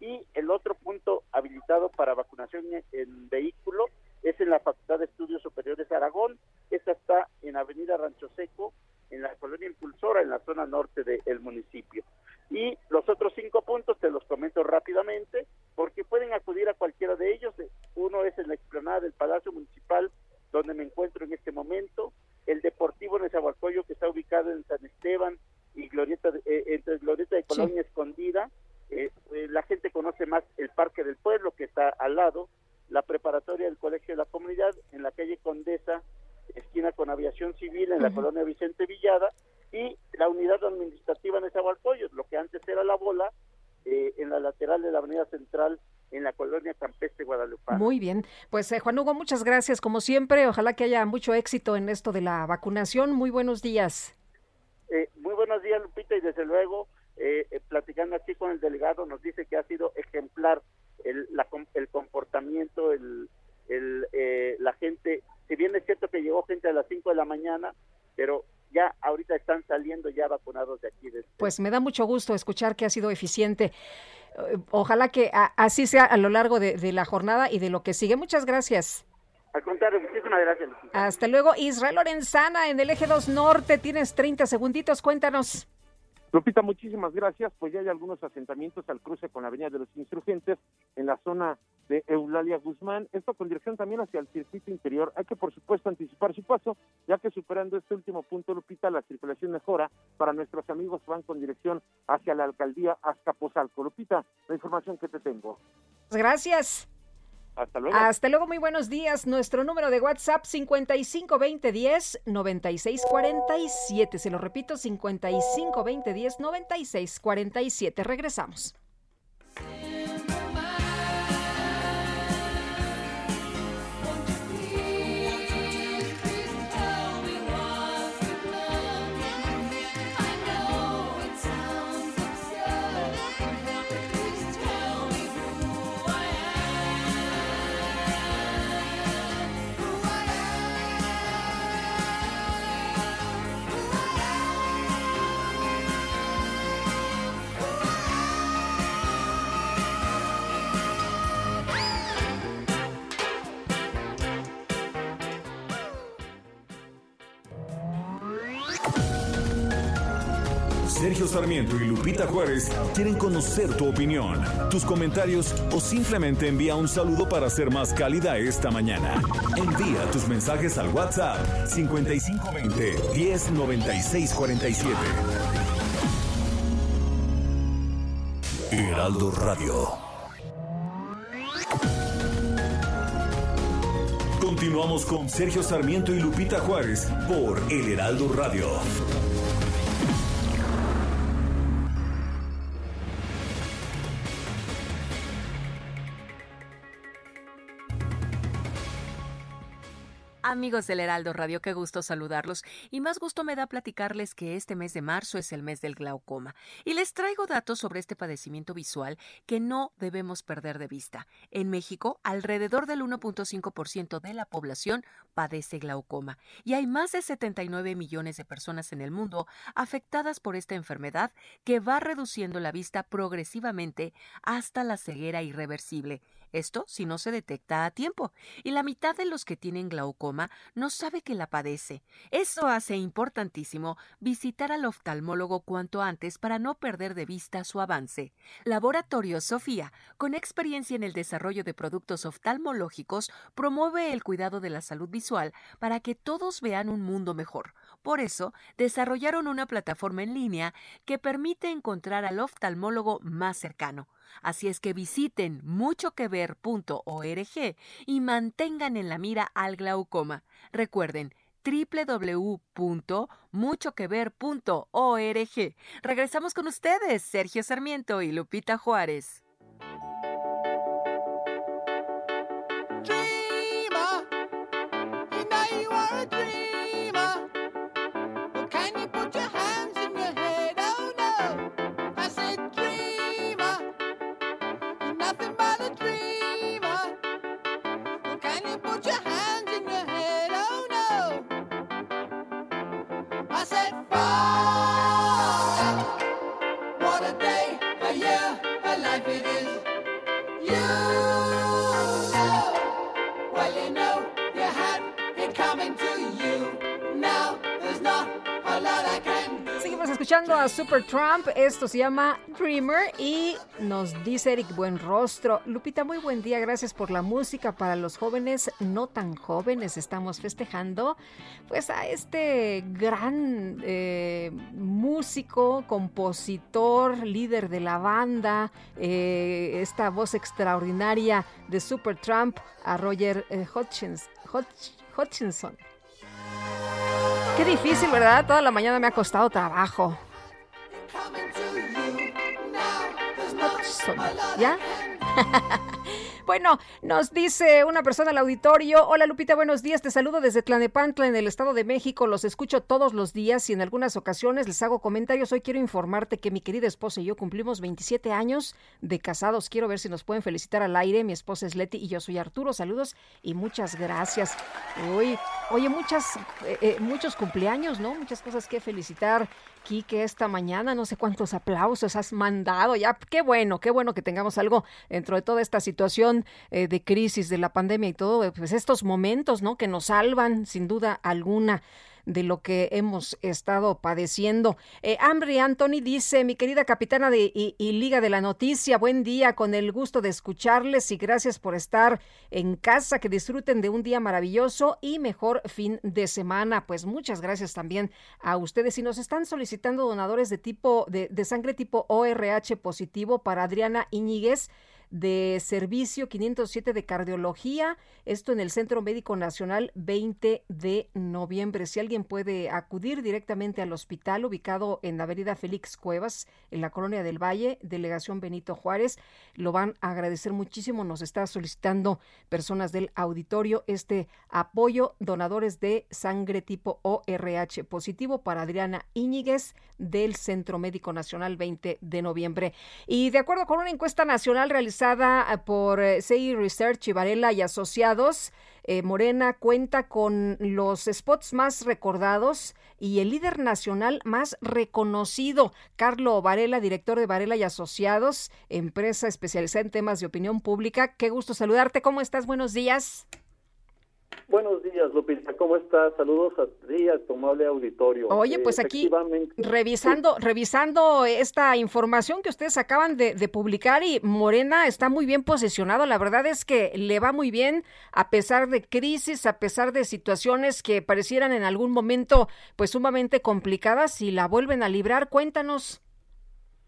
Y el otro punto habilitado para vacunación en, en vehículo es en la Facultad de Estudios Superiores Aragón. Esta está en avenida Rancho Seco, en la colonia Impulsora, en la zona norte del municipio. Y los otros cinco puntos te los comento rápidamente, porque pueden acudir a cualquiera de ellos. Uno es en la explanada del Palacio Municipal, donde me encuentro en este momento. El Deportivo Nezahualcóyotl, que está ubicado en San Esteban y Glorieta de- eh, entre Glorieta de Colonia Escondida. Eh, eh, la gente conoce más el Parque del Pueblo, que está al lado. La preparatoria del Colegio de la Comunidad, en la calle Condesa, esquina con Aviación Civil, en la colonia Vicente Villada. Y la unidad administrativa Nezahualcóyotl, lo que antes era la bola, eh, en la lateral de la Avenida Central, en la colonia Campestre Guadalupana. Muy bien. Pues eh, Juan Hugo, muchas gracias como siempre. Ojalá que haya mucho éxito en esto de la vacunación. Muy buenos días. Eh, muy buenos días, Lupita, y desde luego, eh, eh, platicando aquí con el delegado, nos dice que ha sido ejemplar el, la el comportamiento, el, el, eh, la gente, si bien es cierto que llegó gente a las 5 de la mañana, pero ya ahorita están saliendo ya vacunados de aquí. De, Pues me da mucho gusto escuchar que ha sido eficiente. Eh, Ojalá que a- así sea a lo largo de, de la jornada y de lo que sigue. Muchas gracias. al contrario, muchísimas gracias. Hasta luego. Israel Lorenzana en el eje 2 Norte. Tienes 30 segunditos. Cuéntanos. Lupita, muchísimas gracias. Pues ya hay algunos asentamientos al cruce con la Avenida de los Insurgentes en la zona de Eulalia Guzmán. Esto con dirección también hacia el circuito interior. Hay que, por supuesto, anticipar su paso, ya que superando este último punto, Lupita, la circulación mejora para nuestros amigos van con dirección hacia la alcaldía Azcapotzalco. Lupita, la información que te tengo. Gracias. Hasta luego. Hasta luego, muy buenos días. Nuestro número de WhatsApp 552010 9647. Se lo repito, 552010 9647. Regresamos. Sergio Sarmiento y Lupita Juárez quieren conocer tu opinión, tus comentarios o simplemente envía un saludo para ser más cálida esta mañana. Envía tus mensajes al WhatsApp 5520 109647. Heraldo Radio. Continuamos con Sergio Sarmiento y Lupita Juárez por El Heraldo Radio. Amigos del Heraldo Radio, qué gusto saludarlos y más gusto me da platicarles que este mes de marzo es el mes del glaucoma y les traigo datos sobre este padecimiento visual que no debemos perder de vista. En México, alrededor del 1.5% de la población padece glaucoma y hay más de 79 millones de personas en el mundo afectadas por esta enfermedad que va reduciendo la vista progresivamente hasta la ceguera irreversible. Esto si no se detecta a tiempo. Y la mitad de los que tienen glaucoma no sabe que la padece. Eso hace importantísimo visitar al oftalmólogo cuanto antes para no perder de vista su avance. Laboratorio Sofía, con experiencia en el desarrollo de productos oftalmológicos, promueve el cuidado de la salud visual para que todos vean un mundo mejor. Por eso, desarrollaron una plataforma en línea que permite encontrar al oftalmólogo más cercano. Así es que visiten muchoquever.org y mantengan en la mira al glaucoma. Recuerden www.muchoquever.org. Regresamos con ustedes, Sergio Sarmiento y Lupita Juárez. Escuchando a Super Trump. Esto se llama Dreamer y nos dice Eric Buenrostro. Lupita, muy buen día. Gracias por la música para los jóvenes no tan jóvenes. Estamos festejando pues a este gran eh, músico, compositor, líder de la banda, eh, esta voz extraordinaria de Super Trump, a Roger eh. Qué difícil, ¿verdad? Toda la mañana me ha costado trabajo. Hudson, ¿Ya? Bueno, nos dice una persona al auditorio, hola Lupita, buenos días, te saludo desde Tlanepantla en el Estado de México, los escucho todos los días y en algunas ocasiones les hago comentarios. Hoy quiero informarte que mi querida esposa y yo cumplimos 27 años de casados. Quiero ver si nos pueden felicitar al aire. Mi esposa es Leti y yo soy Arturo. Saludos y muchas gracias. Uy, oye, muchas, eh, eh, muchos cumpleaños, ¿no? Muchas cosas que felicitar. Quique, esta mañana, no sé cuántos aplausos has mandado. Ya, qué bueno, qué bueno que tengamos algo dentro de toda esta situación eh, de crisis de la pandemia y todo, pues estos momentos, ¿no? Que nos salvan, sin duda alguna de lo que hemos estado padeciendo. Eh, Anthony dice, mi querida capitana de y, y Liga de la Noticia, buen día, con el gusto de escucharles y gracias por estar en casa, que disfruten de un día maravilloso y mejor fin de semana. Pues muchas gracias también a ustedes. Y nos están solicitando donadores de tipo, de, de sangre tipo ORH positivo para Adriana Iñiguez de servicio 507 de cardiología, esto en el Centro Médico Nacional 20 de noviembre. Si alguien puede acudir directamente al hospital ubicado en la avenida Félix Cuevas, en la colonia del Valle, delegación Benito Juárez, lo van a agradecer muchísimo. Nos está solicitando personas del auditorio este apoyo, donadores de sangre tipo ORH positivo para Adriana Íñiguez del Centro Médico Nacional 20 de noviembre. Y de acuerdo con una encuesta nacional realizada eh, por eh, CI Research y Varela y Asociados, eh, Morena cuenta con los spots más recordados y el líder nacional más reconocido, Carlo Varela, director de Varela y Asociados, empresa especializada en temas de opinión pública. Qué gusto saludarte. ¿Cómo estás? Buenos días. Buenos días, Lupita. ¿Cómo estás? Saludos a ti, amable auditorio. Oye, pues aquí revisando, revisando esta información que ustedes acaban de, de publicar y Morena está muy bien posicionado. La verdad es que le va muy bien a pesar de crisis, a pesar de situaciones que parecieran en algún momento pues sumamente complicadas y la vuelven a librar. Cuéntanos.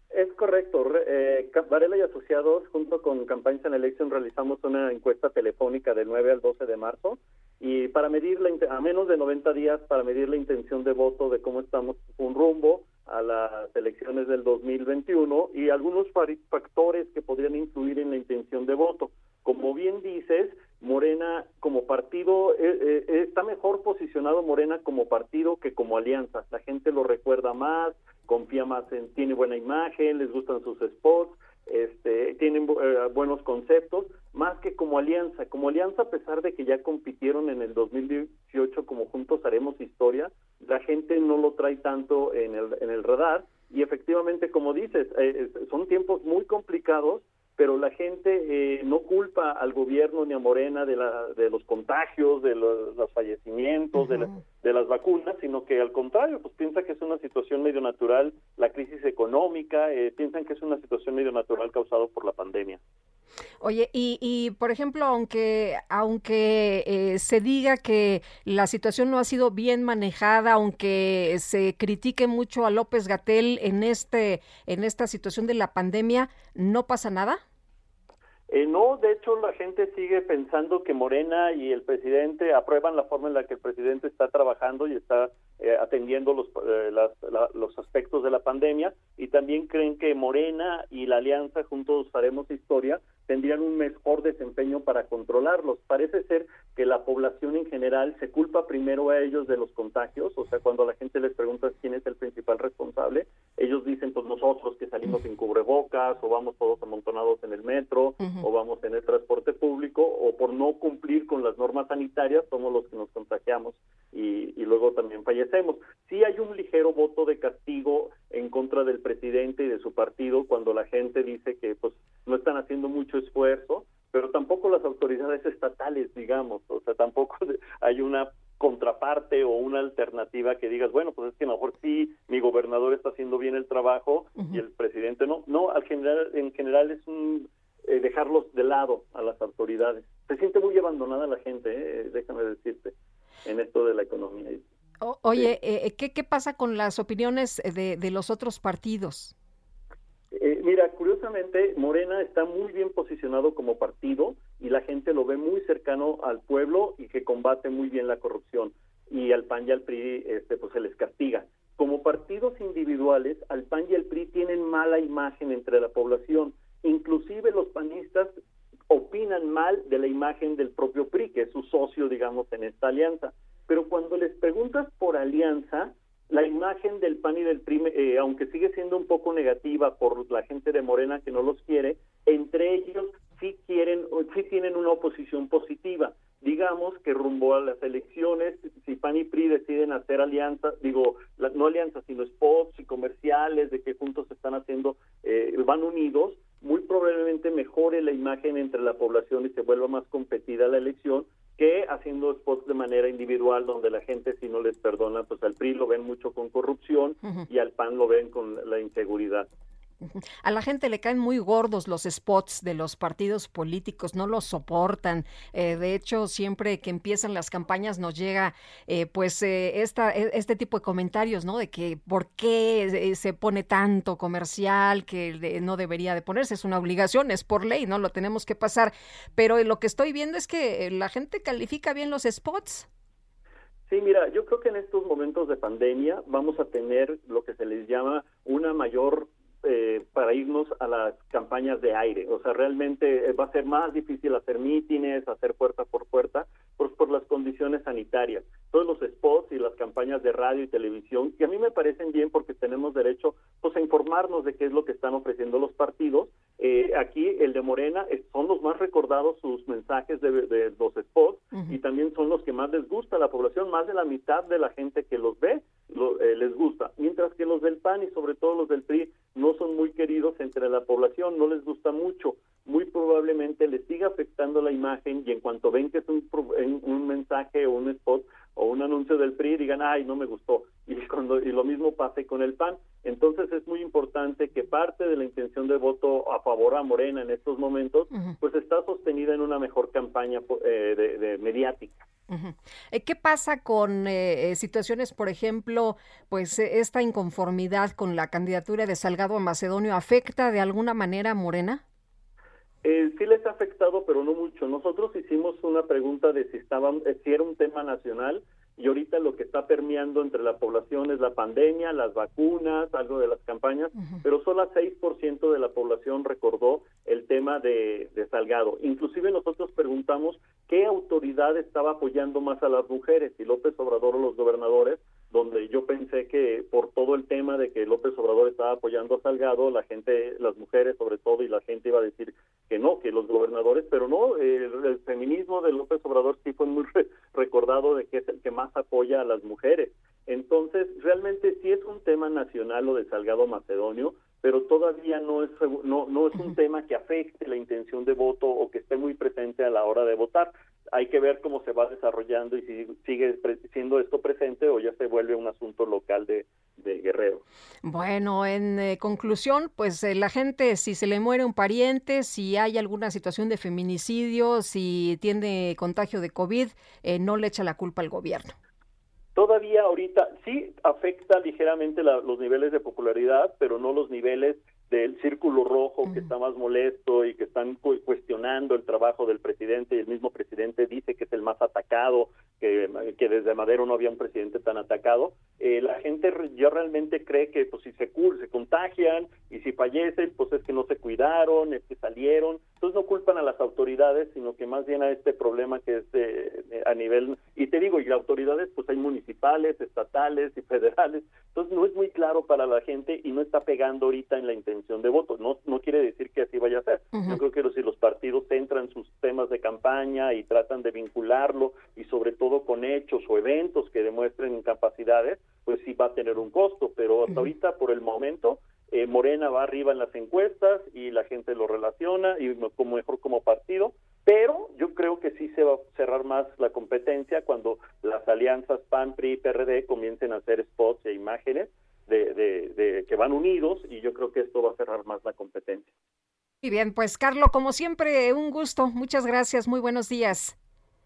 Es correcto. Re- eh, Varela y Asociados, junto con Campaigns and Election, realizamos una encuesta telefónica del 9 al 12 de marzo y para medir la, a menos de 90 días, para medir la intención de voto de cómo estamos un rumbo a las elecciones del 2021 y algunos factores que podrían influir en la intención de voto. Como bien dices, Morena como partido, eh, eh, está mejor posicionado Morena como partido que como alianza. La gente lo recuerda más, confía más en, tiene buena imagen, les gustan sus spots, este, tienen eh, buenos conceptos, más que como alianza. Como alianza, a pesar de que ya compitieron en el 2018 como Juntos Haremos Historia, la gente no lo trae tanto en el, en el radar y efectivamente, como dices, eh, son tiempos muy complicados, pero la gente eh, no culpa al gobierno ni a Morena de, la, de los contagios, de los, los fallecimientos, de, la- de las vacunas, sino que al contrario, pues piensa que es una situación medio natural, la crisis económica, eh, piensan que es una situación medio natural causada por la pandemia. Oye, y, y por ejemplo, aunque, aunque eh, se diga que la situación no ha sido bien manejada, aunque se critique mucho a López Gatel en este, en esta situación de la pandemia, ¿no pasa nada? Eh, no, de hecho la gente sigue pensando que Morena y el presidente aprueban la forma en la que el presidente está trabajando y está eh, atendiendo los, eh, las- la- los aspectos de la pandemia y también creen que Morena y la alianza juntos haremos historia tendrían un mejor desempeño para controlarlos. Parece ser que la población en general se culpa primero a ellos de los contagios, o sea, cuando la gente les pregunta quién es el principal responsable, ellos dicen pues nosotros que salimos sin cubrebocas o vamos todos amontonados en el metro o vamos en el transporte público o por no cumplir con las normas sanitarias somos los que nos contagiamos y, y luego también fallecemos. Sí hay un ligero voto de castigo en contra del presidente y de su partido cuando la gente dice que pues no están haciendo mucho esfuerzo, pero tampoco las autoridades estatales, digamos, o sea, tampoco hay una contraparte o una alternativa que digas, bueno, pues es que a lo mejor sí, mi gobernador está haciendo bien el trabajo y el presidente no. No, al general, en general es un eh, dejarlos de lado a las autoridades. Se siente muy abandonada la gente, eh, déjame decirte, en esto de la economía. O- oye, eh, ¿qué, ¿qué pasa con las opiniones de, de los otros partidos? Eh, mira, curiosamente, Morena está muy bien posicionado como partido y la gente lo ve muy cercano al pueblo y que combate muy bien la corrupción. Y al PAN y al PRI este, pues se les castiga. Como partidos individuales, al PAN y al PRI tienen mala imagen entre la población. Inclusive los panistas opinan mal de la imagen del propio PRI, que es su socio, digamos, en esta alianza. Pero cuando les preguntas por alianza, la imagen del PAN y del PRI, eh, aunque sigue siendo un poco negativa por la gente de Morena que no los quiere, entre ellos sí quieren, sí tienen una oposición positiva. Digamos que rumbo a las elecciones, si PAN y PRI deciden hacer alianzas, digo, no alianzas, sino spots y comerciales de que juntos están haciendo, eh, van unidos, muy probablemente mejore la imagen entre la población y se vuelva más competida la elección que haciendo spots de manera individual donde la gente si no les perdona, pues al PRI lo ven mucho con corrupción y al PAN lo ven con la inseguridad. A la gente le caen muy gordos los spots de los partidos políticos, no los soportan. Eh, de hecho, siempre que empiezan las campañas nos llega eh, pues eh, esta, e- este tipo de comentarios, ¿no? De que por qué eh, se pone tanto comercial, que no debería de ponerse, es una obligación, es por ley, ¿no? Lo tenemos que pasar. Pero lo que estoy viendo es que eh, la gente califica bien los spots. Sí, mira, yo creo que en estos momentos de pandemia vamos a tener lo que se les llama una mayor eh, para irnos a las campañas de aire. O sea, realmente eh, va a ser más difícil hacer mítines, hacer puerta por puerta, por, por las condiciones sanitarias. Todos los spots y las campañas de radio y televisión, que a mí me parecen bien porque tenemos derecho pues, a informarnos de qué es lo que están ofreciendo los partidos. Eh, aquí el de Morena eh, son los más recordados sus mensajes de, de los spots y también son los que más les gusta a la población, más de la mitad de la gente que los ve lo- eh, les gusta, mientras que los del PAN y sobre todo los del PRI no son muy queridos entre la población, no les gusta mucho, muy probablemente les siga afectando la imagen y en cuanto ven que es un, un mensaje o un spot o un anuncio del PRI digan, ay, no me gustó, y, cuando, y lo mismo pase con el PAN. Entonces es muy importante que parte de la intención de voto a favor a Morena en estos momentos, pues está sostenida en una mejor campaña eh, de- de mediática. Eh, ¿Qué pasa con eh, eh, situaciones, por ejemplo, pues eh, esta inconformidad con la candidatura de Salgado a Macedonio afecta de alguna manera a Morena? Eh, sí les ha afectado, pero no mucho. Nosotros hicimos una pregunta de si estaban, eh, si era un tema nacional y ahorita lo que está permeando entre la población es la pandemia, las vacunas, algo de las campañas, pero solo 6% de la población recordó el tema de, de Salgado. Inclusive nosotros preguntamos qué autoridad estaba apoyando más a las mujeres, si López Obrador o los gobernadores, donde yo pensé que por todo el tema de que López Obrador estaba apoyando a Salgado, la gente, las mujeres sobre todo, y la gente iba a decir que no, que los gobernadores, pero no, el, el feminismo de López Obrador sí fue muy re- recordado de que es el que más apoya a las mujeres. Entonces, realmente sí es un tema nacional lo de Salgado Macedonio, pero todavía no es no no es un tema que afecte la intención de voto o que esté muy presente a la hora de votar. Hay que ver cómo se va desarrollando y si sigue siendo esto presente o ya se vuelve un asunto local de, de Guerrero. Bueno, en eh, conclusión, pues eh, la gente, si se le muere un pariente, si hay alguna situación de feminicidio, si tiene contagio de COVID, eh, no le echa la culpa al gobierno. Todavía ahorita sí afecta ligeramente la- los niveles de popularidad, pero no los niveles del círculo rojo que está más molesto y que están cu- cuestionando el trabajo del presidente y el mismo presidente dice que es el más atacado, que, que desde Madero no había un presidente tan atacado, eh, la gente re- ya realmente cree que pues si se, cur- se contagian y si fallecen, pues es que no se cuidaron, es que salieron, entonces no culpan a las autoridades, sino que más bien a este problema que es de- de- a nivel, y te digo, y las autoridades pues hay municipales, estatales y federales, entonces no es muy claro para la gente y no está pegando ahorita en la intención de voto, no, no quiere decir que así vaya a ser, yo creo que si los partidos centran sus temas de campaña y tratan de vincularlo y sobre todo con hechos o eventos que demuestren capacidades, pues sí va a tener un costo, pero hasta ahorita por el momento eh, Morena va arriba en las encuestas y la gente lo relaciona y como mejor como partido, pero yo creo que sí se va a cerrar más la competencia cuando las alianzas PAN, PRI y PRD comiencen a hacer spots e imágenes de, de, de que van unidos y yo creo que esto va a cerrar más la competencia. Muy bien, pues Carlos, como siempre, un gusto. Muchas gracias. Muy buenos días.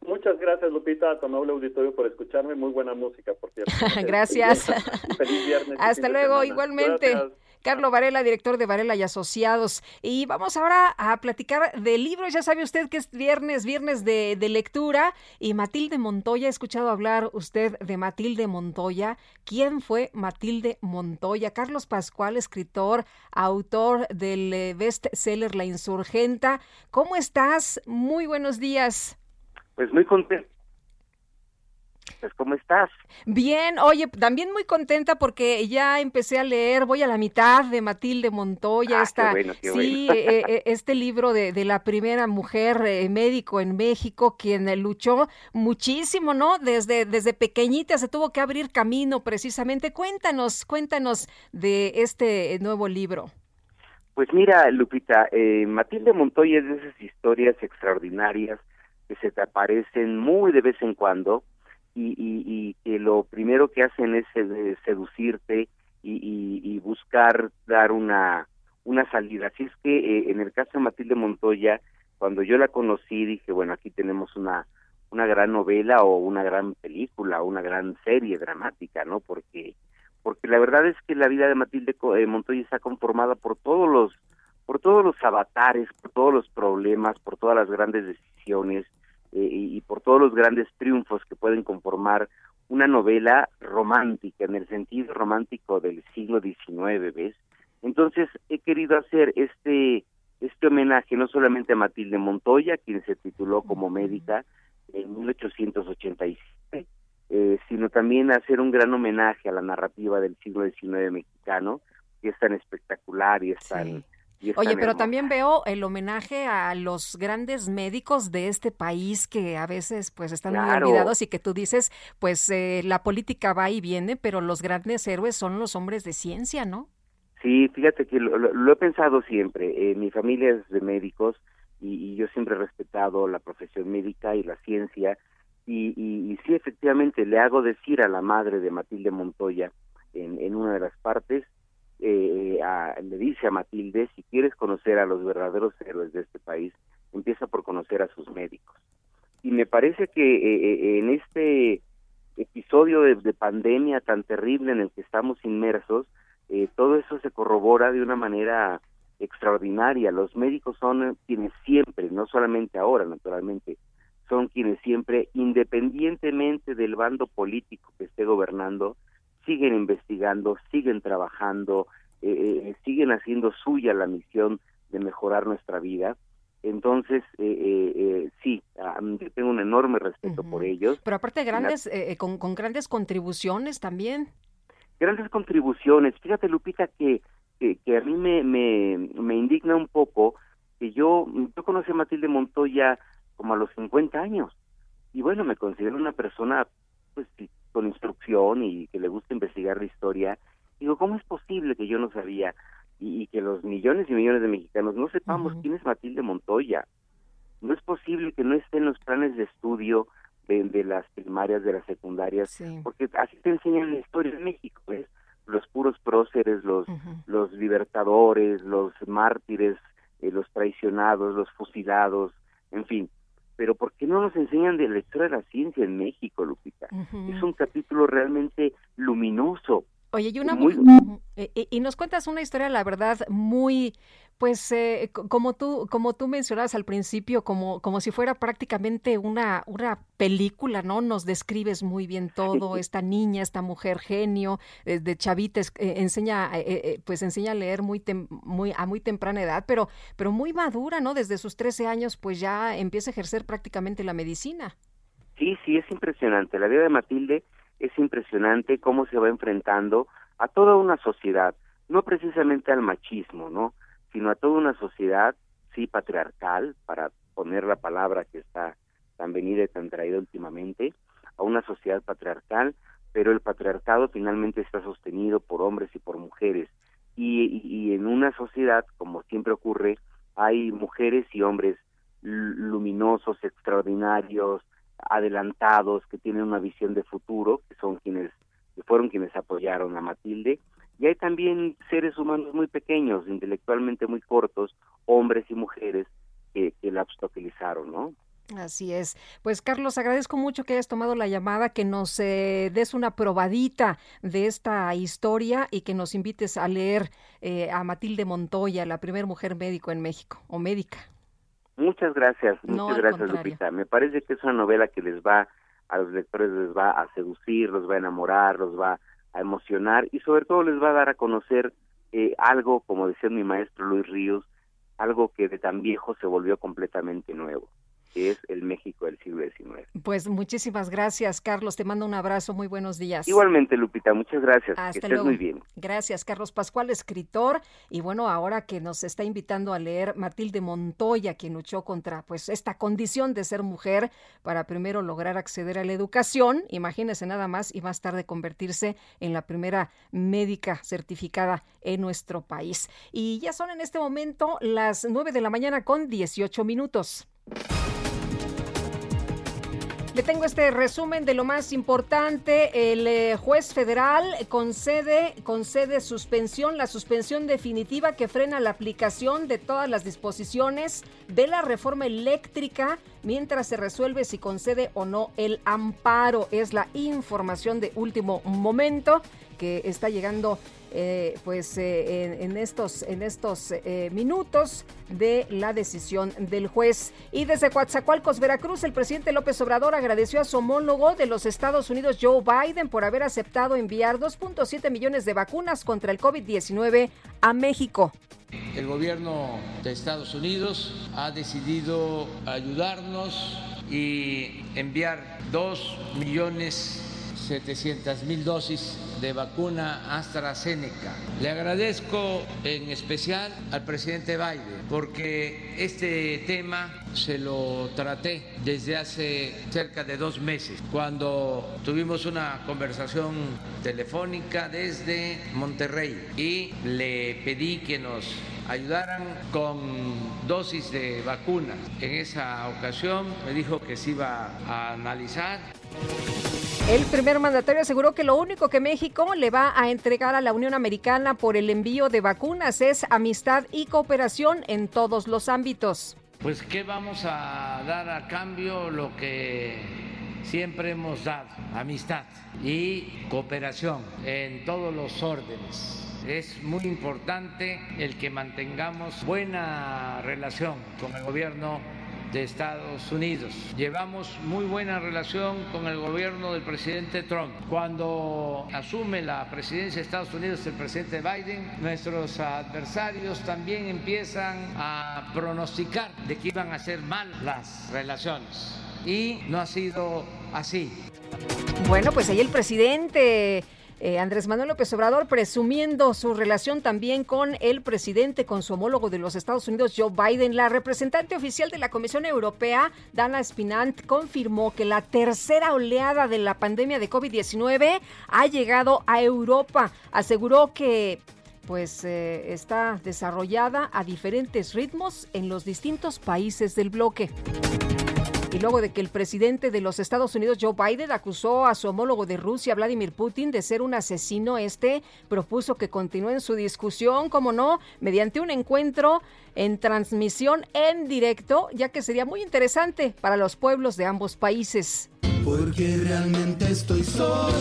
Muchas gracias Lupita, a tu noble auditorio por escucharme, muy buena música por cierto. Gracias. Feliz viernes. Hasta luego, igualmente. Gracias. Carlos Varela, director de Varela y Asociados. Y vamos ahora a platicar de libros. Ya sabe usted que es viernes, viernes de, de lectura. Y Matilde Montoya, ha escuchado hablar usted de Matilde Montoya. ¿Quién fue Matilde Montoya? Carlos Pascual, escritor, autor del eh, bestseller La Insurgenta. ¿Cómo estás? Muy buenos días. Pues muy contento. Pues, ¿cómo estás? Bien, oye, también muy contenta porque ya empecé a leer, voy a la mitad de Matilde Montoya, Ah, esta, qué bueno, qué sí, bueno. eh, eh, este libro de, de la primera mujer eh, médico en México, quien eh, luchó muchísimo, ¿no? Desde, desde pequeñita se tuvo que abrir camino precisamente. Cuéntanos, cuéntanos de este nuevo libro. Pues mira, Lupita, eh, Matilde Montoya es de esas historias extraordinarias que se te aparecen muy de vez en cuando y, y, y que lo primero que hacen es seducirte y, buscar dar una, una salida. Así es que eh, en el caso de Matilde Montoya, cuando yo la conocí, dije, bueno, aquí tenemos una, una gran novela o una gran película una gran serie dramática, ¿no? Porque porque la verdad es que la vida de Matilde eh, Montoya está conformada por todos los por todos los avatares, por todos los problemas, por todas las grandes decisiones eh, y, por todos los grandes triunfos que pueden conformar una novela romántica en el sentido romántico del siglo XIX, ¿ves? Entonces he querido hacer este este homenaje no solamente a Matilde Montoya, quien se tituló como médica en 1887, eh, sino también hacer un gran homenaje a la narrativa del siglo XIX mexicano, que es tan espectacular y es tan... Oye, pero hermosa. también veo el homenaje a los grandes médicos de este país que a veces pues están muy olvidados y que tú dices, pues eh, la política va y viene, pero los grandes héroes son los hombres de ciencia, ¿no? Sí, fíjate que lo, lo- lo he pensado siempre. Eh, mi familia es de médicos y, y yo siempre he respetado la profesión médica y la ciencia. Y, y, y sí, efectivamente, le hago decir a la madre de Matilde Montoya en, en una de las partes, eh, a- le dice a Matilde, si quieres conocer a los verdaderos héroes de este país, empieza por conocer a sus médicos. Y me parece que eh, eh, en este episodio de, de pandemia tan terrible en el que estamos inmersos, eh, todo eso se corrobora de una manera extraordinaria. Los médicos son quienes siempre, no solamente ahora, naturalmente, son quienes siempre, independientemente del bando político que esté gobernando, siguen investigando, siguen trabajando, eh, eh, siguen haciendo suya la misión de mejorar nuestra vida. Entonces, eh, eh, eh, sí, tengo un enorme respeto por ellos. Pero aparte la- grandes, eh, eh, con, con grandes contribuciones también. grandes contribuciones. Fíjate, Lupita, que, que, que a mí me, me, me indigna un poco que yo, yo conocí a Matilde Montoya como a los 50 años. Y bueno, me considero una persona pues con instrucción y que le gusta investigar la historia. Digo, ¿cómo es posible que yo no sabía y, y que los millones y millones de mexicanos no sepamos quién es Matilde Montoya? No es posible que no esté en los planes de estudio de, de las primarias, de las secundarias, porque así te enseñan la historia de México, ¿ves? Los puros próceres, los, los libertadores, los mártires, eh, los traicionados, los fusilados, en fin. Pero ¿por qué no nos enseñan de la historia de la ciencia en México, Lupita? Es un capítulo realmente luminoso. Oye, y una Muy- y, y- y nos cuentas una historia, la verdad, muy, pues, eh, co- como tú, como tú mencionabas al principio, como, como si fuera prácticamente una, una película, ¿no? Nos describes muy bien todo, esta niña, esta mujer genio, desde chavita, es- eh, enseña, eh, eh, pues enseña a leer muy, tem- muy, a muy temprana edad, pero, pero muy madura, ¿no? Desde sus 13 años, pues ya empieza a ejercer prácticamente la medicina. Sí, sí, es impresionante. La vida de Matilde es impresionante cómo se va enfrentando a toda una sociedad, no precisamente al machismo, ¿no? Sino a toda una sociedad, sí, patriarcal, para poner la palabra que está tan venida y tan traída últimamente, a una sociedad patriarcal, pero el patriarcado finalmente está sostenido por hombres y por mujeres. Y, y- en una sociedad, como siempre ocurre, hay mujeres y hombres luminosos, extraordinarios, adelantados, que tienen una visión de futuro, que son quienes, que fueron quienes apoyaron a Matilde, y hay también seres humanos muy pequeños, intelectualmente muy cortos, hombres y mujeres, que, que la obstaculizaron, ¿no? Así es. Pues Carlos, agradezco mucho que hayas tomado la llamada, que nos eh, des una probadita de esta historia y que nos invites a leer eh, a Matilde Montoya, la primera mujer médico en México, o médica. Muchas gracias, No, muchas gracias, contrario. Lupita. Me parece que es una novela que les va, a los lectores les va a seducir, los va a enamorar, los va a emocionar y sobre todo les va a dar a conocer eh, algo, como decía mi maestro Luis Ríos, algo que de tan viejo se volvió completamente nuevo, que es el México del siglo XIX. Pues muchísimas gracias, Carlos. Te mando un abrazo. Muy buenos días. Igualmente, Lupita, muchas gracias. que Hasta estés luego. muy bien. Gracias, Carlos Pascual, escritor. Y bueno, ahora que nos está invitando a leer Matilde Montoya, quien luchó contra pues esta condición de ser mujer para primero lograr acceder a la educación, imagínese nada más, y más tarde convertirse en la primera médica certificada en nuestro país. Y ya son en este momento las 9 de la mañana con 18 minutos. Le tengo este resumen de lo más importante. El eh, juez federal concede, concede suspensión, la suspensión definitiva que frena la aplicación de todas las disposiciones de la reforma eléctrica mientras se resuelve si concede o no el amparo. Es la información de último momento que está llegando eh, pues eh, en, estos, en estos eh, minutos de la decisión del juez. Y desde Coatzacoalcos, Veracruz, el presidente López Obrador agradeció a su homólogo de los Estados Unidos, Joe Biden, por haber aceptado enviar 2.7 millones de vacunas contra el COVID-19 a México. El gobierno de Estados Unidos ha decidido ayudarnos y enviar 2 millones 700 mil dosis de vacuna AstraZeneca. Le agradezco en especial al presidente Biden porque este tema se lo traté desde hace cerca de dos meses cuando tuvimos una conversación telefónica desde Monterrey y le pedí que nos ayudaran con dosis de vacunas. En esa ocasión me dijo que se iba a analizar El primer mandatario aseguró que lo único que México le va a entregar a la Unión Americana por el envío de vacunas es amistad y cooperación en todos los ámbitos. Pues ¿qué vamos a dar a cambio? Lo que siempre hemos dado, amistad y cooperación en todos los órdenes. Es muy importante el que mantengamos buena relación con el gobierno de Estados Unidos. Llevamos muy buena relación con el gobierno del presidente Trump. Cuando asume la presidencia de Estados Unidos el presidente Biden, nuestros adversarios también empiezan a pronosticar de que iban a ser mal las relaciones. Y no ha sido así. Bueno, pues ahí el presidente eh, Andrés Manuel López Obrador presumiendo su relación también con el presidente, con su homólogo de los Estados Unidos, Joe Biden. La representante oficial de la Comisión Europea, Dana Spinant, confirmó que la tercera oleada de la pandemia de COVID-19 ha llegado a Europa. Aseguró que pues eh, está desarrollada a diferentes ritmos en los distintos países del bloque. Y luego de que el presidente de los Estados Unidos, Joe Biden, acusó a su homólogo de Rusia, Vladimir Putin, de ser un asesino, este propuso que continúen su discusión, como no, mediante un encuentro en transmisión en directo, ya que sería muy interesante para los pueblos de ambos países. Porque realmente estoy solo,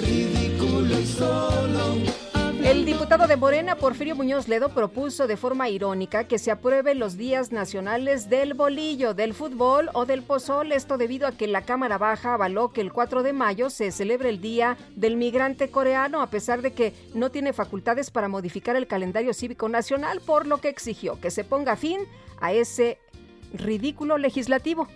ridículo y solo. El diputado de Morena, Porfirio Muñoz Ledo, propuso de forma irónica que se aprueben los días nacionales del bolillo, del fútbol o del pozol. Esto debido a que la Cámara Baja avaló que el 4 de mayo se celebre el Día del Migrante Coreano, a pesar de que no tiene facultades para modificar el calendario cívico nacional, por lo que exigió que se ponga fin a ese ridículo legislativo.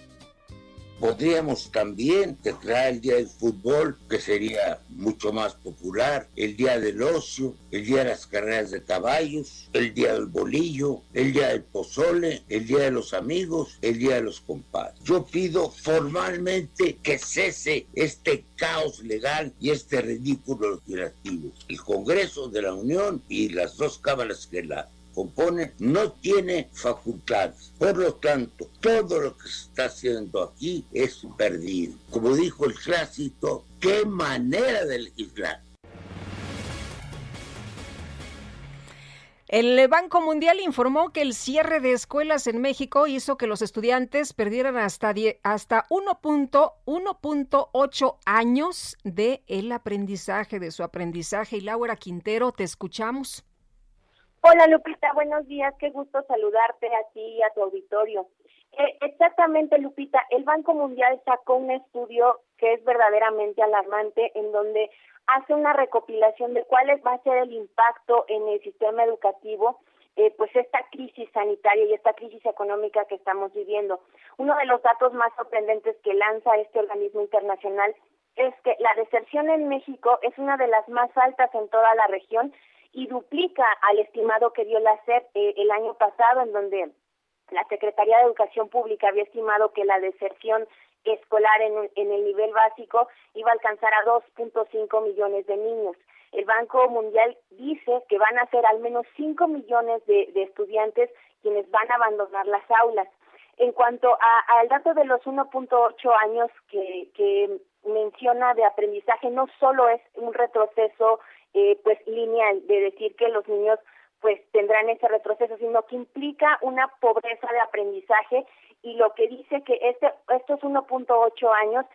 Podríamos también declarar el Día del Fútbol, que sería mucho más popular, el Día del Ocio, el Día de las Carreras de Caballos, el Día del Bolillo, el Día del Pozole, el Día de los Amigos, el Día de los Compadres. Yo pido formalmente que cese este caos legal y este ridículo legislativo. El Congreso de la Unión y las dos cámaras que la compone no tiene facultades. Por lo tanto, todo lo que se está haciendo aquí es perdido. Como dijo el clásico, qué manera de legislar. El Banco Mundial informó que el cierre de escuelas en México hizo que los estudiantes perdieran hasta, hasta 1.1.8 años de el aprendizaje, de su aprendizaje. Y Laura Quintero, te escuchamos. Hola Lupita, buenos días, qué gusto saludarte a ti y a tu auditorio. Eh, exactamente Lupita, el Banco Mundial sacó un estudio que es verdaderamente alarmante en donde hace una recopilación de cuál va a ser el impacto en el sistema educativo eh, pues esta crisis sanitaria y esta crisis económica que estamos viviendo. Uno de los datos más sorprendentes que lanza este organismo internacional es que la deserción en México es una de las más altas en toda la región y duplica al estimado que dio la SEP eh, el año pasado, en donde la Secretaría de Educación Pública había estimado que la deserción escolar en, en el nivel básico iba a alcanzar a 2.5 millones de niños. El Banco Mundial dice que van a ser al menos 5 millones de, estudiantes quienes van a abandonar las aulas. En cuanto al dato de los 1.8 años que, que menciona de aprendizaje, no solo es un retroceso eh, pues lineal de decir que los niños pues tendrán ese retroceso, sino que implica una pobreza de aprendizaje y lo que dice que este estos 1.8 años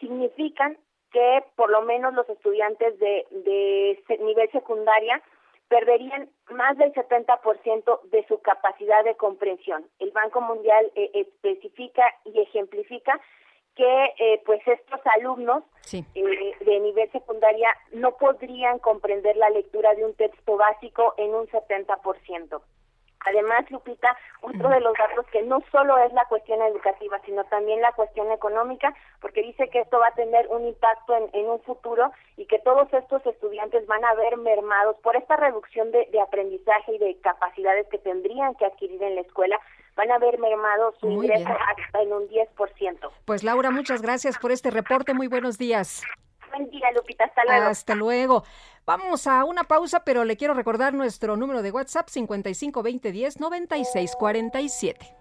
significan que por lo menos los estudiantes de, de nivel secundaria perderían más del 70% de su capacidad de comprensión. El Banco Mundial eh, especifica y ejemplifica que eh, pues estos alumnos eh, de nivel secundaria no podrían comprender la lectura de un texto básico en un 70%. Además, Lupita, otro de los datos que no solo es la cuestión educativa, sino también la cuestión económica, porque dice que esto va a tener un impacto en, en un futuro y que todos estos estudiantes van a ver mermados por esta reducción de, de aprendizaje y de capacidades que tendrían que adquirir en la escuela, van a ver mermados su Muy ingreso bien. hasta en un 10%. Pues Laura, muchas gracias por este reporte. Muy buenos días. Buen día, Lupita. Hasta luego. Hasta luego. Vamos a una pausa, pero le quiero recordar nuestro número de WhatsApp 55 20 10 96 47.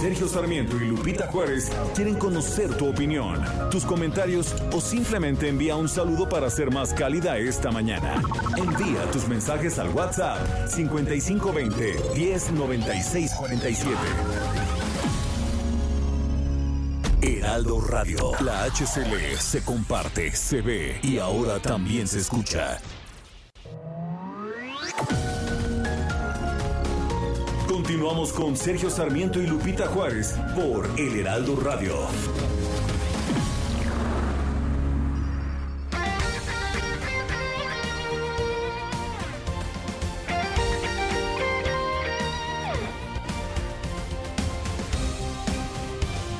Sergio Sarmiento y Lupita Juárez quieren conocer tu opinión, tus comentarios o simplemente envía un saludo para ser más cálida esta mañana. Envía tus mensajes al WhatsApp 5520 109647. Heraldo Radio, la HCL se comparte, se ve y ahora también se escucha. Continuamos con Sergio Sarmiento y Lupita Juárez por El Heraldo Radio.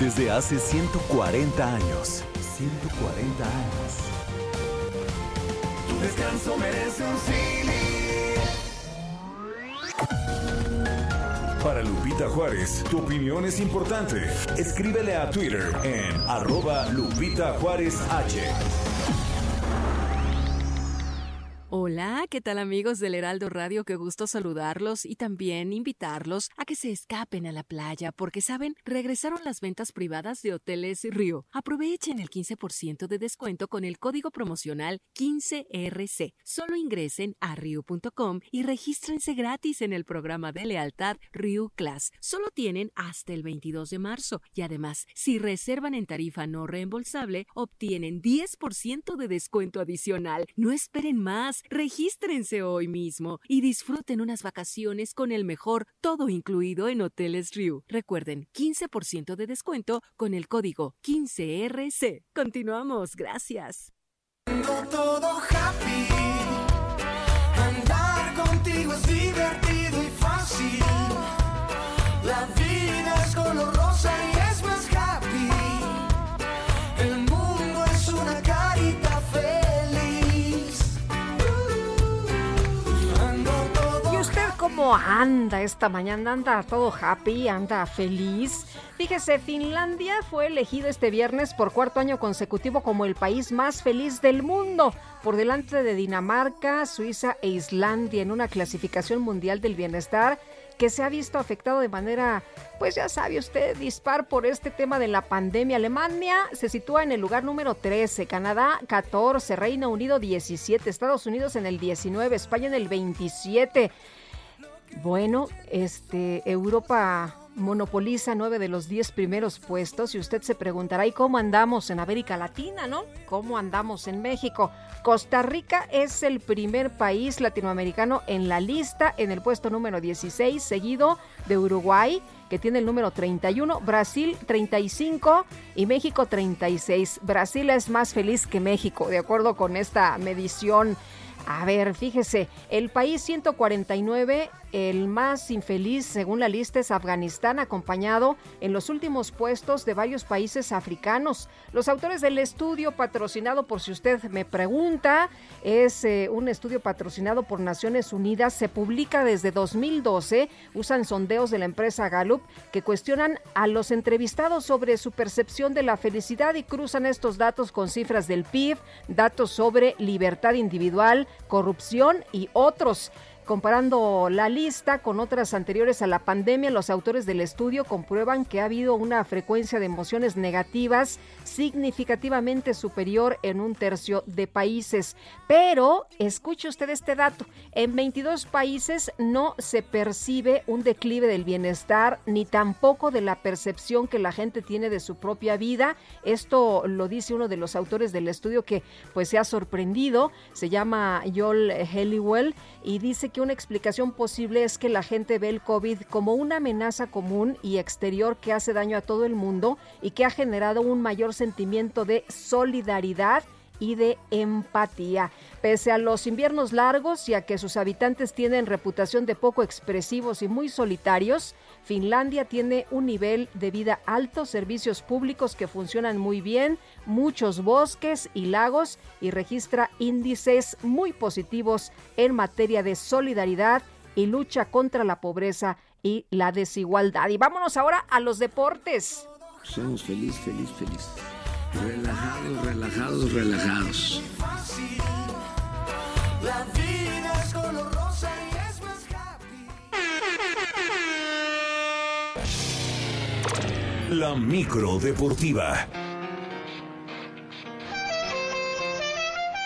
Desde hace 140 años. 140 años. Tu descanso merece un Cili. Para Lupita Juárez, tu opinión es importante. Escríbele a Twitter en arroba Lupita Juárez H. Hola, ¿qué tal amigos del Heraldo Radio? Qué gusto saludarlos y también invitarlos a que se escapen a la playa porque, ¿saben? Regresaron las ventas privadas de Hoteles Río. Aprovechen el 15% de descuento con el código promocional 15RC. Solo ingresen a rio.com y regístrense gratis en el programa de lealtad Rio Class. Solo tienen hasta el 22 de marzo y además, si reservan en tarifa no reembolsable, obtienen 10% de descuento adicional. No esperen más. Regístrense hoy mismo y disfruten unas vacaciones con el mejor todo incluido en Hoteles Riu. Recuerden, 15% de descuento con el código 15RC. Continuamos, gracias. todo happy. Anda esta mañana? ¿Anda todo happy? ¿Anda feliz? Fíjese, Finlandia fue elegido este viernes por cuarto año consecutivo como el país más feliz del mundo, por delante de Dinamarca, Suiza e Islandia en una clasificación mundial del bienestar que se ha visto afectado de manera, pues ya sabe usted, dispar por este tema de la pandemia. Alemania se sitúa en el lugar número 13, Canadá 14, Reino Unido 17, Estados Unidos en el 19, España en el 27. Bueno, este Europa monopoliza nueve de los diez primeros puestos y usted se preguntará, ¿y cómo andamos en América Latina, no? ¿Cómo andamos en México? Costa Rica es el primer país latinoamericano en la lista, en el puesto número 16, seguido de Uruguay, que tiene el número 31, Brasil 35 y México 36. Brasil es más feliz que México, de acuerdo con esta medición. A ver, fíjese, el país 149, el más infeliz según la lista es Afganistán, acompañado en los últimos puestos de varios países africanos. Los autores del estudio, patrocinado por si usted me pregunta, es eh, un estudio patrocinado por Naciones Unidas, se publica desde 2012, usan sondeos de la empresa Gallup que cuestionan a los entrevistados sobre su percepción de la felicidad y cruzan estos datos con cifras del PIB, datos sobre libertad individual, corrupción y otros. Comparando la lista con otras anteriores a la pandemia, los autores del estudio comprueban que ha habido una frecuencia de emociones negativas significativamente superior en un tercio de países. Pero, escuche usted este dato, en 22 países no se percibe un declive del bienestar ni tampoco de la percepción que la gente tiene de su propia vida. Esto lo dice uno de los autores del estudio que pues se ha sorprendido, se llama Joel Helliwell y dice que una explicación posible es que la gente ve el COVID como una amenaza común y exterior que hace daño a todo el mundo y que ha generado un mayor sentimiento de solidaridad y de empatía. Pese a los inviernos largos y a que sus habitantes tienen reputación de poco expresivos y muy solitarios, Finlandia tiene un nivel de vida alto, servicios públicos que funcionan muy bien, muchos bosques y lagos y registra índices muy positivos en materia de solidaridad y lucha contra la pobreza y la desigualdad. Y vámonos ahora a los deportes. Somos feliz, feliz, feliz. Relajados, relajados, relajados. La vida es color La micro deportiva.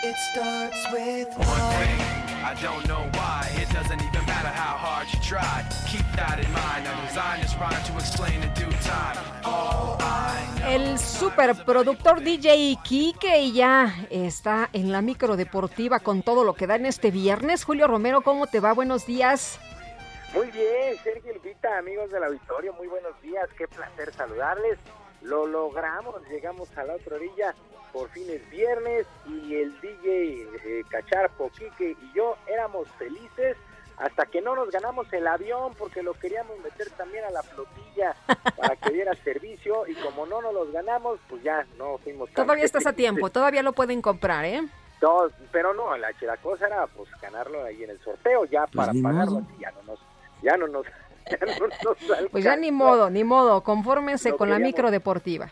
It starts with one. I don't know why. It doesn't even matter how hard you try. Keep that in mind. I designed this rhyme to explain in due time. All I know. El superproductor DJ Kike ya está en la micro deportiva con todo lo que da en este viernes. Julio Romero, ¿cómo te va? Buenos días. Muy bien, Sergio Lupita, amigos del auditorio, muy buenos días, qué placer saludarles. Lo logramos, llegamos a la otra orilla, por fin es viernes y el DJ eh, Cacharpo, Quique y yo éramos felices hasta que no nos ganamos el avión porque lo queríamos meter también a la flotilla para que diera servicio y como no nos los ganamos, pues ya no fuimos tan Todavía estás a tiempo, todavía lo pueden comprar, ¿eh? No, pero no, la, la cosa era pues ganarlo ahí en el sorteo ya para ni pagarlo así, ya no nos, ya no nos, ya no nos Pues ya ni modo, ni modo, confórmense Lo con la micro deportiva.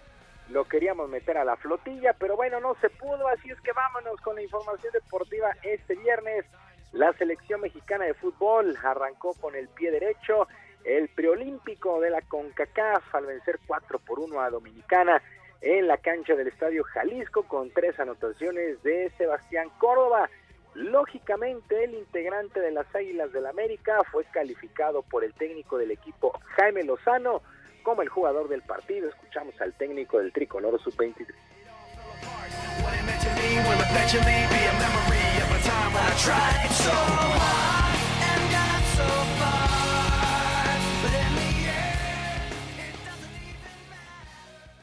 lo queríamos meter a la flotilla, pero bueno, no se pudo, así es que vámonos con la información deportiva este viernes. La selección mexicana de fútbol arrancó con el pie derecho, el preolímpico de la CONCACAF al vencer 4 por 1 a Dominicana en la cancha del Estadio Jalisco con tres anotaciones de Sebastián Córdoba. Lógicamente, el integrante de las Águilas del América fue calificado por el técnico del equipo Jaime Lozano como el jugador del partido. Escuchamos al técnico del tricolor sub-23.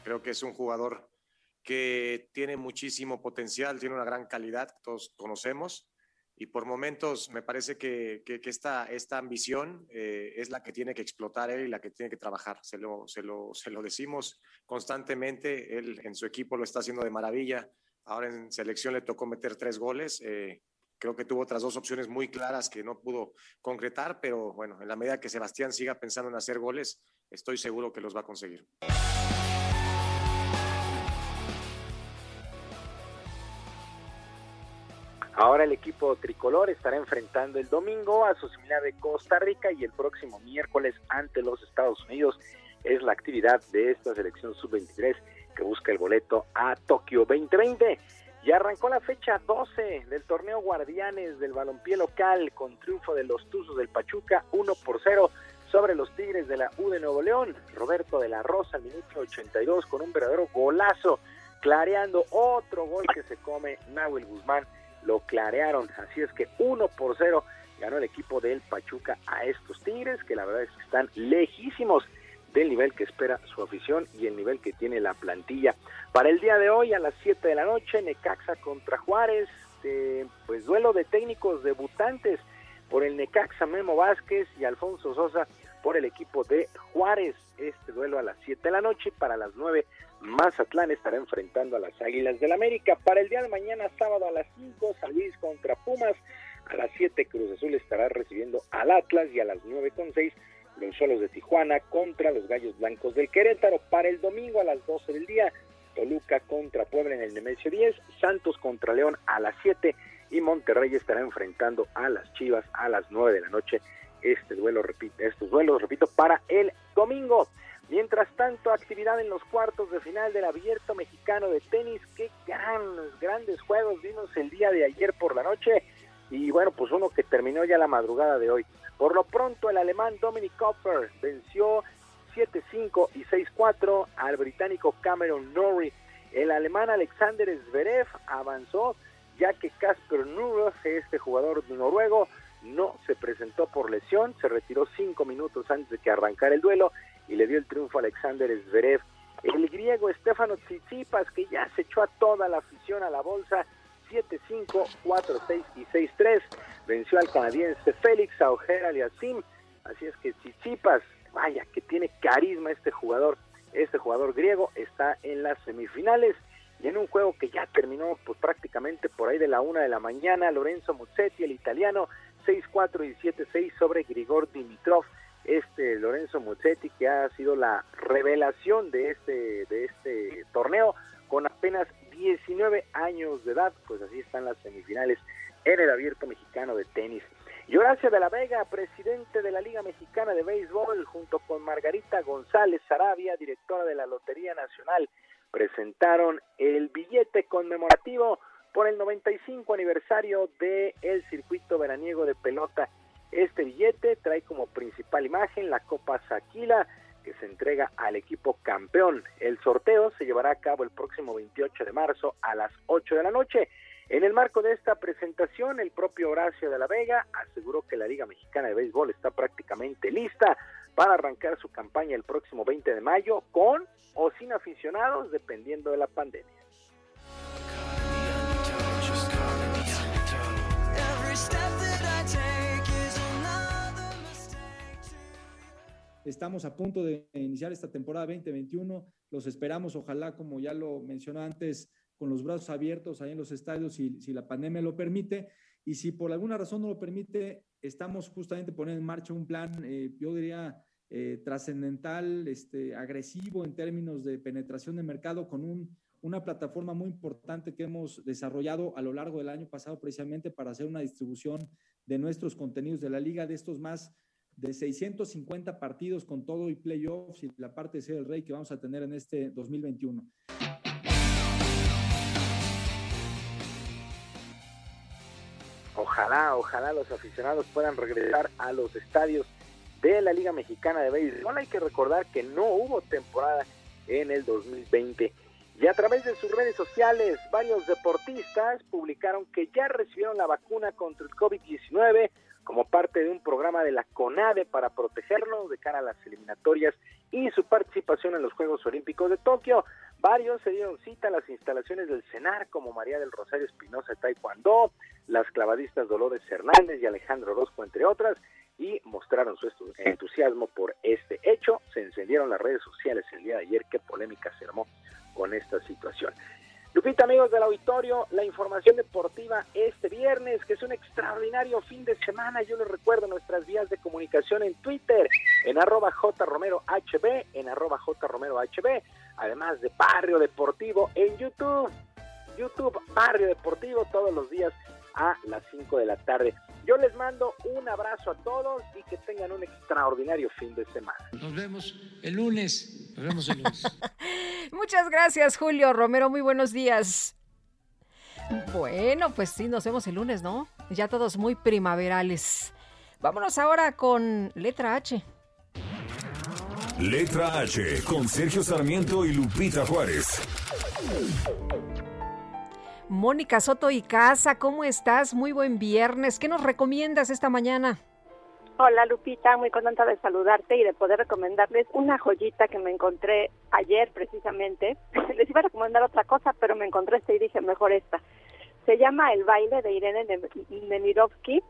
Creo que es un jugador que tiene muchísimo potencial, tiene una gran calidad, todos conocemos, y por momentos me parece que, que, esta, esta ambición eh, es la que tiene que explotar él y la que tiene que trabajar. Se lo, se, lo, se lo decimos constantemente, él en su equipo lo está haciendo de maravilla, ahora en selección le tocó meter tres goles, eh, creo que tuvo otras dos opciones muy claras que no pudo concretar, pero bueno, en la medida que Sebastián siga pensando en hacer goles, estoy seguro que los va a conseguir. Ahora el equipo tricolor estará enfrentando el domingo a su similar de Costa Rica y el próximo miércoles ante los Estados Unidos es la actividad de esta selección sub-23 que busca el boleto a Tokio 2020. Y arrancó la fecha 12 del torneo Guardianes del balompié local con triunfo de los Tuzos del Pachuca 1 por 0 sobre los Tigres de la U de Nuevo León. Roberto de la Rosa, minuto 82, con un verdadero golazo, clareando otro gol que se come Nahuel Guzmán. Lo clarearon, así es que 1 por 0 ganó el equipo del Pachuca a estos Tigres, que la verdad es que están lejísimos del nivel que espera su afición y el nivel que tiene la plantilla. Para el día de hoy a las 7 de la noche, Necaxa contra Juárez, pues duelo de técnicos debutantes por el Necaxa Memo Vázquez y Alfonso Sosa por el equipo de Juárez. Este duelo a las 7 de la noche para las 9 Mazatlán estará enfrentando a las Águilas del América. Para el día de mañana, sábado a las 5, San contra Pumas. A las 7, Cruz Azul estará recibiendo al Atlas y a las 9 con 6, los Solos de Tijuana contra los Gallos Blancos del Querétaro. Para el domingo a las 12 del día, Toluca contra Puebla en el Nemesio 10, Santos contra León a las 7 y Monterrey estará enfrentando a las Chivas a las 9 de la noche. Este duelo, repito, estos duelos, repito, para el domingo. Mientras tanto, actividad en los cuartos de final del Abierto Mexicano de Tenis. Qué gran, grandes juegos vimos el día de ayer por la noche. Y bueno, pues uno que terminó ya la madrugada de hoy. Por lo pronto, el alemán Dominic Copper venció 7-5 y 6-4 al británico Cameron Norrie. El alemán Alexander Zverev avanzó ya que Casper Nurov, este jugador noruego, no se presentó por lesión, se retiró cinco minutos antes de que arrancara el duelo y le dio el triunfo a Alexander Zverev. El griego Stefano Tsitsipas, que ya se echó a toda la afición a la bolsa, 7-5, 4-6 y 6-3, venció al canadiense Félix Auger Aliasim, así es que Tsitsipas, vaya que tiene carisma este jugador, este jugador griego está en las semifinales y en un juego que ya terminó pues prácticamente por ahí de la una de la mañana, Lorenzo Muzzetti, el italiano, 6-4 y 7-6 sobre Grigor Dimitrov, este Lorenzo Muzzetti que ha sido la revelación de este, de este torneo con apenas 19 años de edad, pues así están las semifinales en el abierto mexicano de tenis. Horacio de la Vega, presidente de la Liga Mexicana de Béisbol, junto con Margarita González Sarabia, directora de la Lotería Nacional, presentaron el billete conmemorativo por el 95 aniversario del el circuito veraniego de pelota. Este billete trae como principal imagen la Copa Saquila que se entrega al equipo campeón. El sorteo se llevará a cabo el próximo 28 de marzo a las 8 de la noche. En el marco de esta presentación, el propio Horacio de la Vega aseguró que la Liga Mexicana de Béisbol está prácticamente lista para arrancar su campaña el próximo 20 de mayo con o sin aficionados, dependiendo de la pandemia. Estamos a punto de iniciar esta temporada 2021. Los esperamos, ojalá, como ya lo mencionó antes, con los brazos abiertos ahí en los estadios, si, si la pandemia lo permite. Y si por alguna razón no lo permite, estamos justamente poniendo en marcha un plan, eh, yo diría, eh, trascendental, este, agresivo en términos de penetración de mercado con un, una plataforma muy importante que hemos desarrollado a lo largo del año pasado precisamente para hacer una distribución de nuestros contenidos de la liga, de estos más de 650 partidos con todo y playoffs y la parte de ser el rey que vamos a tener en este 2021. Ojalá, ojalá los aficionados puedan regresar a los estadios de la Liga Mexicana de Béisbol. Hay que recordar que no hubo temporada en el 2020. Y a través de sus redes sociales, varios deportistas publicaron que ya recibieron la vacuna contra el COVID-19 como parte de un programa de la CONADE para protegerlos de cara a las eliminatorias y su participación en los Juegos Olímpicos de Tokio. Varios se dieron cita a las instalaciones del CENAR, como María del Rosario Espinosa Taekwondo, las clavadistas Dolores Hernández y Alejandro Orozco, entre otras, y mostraron su entusiasmo por este hecho. Se encendieron las redes sociales el día de ayer, qué polémica se armó con esta situación. Lupita, amigos del auditorio, la información deportiva este viernes, que es un extraordinario fin de semana. Yo les recuerdo nuestras vías de comunicación en Twitter, en arroba jromerohb, en arroba jromerohb, además de Barrio Deportivo en YouTube. YouTube Barrio Deportivo todos los días a las 5 de la tarde. Yo les mando un abrazo a todos y que tengan un extraordinario fin de semana. Nos vemos el lunes. Nos vemos el lunes. Muchas gracias, Julio Romero. Muy buenos días. Bueno, pues sí, nos vemos el lunes, ¿no? Ya todos muy primaverales. Vámonos ahora con letra H. Letra H con Sergio Sarmiento y Lupita Juárez. Mónica Soto y Casa, ¿cómo estás? Muy buen viernes. ¿Qué nos recomiendas esta mañana? Hola Lupita, muy contenta de saludarte y de poder recomendarles una joyita que me encontré ayer precisamente. Les iba a recomendar otra cosa, pero me encontré esta y dije mejor esta. Se llama El baile de Irene Nemirovsky.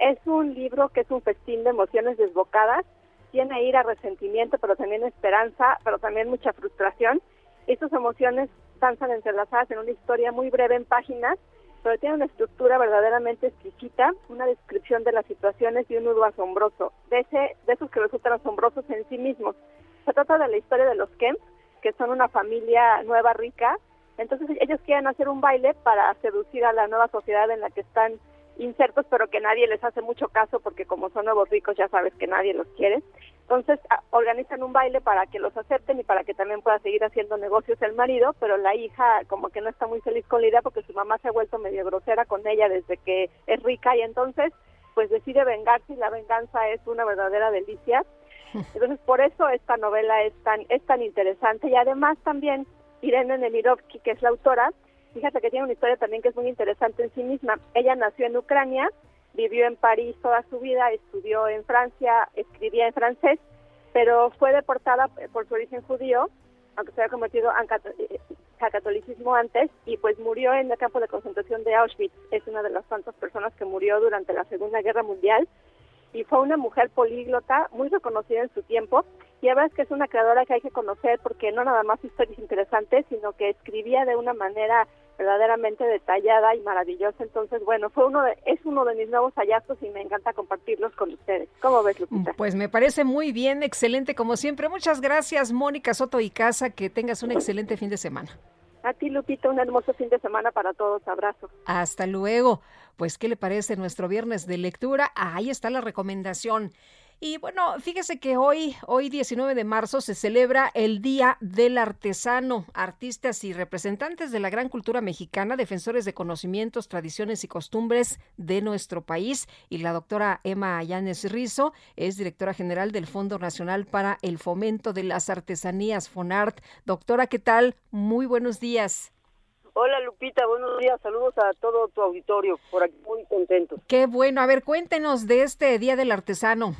Es un libro que es un festín de emociones desbocadas. Tiene ira, resentimiento, pero también esperanza, pero también mucha frustración. Estas emociones danzan entrelazadas en una historia muy breve en páginas, pero tiene una estructura verdaderamente exquisita, una descripción de las situaciones y un nudo asombroso, de, ese, de esos que resultan asombrosos en sí mismos. Se trata de la historia de los Kemp, que son una familia nueva rica, entonces ellos quieren hacer un baile para seducir a la nueva sociedad en la que están insertos, pero que nadie les hace mucho caso porque como son nuevos ricos ya sabes que nadie los quiere. Entonces organizan un baile para que los acepten y para que también pueda seguir haciendo negocios el marido, pero la hija como que no está muy feliz con la idea porque su mamá se ha vuelto medio grosera con ella desde que es rica y entonces pues decide vengarse y la venganza es una verdadera delicia. Entonces por eso esta novela es tan, es tan interesante y además también Irene Nemirovsky, que es la autora, Fíjate que tiene una historia también que es muy interesante en sí misma. Ella nació en Ucrania, vivió en París toda su vida, estudió en Francia, escribía en francés, pero fue deportada por su origen judío, aunque se había convertido al catolicismo antes, y pues murió en el campo de concentración de Auschwitz. Es una de las tantas personas que murió durante la Segunda Guerra Mundial y fue una mujer políglota muy reconocida en su tiempo y la verdad es que es una creadora que hay que conocer porque no nada más historias interesantes, sino que escribía de una manera verdaderamente detallada y maravillosa. Entonces, bueno, fue uno de, es uno de mis nuevos hallazgos y me encanta compartirlos con ustedes. ¿Cómo ves, Lupita? Pues me parece muy bien, excelente como siempre. Muchas gracias, Mónica Soto y Casa. Que tengas un excelente fin de semana. A ti, Lupita, un hermoso fin de semana para todos. Abrazo. Hasta luego. Pues, ¿qué le parece nuestro viernes de lectura? Ahí está la recomendación. Y bueno, fíjese que hoy, hoy 19 de marzo, se celebra el Día del Artesano. Artistas y representantes de la gran cultura mexicana, defensores de conocimientos, tradiciones y costumbres de nuestro país. Y la doctora Emma Ayanes Rizo es directora general del Fondo Nacional para el Fomento de las Artesanías, FONART. Doctora, ¿qué tal? Muy buenos días. Hola Lupita, buenos días, saludos a todo tu auditorio, por aquí muy contentos. Qué bueno, a ver, cuéntenos de este Día del Artesano.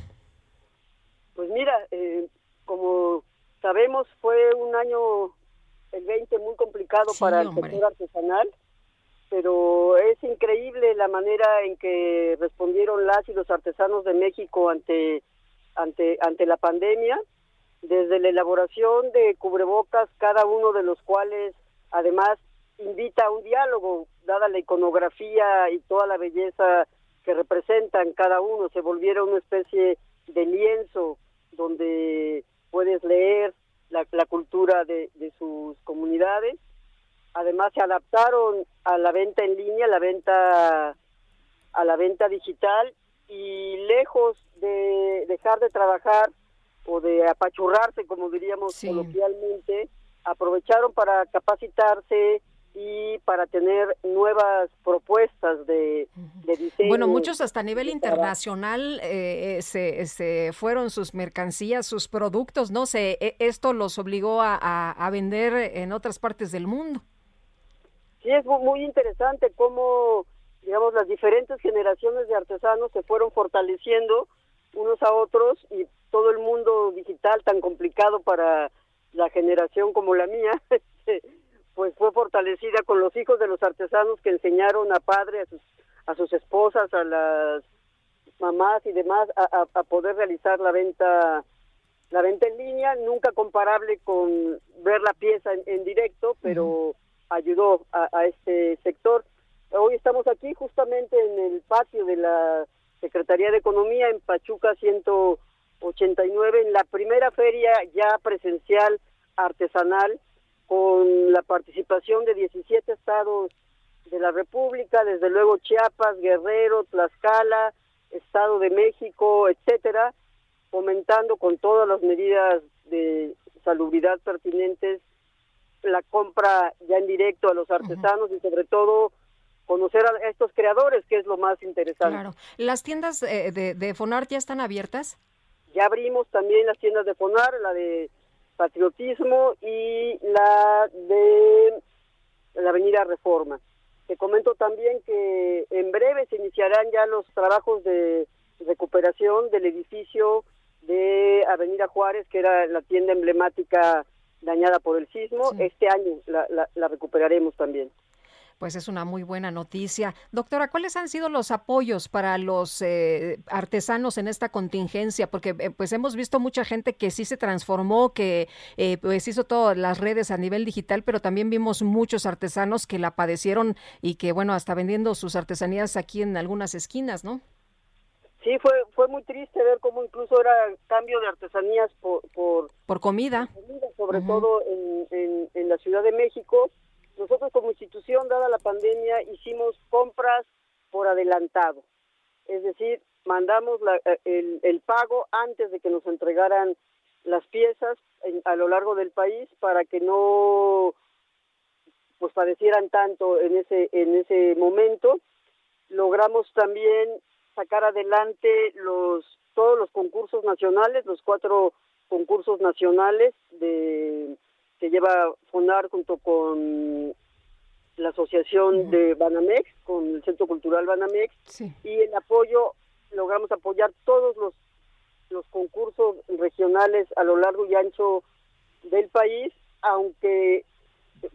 Pues mira, eh, como sabemos fue un año, el 20, muy complicado Sí, para el sector artesanal, pero es increíble la manera en que respondieron las y los artesanos de México ante, ante, ante la pandemia, desde la elaboración de cubrebocas, cada uno de los cuales además invita a un diálogo, dada la iconografía y toda la belleza que representan cada uno, se volvieron una especie de lienzo donde puedes leer la, la cultura de, de sus comunidades. Además se adaptaron a la venta en línea, a la venta a la venta digital y lejos de dejar de trabajar o de apachurrarse, como diríamos coloquialmente, aprovecharon para capacitarse y para tener nuevas propuestas de, de diseño. Bueno, muchos hasta a nivel internacional eh, eh, se, se fueron sus mercancías, sus productos, no sé, e- esto los obligó a, a- a vender en otras partes del mundo. Sí, es mu- muy interesante cómo, digamos, las diferentes generaciones de artesanos se fueron fortaleciendo unos a otros y todo el mundo digital tan complicado para la generación como la mía, pues fue fortalecida con los hijos de los artesanos que enseñaron a padre, a sus, a sus esposas, a las mamás y demás a, a- a poder realizar la venta la venta en línea, nunca comparable con ver la pieza en, en directo, pero ayudó a, a este sector. Hoy estamos aquí justamente en el patio de la Secretaría de Economía en Pachuca 189, en la primera feria ya presencial artesanal con la participación de 17 estados de la República, desde luego Chiapas, Guerrero, Tlaxcala, Estado de México, etcétera, fomentando con todas las medidas de salubridad pertinentes la compra ya en directo a los artesanos y sobre todo conocer a estos creadores, que es lo más interesante. Claro. ¿Las tiendas eh, de, de Fonart ya están abiertas? Ya abrimos también las tiendas de Fonar, la de Patriotismo y la de la Avenida Reforma. Te comento también que en breve se iniciarán ya los trabajos de recuperación del edificio de Avenida Juárez, que era la tienda emblemática dañada por el sismo. Este año la, la- la recuperaremos también. Pues es una muy buena noticia. Doctora, ¿cuáles han sido los apoyos para los eh, artesanos en esta contingencia? Porque eh, pues hemos visto mucha gente que sí se transformó, que eh, pues hizo todas las redes a nivel digital, pero también vimos muchos artesanos que la padecieron y que bueno, hasta vendiendo sus artesanías aquí en algunas esquinas, ¿no? Sí, fue fue muy triste ver cómo incluso era cambio de artesanías por, por Por comida. comida, sobre todo en, en, en la Ciudad de México. Nosotros como institución, dada la pandemia, hicimos compras por adelantado. Es decir, mandamos la- eh, el, el pago antes de que nos entregaran las piezas en- a lo largo del país para que no pues padecieran tanto en ese en ese momento logramos también sacar adelante los todos los concursos nacionales, los cuatro concursos nacionales de que lleva FUNAR junto con la asociación de Banamex, con el Centro Cultural Banamex, y el apoyo, logramos apoyar todos los, los concursos regionales a lo largo y ancho del país, aunque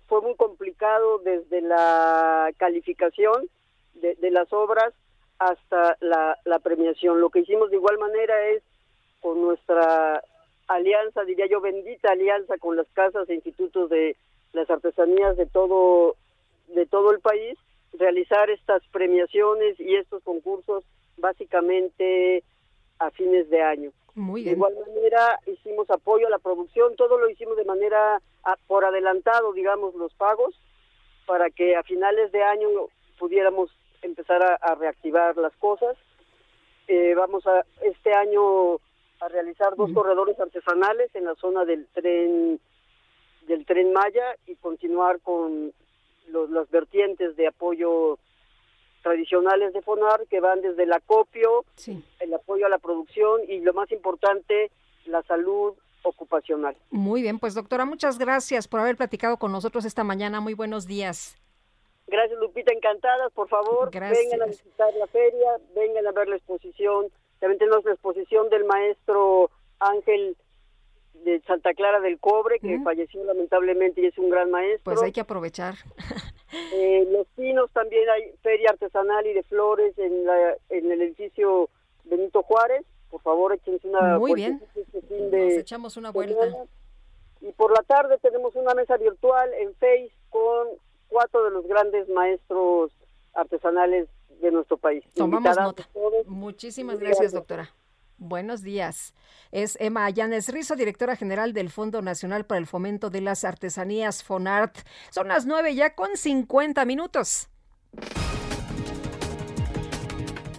fue muy complicado desde la calificación de, de las obras hasta la, la premiación. Lo que hicimos de igual manera es con nuestra alianza, diría yo, bendita alianza con las casas e institutos de las artesanías de todo de todo el país, realizar estas premiaciones y estos concursos básicamente a fines de año. Muy De bien. igual manera hicimos apoyo a la producción, todo lo hicimos de manera a- por adelantado, digamos, los pagos, para que a finales de año pudiéramos empezar a, a reactivar las cosas. Eh, vamos a este año a realizar dos corredores artesanales en la zona del tren del tren Maya y continuar con los, las vertientes de apoyo tradicionales de FONAR que van desde el acopio, el apoyo a la producción y lo más importante, la salud ocupacional. Muy bien, pues doctora, muchas gracias por haber platicado con nosotros esta mañana. Muy buenos días. Gracias Lupita, encantadas, por favor, Gracias. vengan a visitar la feria, vengan a ver la exposición, también tenemos la exposición del maestro Ángel de Santa Clara del Cobre, que falleció lamentablemente y es un gran maestro. Pues hay que aprovechar. Eh, Los Pinos también hay feria artesanal y de flores en, la, en el edificio Benito Juárez. Por favor, échense una Muy bien. este fin de Nos echamos una vuelta. semana. Y por la tarde tenemos una mesa virtual en Face con cuatro de los grandes maestros artesanales de nuestro país. Tomamos nota. Muchísimas gracias, doctora. Buenos días. Es Emma Llanes Rizo, directora general del Fondo Nacional para el Fomento de las Artesanías FONART. Son las nueve ya con 50 minutos.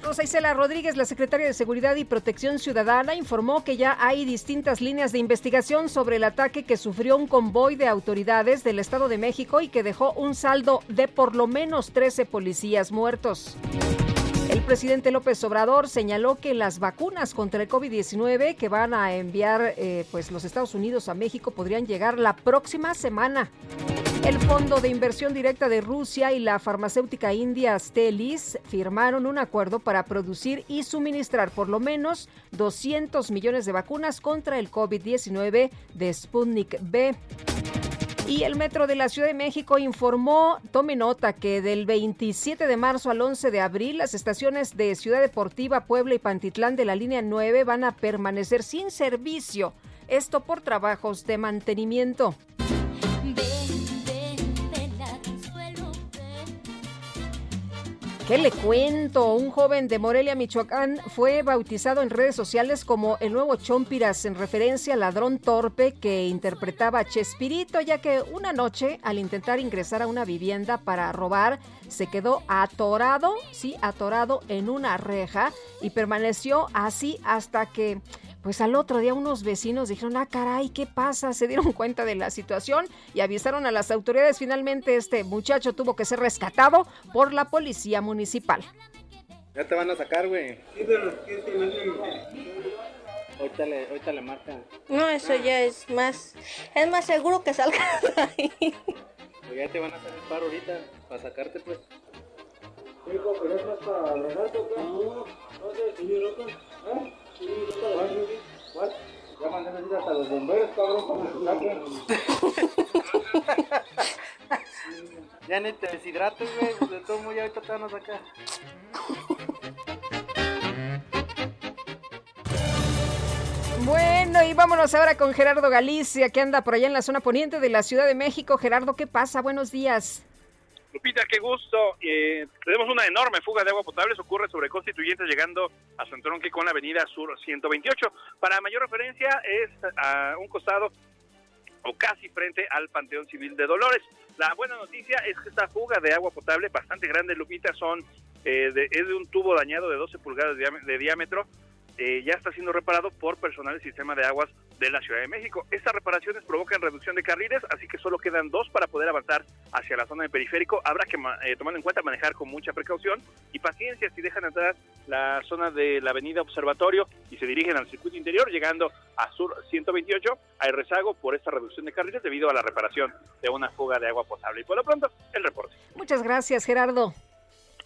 Rosa Rodríguez, la secretaria de Seguridad y Protección Ciudadana, informó que ya hay distintas líneas de investigación sobre el ataque que sufrió un convoy de autoridades del Estado de México y que dejó un saldo de por lo menos 13 policías muertos. El presidente López Obrador señaló que las vacunas contra el COVID-19 que van a enviar eh, pues los Estados Unidos a México podrían llegar la próxima semana. El Fondo de Inversión Directa de Rusia y la farmacéutica india Stelis firmaron un acuerdo para producir y suministrar por lo menos 200 millones de vacunas contra el COVID-19 de Sputnik B. Y el Metro de la Ciudad de México informó, tome nota, que del 27 de marzo al 11 de abril las estaciones de Ciudad Deportiva, Puebla y Pantitlán de la línea 9 van a permanecer sin servicio. Esto por trabajos de mantenimiento. ¿Qué le cuento? Un joven de Morelia, Michoacán, fue bautizado en redes sociales como el nuevo Chompiras en referencia al ladrón torpe que interpretaba a Chespirito, ya que una noche, al intentar ingresar a una vivienda para robar, se quedó atorado, sí, atorado en una reja y permaneció así hasta que pues al otro día unos vecinos dijeron, ah, caray, ¿qué pasa? Se dieron cuenta de la situación y avisaron a las autoridades. Finalmente este muchacho tuvo que ser rescatado por la policía municipal. Ya te van a sacar, güey. Ahorita le, ahorita le marcan. No, eso ya es más, es más seguro que salgas de ahí. Pues ya te van a hacer el paro ahorita, para sacarte, pues. Hijo, pero es más para Renato, No, no sé, señor loco. ¿Eh? Ya hasta los bomberos, cabrón, ni te deshidrates, güey. De todo muy ahorita te van a sacar. Bueno, y vámonos ahora con Gerardo Galicia, que anda por allá en la zona poniente de la Ciudad de México. Gerardo, ¿qué pasa? Buenos días. Lupita, qué gusto. Eh, tenemos una enorme fuga de agua potable. Ocurre sobre Constituyentes llegando a su entronque con la avenida Sur 128. Para mayor referencia, es a un costado o casi frente al Panteón Civil de Dolores. La buena noticia es que esta fuga de agua potable, bastante grande, Lupita, son eh, de, es de un tubo dañado de 12 pulgadas de diámetro. Eh, ya está siendo reparado por personal del sistema de aguas de la Ciudad de México. Estas reparaciones provocan reducción de carriles, así que solo quedan dos para poder avanzar hacia la zona de periférico. Habrá que, eh, tomando en cuenta, manejar con mucha precaución y paciencia si dejan entrar la zona de la avenida Observatorio y se dirigen al circuito interior, llegando a Sur 128. Hay rezago por esta reducción de carriles debido a la reparación de una fuga de agua potable. Y por lo pronto, el reporte. Muchas gracias, Gerardo.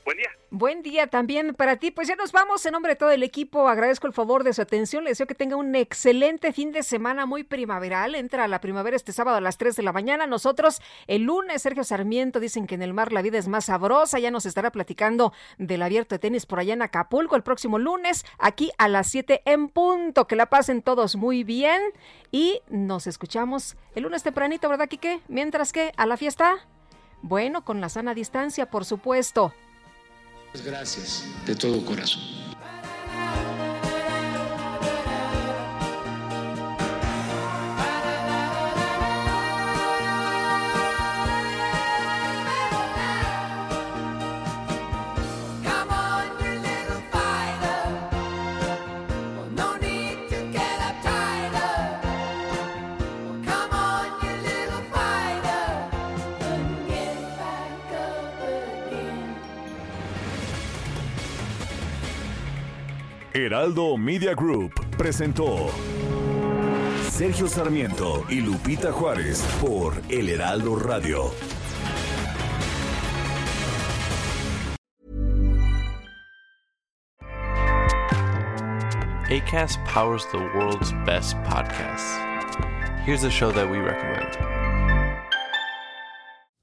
Buen día. Buen día también para ti. Pues ya nos vamos en nombre de todo el equipo. Agradezco el favor de su atención. Les deseo que tenga un excelente fin de semana muy primaveral. Entra a la primavera este sábado a las 3 de la mañana. Nosotros el lunes, Sergio Sarmiento, dicen que en el mar la vida es más sabrosa. Ya nos estará platicando del abierto de tenis por allá en Acapulco el próximo lunes, aquí a las 7 en punto. Que la pasen todos muy bien y nos escuchamos el lunes tempranito, ¿verdad, Quique? Mientras que a la fiesta, bueno, con la sana distancia, por supuesto. Gracias de todo corazón. Heraldo Media Group presentó Sergio Sarmiento y Lupita Juárez por El Heraldo Radio. ACAST powers the world's best podcasts. Here's a show that we recommend.